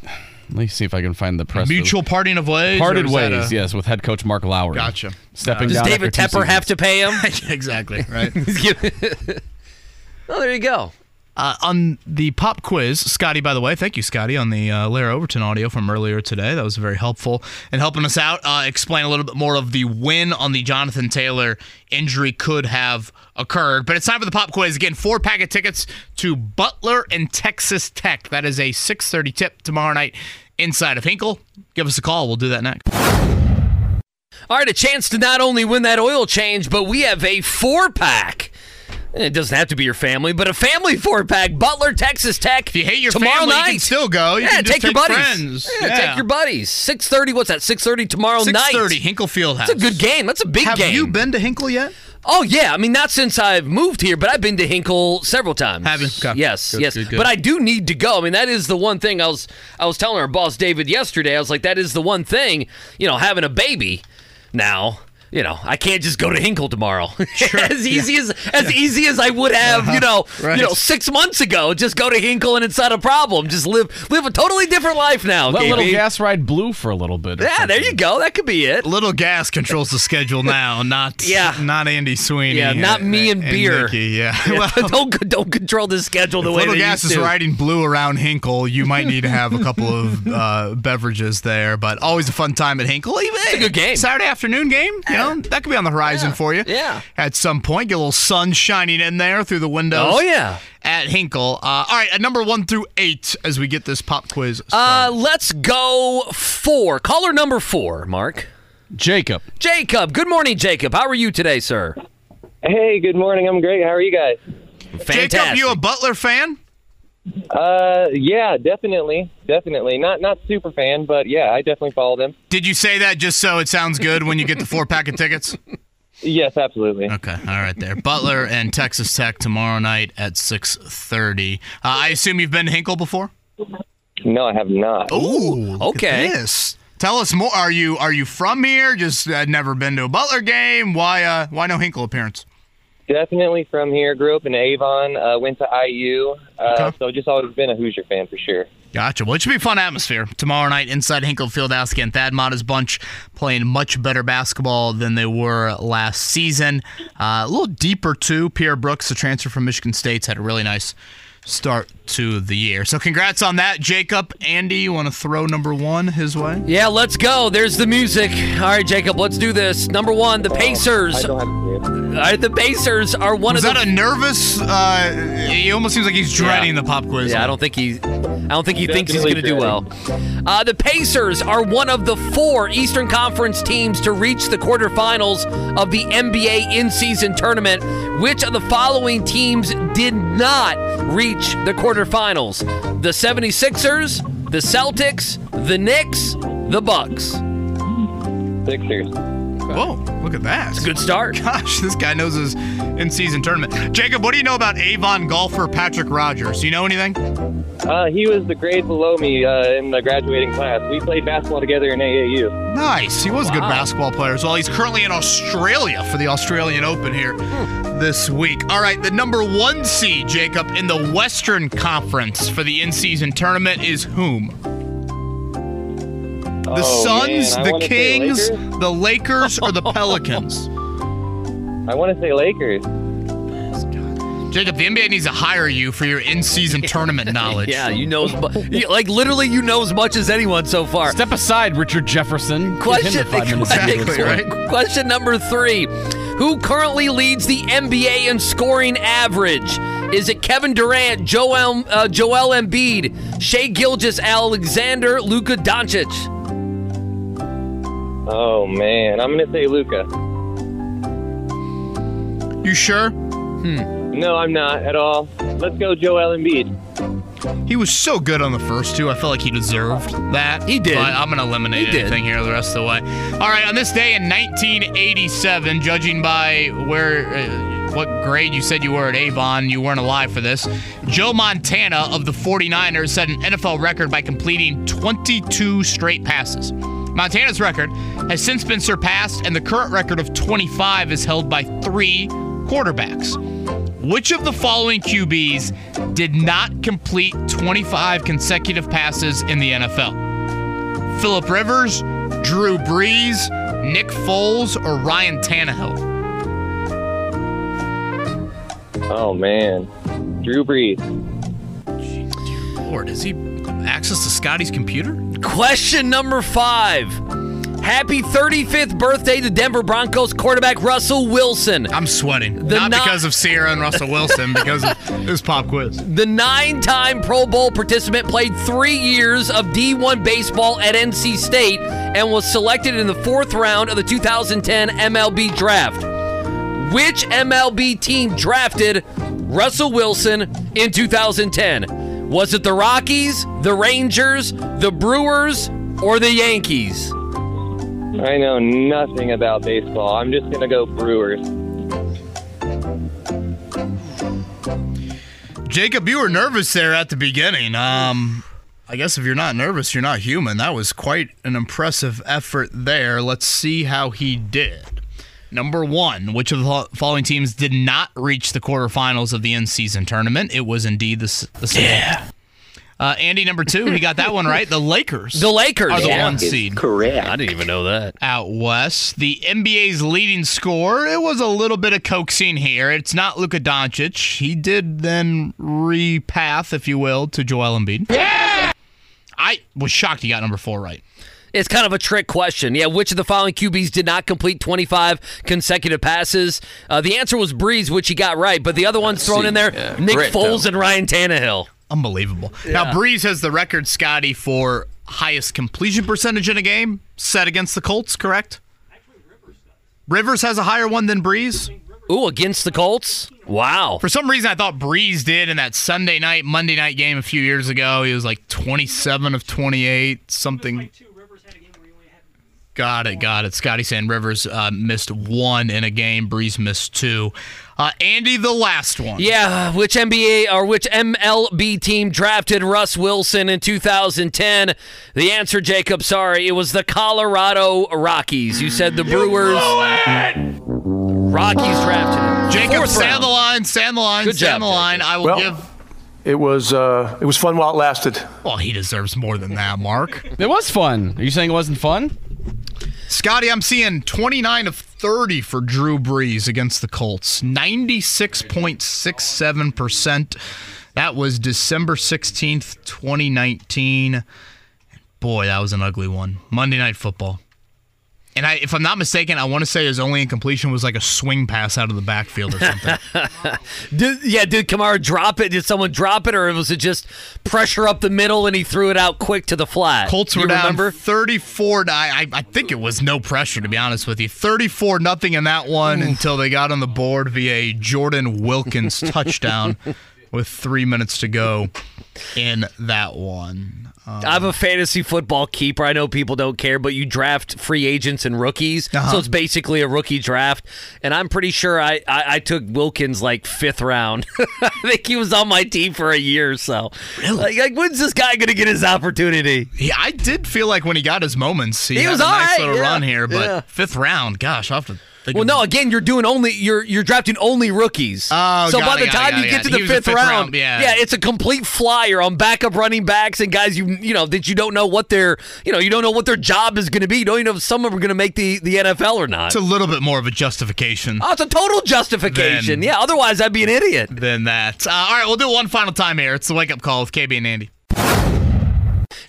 Let me see if I can find the press. mutual parting of ways? Parted or is that ways, a- yes, with head coach Mark Lowry. Gotcha. Stepping Does down. David Tepper have to pay him? exactly. Right. oh, there you go. Uh, on the pop quiz, Scotty, by the way, thank you, Scotty, on the uh, Overton audio from earlier today. That was very helpful in helping us out. Uh, explain a little bit more of the when on the Jonathan Taylor injury could have occurred. But it's time for the pop quiz again. Four pack of tickets to Butler and Texas Tech. That is a 6:30 tip tomorrow night inside of Hinkle. Give us a call. We'll do that next. All right, a chance to not only win that oil change, but we have a four pack. It doesn't have to be your family, but a family four pack. Butler, Texas Tech. If you hate your tomorrow family, you can still go. You yeah, can just take your buddies. friends. Yeah, Yeah. take your buddies. Six thirty. What's that? Six thirty tomorrow night. 6:30 Hinkle Fieldhouse. That's a good game. That's a big Have game. Have you been to Hinkle yet? Oh yeah, I mean not since I've moved here, but I've been to Hinkle several times. Have you? Okay. Yes, Good, yes. good, good. But I do need to go. I mean that is the one thing I was I was telling our boss David yesterday. I was like that is the one thing, you know, having a baby now. You know, I can't just go to Hinkle tomorrow. as easy as as easy as I would have, you know, Right. you know, six months ago. Just go to Hinkle and it's not a problem. Just live live a totally different life now. Let little gas ride blue for a little bit. or Yeah, there you go. That could be it. Little gas controls the schedule now, not Yeah. not Andy Sweeney. Yeah, not me and beer. Nikki, yeah. Yeah, Well, don't don't control the schedule the if way Little Gas used is to. riding blue around Hinkle. You might need to have a couple of uh, beverages there, but always a fun time at Hinkle. Even It's a good game. Saturday afternoon game. You know that could be on the horizon for you. Yeah. At some point, get a little sun shining in there through the windows. Oh yeah. At Hinkle. Uh, all right, at number one through eight, as we get this pop quiz. Uh, let's go four. Caller number four, Mark. Jacob. Jacob. Good morning, Jacob. How are you today, sir? Hey, good morning. I'm great. How are you guys? Fantastic. Jacob, you a Butler fan? Uh, yeah, definitely, definitely. Not not super fan, but yeah, I definitely follow them. Did you say that just so it sounds good when you get the four pack of tickets? Yes, absolutely. Okay, all right there. Butler and Texas Tech tomorrow night at six thirty. Uh, I assume you've been to Hinkle before. No, I have not. Ooh, okay. Yes. Tell us more. Are you are you from here? Just uh, never been to a Butler game? Why uh why no Hinkle appearance? Definitely from here. Grew up in Avon. Uh, went to IU. Uh, So just always been a Hoosier fan for sure. Gotcha. Well, it should be a fun atmosphere tomorrow night inside Hinkle Fieldhouse and Thad Matta's bunch playing much better basketball than they were last season. Uh, a little deeper too. Pierre Brooks, the transfer from Michigan State's had a really nice start to the year. So congrats on that, Jacob. Andy, you want to throw number one his way? Yeah, let's go. There's the music. All right, Jacob, let's do this. Number one, the Pacers. I don't have. All right, the Pacers are one Was of Is that the. a nervous? Uh, he almost seems like he's dreading the pop quiz. Yeah, I don't think he. I don't think he thinks he's going to do well. Uh, the Pacers are one of the four Eastern Conference teams to reach the quarterfinals of the NBA in-season tournament. Which of the following teams did not reach the quarterfinals? The 76ers, the Celtics, the Knicks, the Bucks. Sixers. Whoa, look at that. It's a Good start. Gosh, this guy knows his in-season tournament. Jacob, what do you know about Avon golfer Patrick Rodgers? Do you know anything? Uh, he was the grade below me uh, in the graduating class. We played basketball together in AAU. Nice. He was a good basketball player as well. He's currently in Australia for the Australian Open here this week. All right, the number one seed, Jacob, in the Western Conference for the in-season tournament is whom? The Oh, Suns, man, the Kings, Lakers. the Lakers, or the Pelicans? I want to say Lakers. Jacob, the NBA needs to hire you for your in-season tournament knowledge. Yeah, you know, as mu- you- like literally, you know as much as anyone so far. Step aside, Richard Jefferson. Question, the five minutes Exactly, right? question number three. Who currently leads the NBA in scoring average? Is it Kevin Durant, Joel, uh, Joel Embiid, Shai Gilgeous-Alexander, Luka Doncic? Oh man, I'm gonna say Luka. You sure? Hmm. No, I'm not at all. Let's go, Joel Embiid. He was so good on the first two. I felt like he deserved that. He did. But I'm going to eliminate He did. here the rest of the way. All right, on this day in 1987, judging by where. Uh, what grade you said you were at Avon, you weren't alive for this. Joe Montana of the 49ers set an NFL record by completing 22 straight passes. Montana's record has since been surpassed, and the current record of 25 is held by three quarterbacks. Which of the following QBs did not complete 25 consecutive passes in the NFL? Philip Rivers, Drew Brees, Nick Foles, or Ryan Tannehill? Oh man, Drew Brees. Lord, is he access to Scotty's computer? Question number five. Happy 35th birthday to Denver Broncos quarterback Russell Wilson. I'm sweating. The Not no- because of Sierra and Russell Wilson, because of this pop quiz. The nine time Pro Bowl participant played three years of D1 baseball at NC State and was selected in the fourth round of the 2010 MLB draft. Which MLB team drafted Russell Wilson in 2010? Was it the Rockies, the Rangers, the Brewers, or the Yankees? I know nothing about baseball. I'm just gonna go Brewers. Jacob, you were nervous there at the beginning. Um, I guess if you're not nervous, you're not human. That was quite an impressive effort there. Let's see how he did. Number one, which of the following teams did not reach the quarterfinals of the in-season tournament? It was indeed the, the same. Yeah. Uh, Andy, number two, he got that one right. The Lakers. The Lakers are the yeah. one seed. Correct. I didn't even know that. Out west, the NBA's leading scorer. It was a little bit of coaxing here. It's not Luka Doncic. He did then repath, if you will, to Joel Embiid. Yeah. I was shocked he got number four right. It's kind of a trick question. Yeah, which of the following QBs did not complete 25 consecutive passes? Uh, the answer was Brees, which he got right, but the other ones thrown in there, yeah. Nick Great, Foles though. and Ryan Tannehill. Unbelievable. Yeah. Now, Brees has the record, Scotty, for highest completion percentage in a game set against the Colts, correct? Rivers has a higher one than Brees. Ooh, against the Colts? Wow. For some reason, I thought Brees did in that Sunday night, Monday night game a few years ago. He was like 27 of 28, something. Got it, got it. Scotty Sand Rivers uh, missed one in a game. Brees missed two. Uh, Andy, the last one. Yeah, which NBA or which MLB team drafted Russ Wilson in 2010? The answer, Jacob, sorry, it was the Colorado Rockies. You said the Brewers. Rockies drafted him. Jacob, Fourth stand round. the line, stand the line, Good stand job, the line. I will Well- give. It was uh, it was fun while it lasted. Well, he deserves more than that, Mark. It was fun. Are you saying it wasn't fun? Scotty, I'm seeing 29 of 30 for Drew Brees against the Colts. 96.67%. That was December 16th, 2019. Boy, that was an ugly one. Monday Night Football. And I, if I'm not mistaken, I want to say his only incompletion was like a swing pass out of the backfield or something. Did, yeah, did Kamara drop it? Did someone drop it, or was it just pressure up the middle and he threw it out quick to the flat? Colts You were down remember? 34. to- I, I think it was no pressure, to be honest with you. 34 nothing in that one until they got on the board via Jordan Wilkins touchdown with three minutes to go in that one. Um, I'm a fantasy football keeper. I know people don't care, but you draft free agents and rookies, Uh-huh. so it's basically a rookie draft. And I'm pretty sure I, I, I took Wilkins like fifth round. I think he was on my team for a year or so. Really? Like, like when's this guy going to get his opportunity? yeah, I did feel like when he got his moments, he, He had was a nice right, little yeah, run here. But yeah. fifth round, gosh, I'll have to Well, no. Again, you're doing only you're you're drafting only rookies. Oh, so by it, the it, time got you it, get to the He was a fifth, fifth round, round, yeah. yeah, it's a complete flyer on backup running backs and guys you you know that you don't know what their you know you don't know what their job is going to be. You don't even know if some of them are going to make the the NFL or not. It's a little bit more of a justification Oh, it's a total justification. Then- yeah, otherwise I'd be an idiot. than that. Uh, all right, we'll do it one final time here. It's the wake up call with KB and Andy.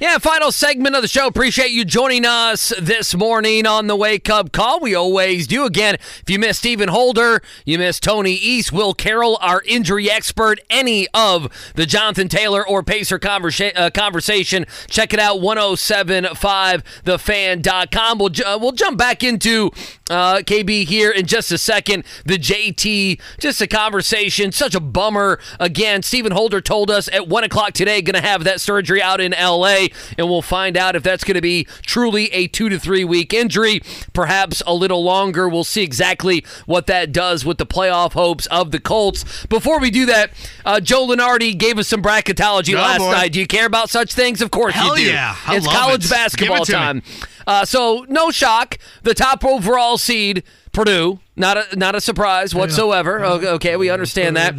Yeah, final segment of the show. Appreciate you joining us this morning on the Wake Up Call. We always do. Again, if you missed Stephen Holder, you missed Tony East, Will Carroll, our injury expert, any of the Jonathan Taylor or Pacer conversa- uh, conversation, check it out, 1075thefan.com. We'll, ju- we'll jump back into uh, KB here in just a second. The JT, just a conversation. Such a bummer. Again, Stephen Holder told us at 1 o'clock today, going to have that surgery out in LA, and we'll find out if that's going to be truly a two to three week injury, perhaps a little longer. We'll see exactly what that does with the playoff hopes of the Colts. Before we do that, uh, Joe Lunardi gave us some bracketology Oh, last boy. night. Do you care about such things? Of course Hell you do. yeah. I it's college it. It basketball me. time. Uh, so no shock, the top overall seed, Purdue. Not a not a surprise whatsoever. O- Okay, we understand that.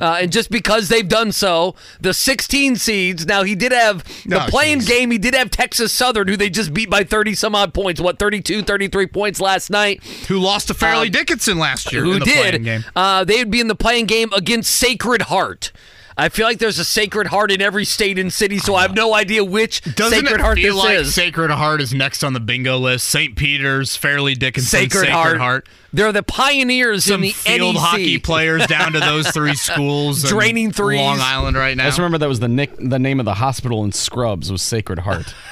Uh, and just because they've done so, the 16 seeds. Now he did have the Oh, playing jeez. game. He did have Texas Southern, who they just beat by 30 some odd points. What 32, 33 points last night. Who lost to Fairleigh Um, Dickinson last year Who in the did? playing game. Uh, they would be in the playing game against Sacred Heart. I feel like there's a Sacred Heart in every state and city, so I have no idea which Doesn't Sacred it Heart feel this like is. Sacred Heart is next on the bingo list? St. Peter's, Fairleigh Dickinson, Sacred, Heart. They're the pioneers Some in the field NEC. hockey players down to those three schools. Draining threes. Long Island right now. I just remember that was the nick, the name of the hospital in Scrubs was Sacred Heart.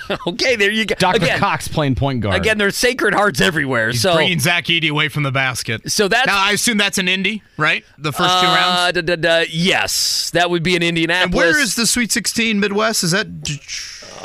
okay, there you go. Dr. Again, Cox playing point guard. again, there's Sacred Hearts everywhere. He's so bringing Zach Edey away from the basket. So that's now I assume that's an Indy, right? The first two uh, rounds. da, da, da, yes, that would be in Indianapolis. And where is the Sweet 16 Midwest? Is that?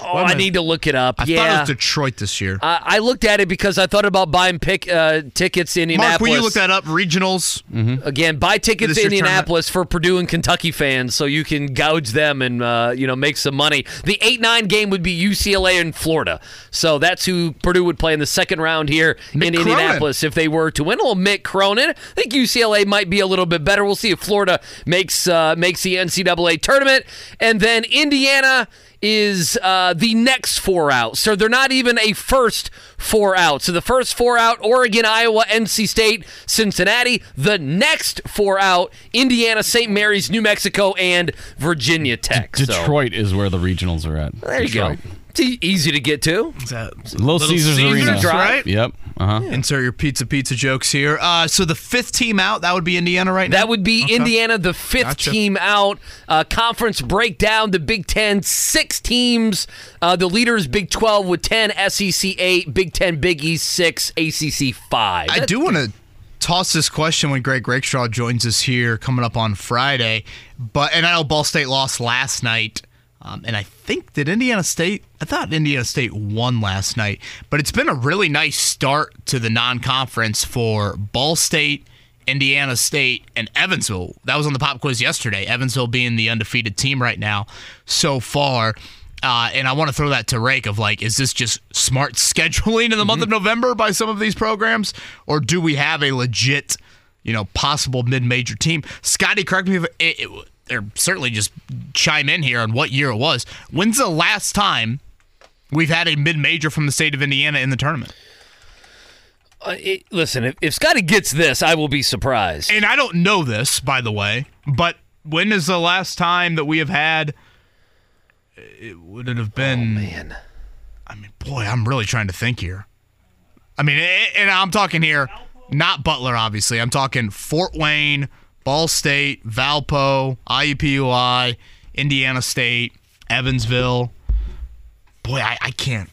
Oh, I need to look it up. I yeah. thought it was Detroit this year. Uh, I looked at it because I thought about buying pick uh, tickets to Indianapolis. Mark, will you look that up? Regionals. Again, buy tickets This to Indianapolis for Purdue and Kentucky fans, so you can gouge them and uh, you know make some money. The eight nine game would be UCLA and Florida, so that's who Purdue would play in the second round here in Mick Indianapolis if they were to win. Well, Mick Cronin, I think UCLA might be a little bit better. We'll see if Florida makes uh, makes the NCAA tournament, and then Indiana is uh, the next four out. So they're not even a first four out. So the first four out, Oregon, Iowa, NC State, Cincinnati. The next four out, Indiana, St. Mary's, New Mexico, and Virginia Tech. So Detroit is where the regionals are at. there you go. It's e- easy to get to. Little, Caesars, Arena. right? Yep. Uh huh. Insert your pizza pizza jokes here. Uh, so the fifth team out, that would be Indiana right now? That would be Okay. Indiana, the fifth Gotcha. team out. Uh, conference breakdown: the Big Ten, six teams. Uh, the leaders: Big Twelve with ten, SEC eight, Big Ten, Big East six, ACC five. I do want to toss this question when Greg Rakestraw joins us here coming up on Friday. But and I know Ball State lost last night. Um, and I think did Indiana State? I thought Indiana State won last night, but it's been a really nice start to the non-conference for Ball State, Indiana State, and Evansville. That was on the pop quiz yesterday. Evansville being the undefeated team right now so far. Uh, and I want to throw that to Rake of like, is this just smart scheduling in the month of November by some of these programs, or do we have a legit, you know, possible mid-major team? Scotty, correct me if it, it, or certainly just chime in here on what year it was. When's the last time we've had a mid-major from the state of Indiana in the tournament? Uh, it- listen, if, if Scotty gets this, I will be surprised. And I don't know this, by the way, but when is the last time that we have had? It would it have been? Oh, man, I mean, boy, I'm really trying to think here. I mean, and I'm talking here, not Butler, obviously. I'm talking Fort Wayne, Ball State, Valpo, IUPUI, Indiana State, Evansville. Boy, I, I can't.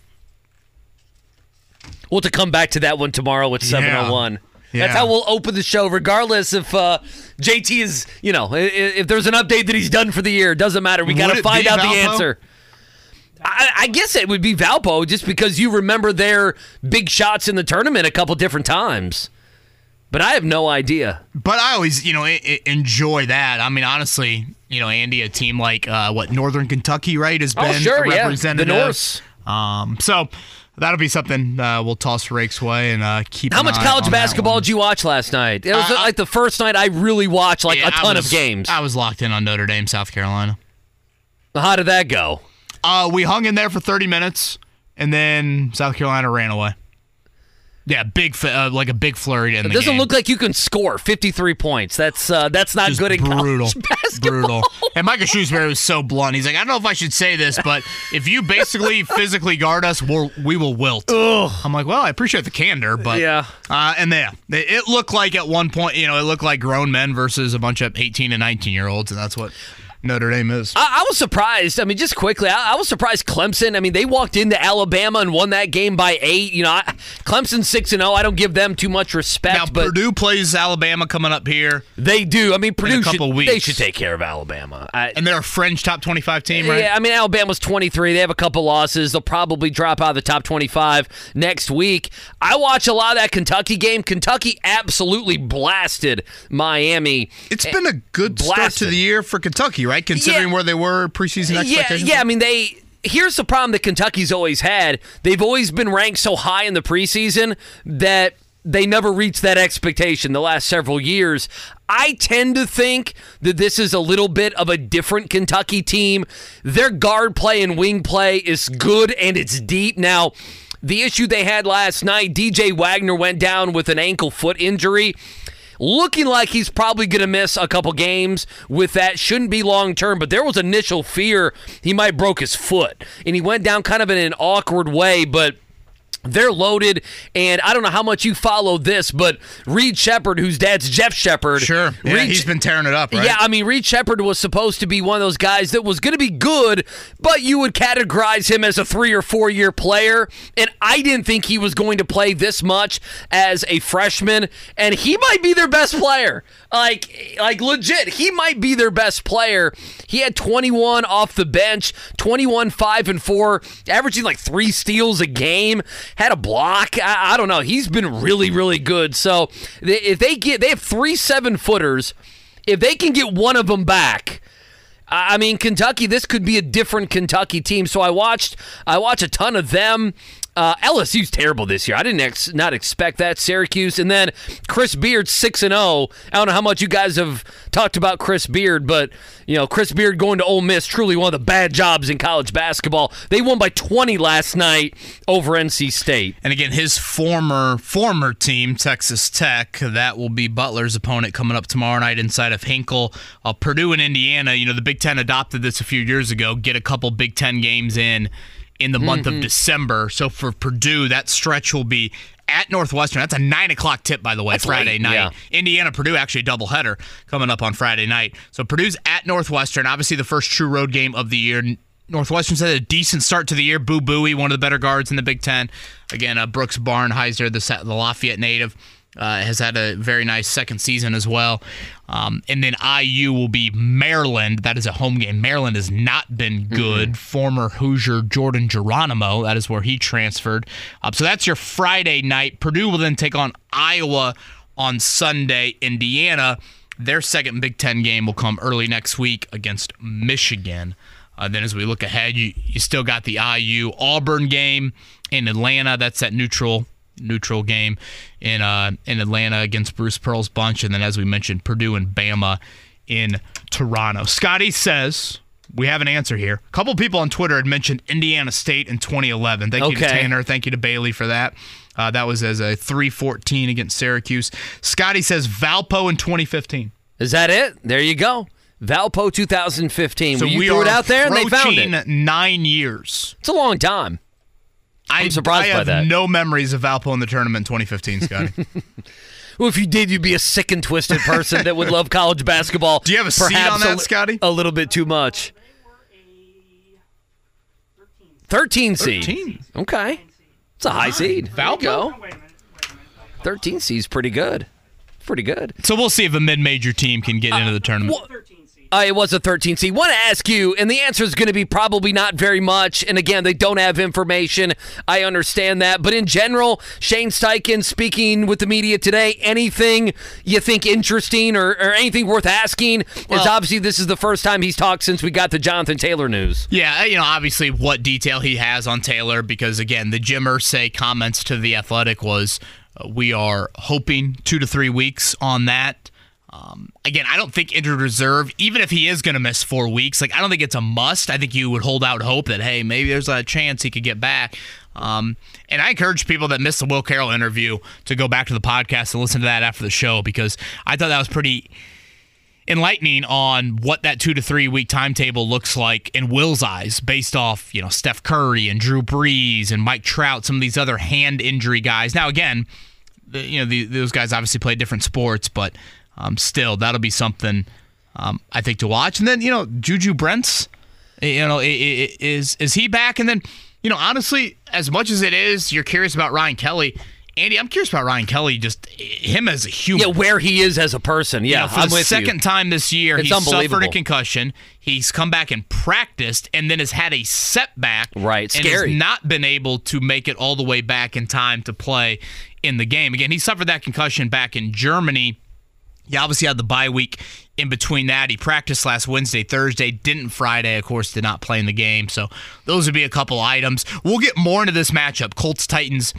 We'll have to come back to that one tomorrow at Yeah. 701. That's Yeah. how we'll open the show, regardless if uh, JT is, you know, i- i- if there's an update that he's done for the year. It doesn't matter. We got to find out the answer. I, I guess it would be Valpo just because you remember their big shots in the tournament a couple different times. But I have no idea. But I always, you know, I- I enjoy that. I mean, honestly, you know, Andy, a team like uh, what Northern Kentucky, right, has Oh, been sure, a yeah. The representative. Norse. Um, so that'll be something uh, we'll toss Rake's way and uh, keep. How much college basketball did you watch last night? It was Uh, like the first night I really watched like Yeah, a ton was- of games. I was locked in on Notre Dame, South Carolina. How did that go? Uh, we hung in there for 30 minutes, and then South Carolina ran away. Yeah, big, uh, like a big flurry in It the game. It doesn't game. look like you can score 53 points. That's uh, that's not Just good in brutal, college basketball. brutal. And Micah Shrewsberry was so blunt. He's like, I don't know if I should say this, but if you basically physically guard us, we'll, we will wilt. I'm like, well, I appreciate the candor, but Yeah. Uh, and yeah, it it looked like at one point, you know, it looked like grown men versus a bunch of 18 and 19 year olds, and that's what Notre Dame is. I, I was surprised. I mean, just quickly, I, I was surprised Clemson. I mean, they walked into Alabama and won that game by eight. You know, I, Clemson six and zero. I don't give them too much respect, Now but Purdue plays Alabama coming up here, they do. I mean, Purdue a couple should, weeks. they should take care of Alabama. I, and they're a fringe top 25 team, right? Yeah, I mean Alabama's 23. They have a couple losses. They'll probably drop out of the top 25 next week. I watch a lot of that Kentucky game. Kentucky absolutely blasted Miami. It's eh, been a good start to the year for Kentucky, right? Considering Yeah. where they were preseason Yeah, expectations. yeah. I mean, they. Here's the problem that Kentucky's always had. They've always been ranked so high in the preseason that they never reached that expectation the last several years. I tend to think that this is a little bit of a different Kentucky team. Their guard play and wing play is good and it's deep. Now, the issue they had last night, DJ Wagner went down with an ankle foot injury looking like he's probably going to miss a couple games with that. Shouldn't be long term, but there was initial fear he might broke his foot, and he went down kind of in an awkward way. But They're loaded, and I don't know how much you follow this, but Reed Sheppard, whose dad's Jeff Sheppard, sure, yeah, Reed, he's been tearing it up. Right? Yeah, I mean Reed Sheppard was supposed to be one of those guys that was going to be good, but you would categorize him as a three or four year player, and I didn't think he was going to play this much as a freshman, and he might be their best player. Like, like legit, he might be their best player. He had 21 off the bench, 21, five and four, averaging like three steals a game had a block. I, I, don't know. He's been really, really good. So if they get, they have three seven footers. If they can get one of them back, I mean, Kentucky. This could be a different Kentucky team. So I watched, I watched a ton of them. Uh, LSU's terrible this year. I didn't ex- not expect that. Syracuse and then Chris Beard six and zero. Oh. I don't know how much you guys have talked about Chris Beard, but you know Chris Beard going to Ole Miss truly one of the bad jobs in college basketball. They won by twenty last night over NC State. And again, his former former team Texas Tech that will be Butler's opponent coming up tomorrow night inside of Hinkle. Uh, Purdue and Indiana. You know the Big Ten adopted this a few years ago. Get a couple Big Ten games in in the month mm-hmm. of December. So for Purdue, that stretch will be at Northwestern. That's a nine o'clock tip, by the way, That's Friday night. Yeah. Indiana Purdue actually a doubleheader coming up on Friday night. So Purdue's at Northwestern, obviously the first true road game of the year. Northwestern's had a decent start to the year. Boo Buie, one of the better guards in the Big Ten. Again, uh, Brooks Barnhizer, the, the Lafayette native. Uh, has had a very nice second season as well. Um, and then IU will be Maryland. That is a home game. Maryland has not been good. Mm-hmm. Former Hoosier Jordan Geronimo, that is where he transferred. Uh, so that's your Friday night. Purdue will then take on Iowa on Sunday. Indiana, their second Big Ten game will come early next week against Michigan. Uh, then as we look ahead, you, you still got the IU Auburn game in Atlanta. That's at neutral neutral game in uh, in Atlanta against Bruce Pearl's bunch, and then as we mentioned, Purdue and Bama in Toronto. Scotty says we have an answer here. A couple people on Twitter had mentioned Indiana State in 2011. Thank okay. you to Tanner. Thank you to Bailey for that. Uh, that was as a 314 against Syracuse. Scotty says Valpo in 2015. Is that it? There you go. Valpo 2015. So we threw it out there and they found it. Nine years. It's a long time. I'm surprised I by that. no memories of Valpo in the tournament 2015, Scotty. well, if you did, you'd be a sick and twisted person that would love college basketball. Do you have a seat on that, a, Scotty? A little bit too much. 13 seed. 13. Okay. It's a high seed. Valpo. 13 seed is pretty good. Pretty good. So we'll see if a mid-major team can get uh, into the tournament. Well, uh, it was a 13 seed. Want to ask you, and the answer is going to be probably not very much. And again, they don't have information. I understand that, but in general, Shane Steichen speaking with the media today. Anything you think interesting or, or anything worth asking? Well, is obviously this is the first time he's talked since we got the Jonathan Taylor news. Yeah, you know, obviously what detail he has on Taylor because again, the Jim Irsay comments to the Athletic was. Uh, we are hoping two to three weeks on that. Um, again, I don't think injured reserve, even if he is going to miss four weeks, like I don't think it's a must. I think you would hold out hope that hey, maybe there's a chance he could get back. Um, and I encourage people that missed the Will Carroll interview to go back to the podcast and listen to that after the show because I thought that was pretty enlightening on what that two to three week timetable looks like in Will's eyes, based off you know Steph Curry and Drew Brees and Mike Trout, some of these other hand injury guys. Now again, the, you know the, those guys obviously play different sports, but um, still, that'll be something um, I think to watch. And then you know, Juju Brents, you know, is is he back? And then you know, honestly, as much as it is, you're curious about Ryan Kelly. Andy, I'm curious about Ryan Kelly, just him as a human. Yeah, where he is as a person. Yeah, you know, for I'm the second you. time this year, it's he suffered a concussion. He's come back and practiced, and then has had a setback. Right, and scary. has not been able to make it all the way back in time to play in the game. Again, he suffered that concussion back in Germany he obviously had the bye week in between that. He practiced last Wednesday, Thursday, didn't Friday, of course, did not play in the game. So those would be a couple items. We'll get more into this matchup, Colts Titans,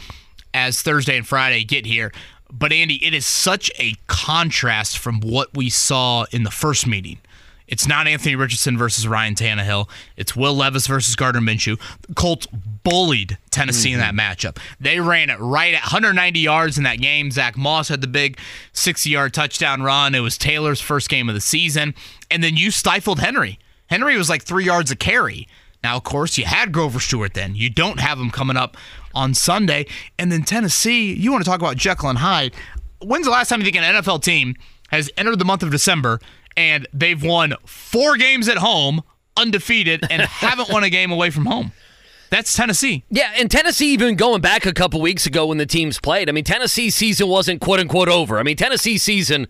as Thursday and Friday get here. But Andy, it is such a contrast from what we saw in the first meeting. It's not Anthony Richardson versus Ryan Tannehill. It's Will Levis versus Gardner Minshew. The Colts bullied Tennessee mm-hmm. in that matchup. They ran it right at 190 yards in that game. Zach Moss had the big 60 yard touchdown run. It was Taylor's first game of the season. And then you stifled Henry. Henry was like three yards a carry. Now, of course, you had Grover Stewart then. You don't have him coming up on Sunday. And then Tennessee, you want to talk about Jekyll and Hyde. When's the last time you think an NFL team has entered the month of December and they've won four games at home, undefeated, and haven't won a game away from home? That's Tennessee. Yeah, and Tennessee even going back a couple weeks ago when the teams played. I mean, Tennessee's season wasn't quote unquote over. I mean, Tennessee's season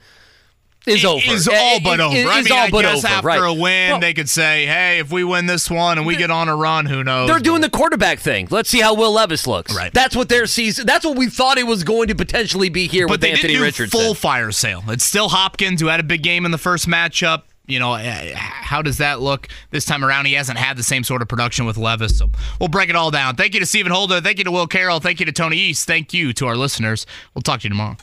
is over. Is all but It- over. it- I mean, all I but guess over, after right. a win, Well, they could say, "Hey, if we win this one and we get on a run, who knows?" They're doing the quarterback thing. Let's see how Will Levis looks. Right. That's what their season. That's what we thought it was going to potentially be here but with they Anthony didn't do Richardson. full fire sale. It's still Hopkins who had a big game in the first matchup. You know, eh, how does that look this time around? He hasn't had the same sort of production with Levis. So we'll break it all down. Thank you to Stephen Holder. Thank you to Will Carroll. Thank you to Tony East. Thank you to our listeners. We'll talk to you tomorrow.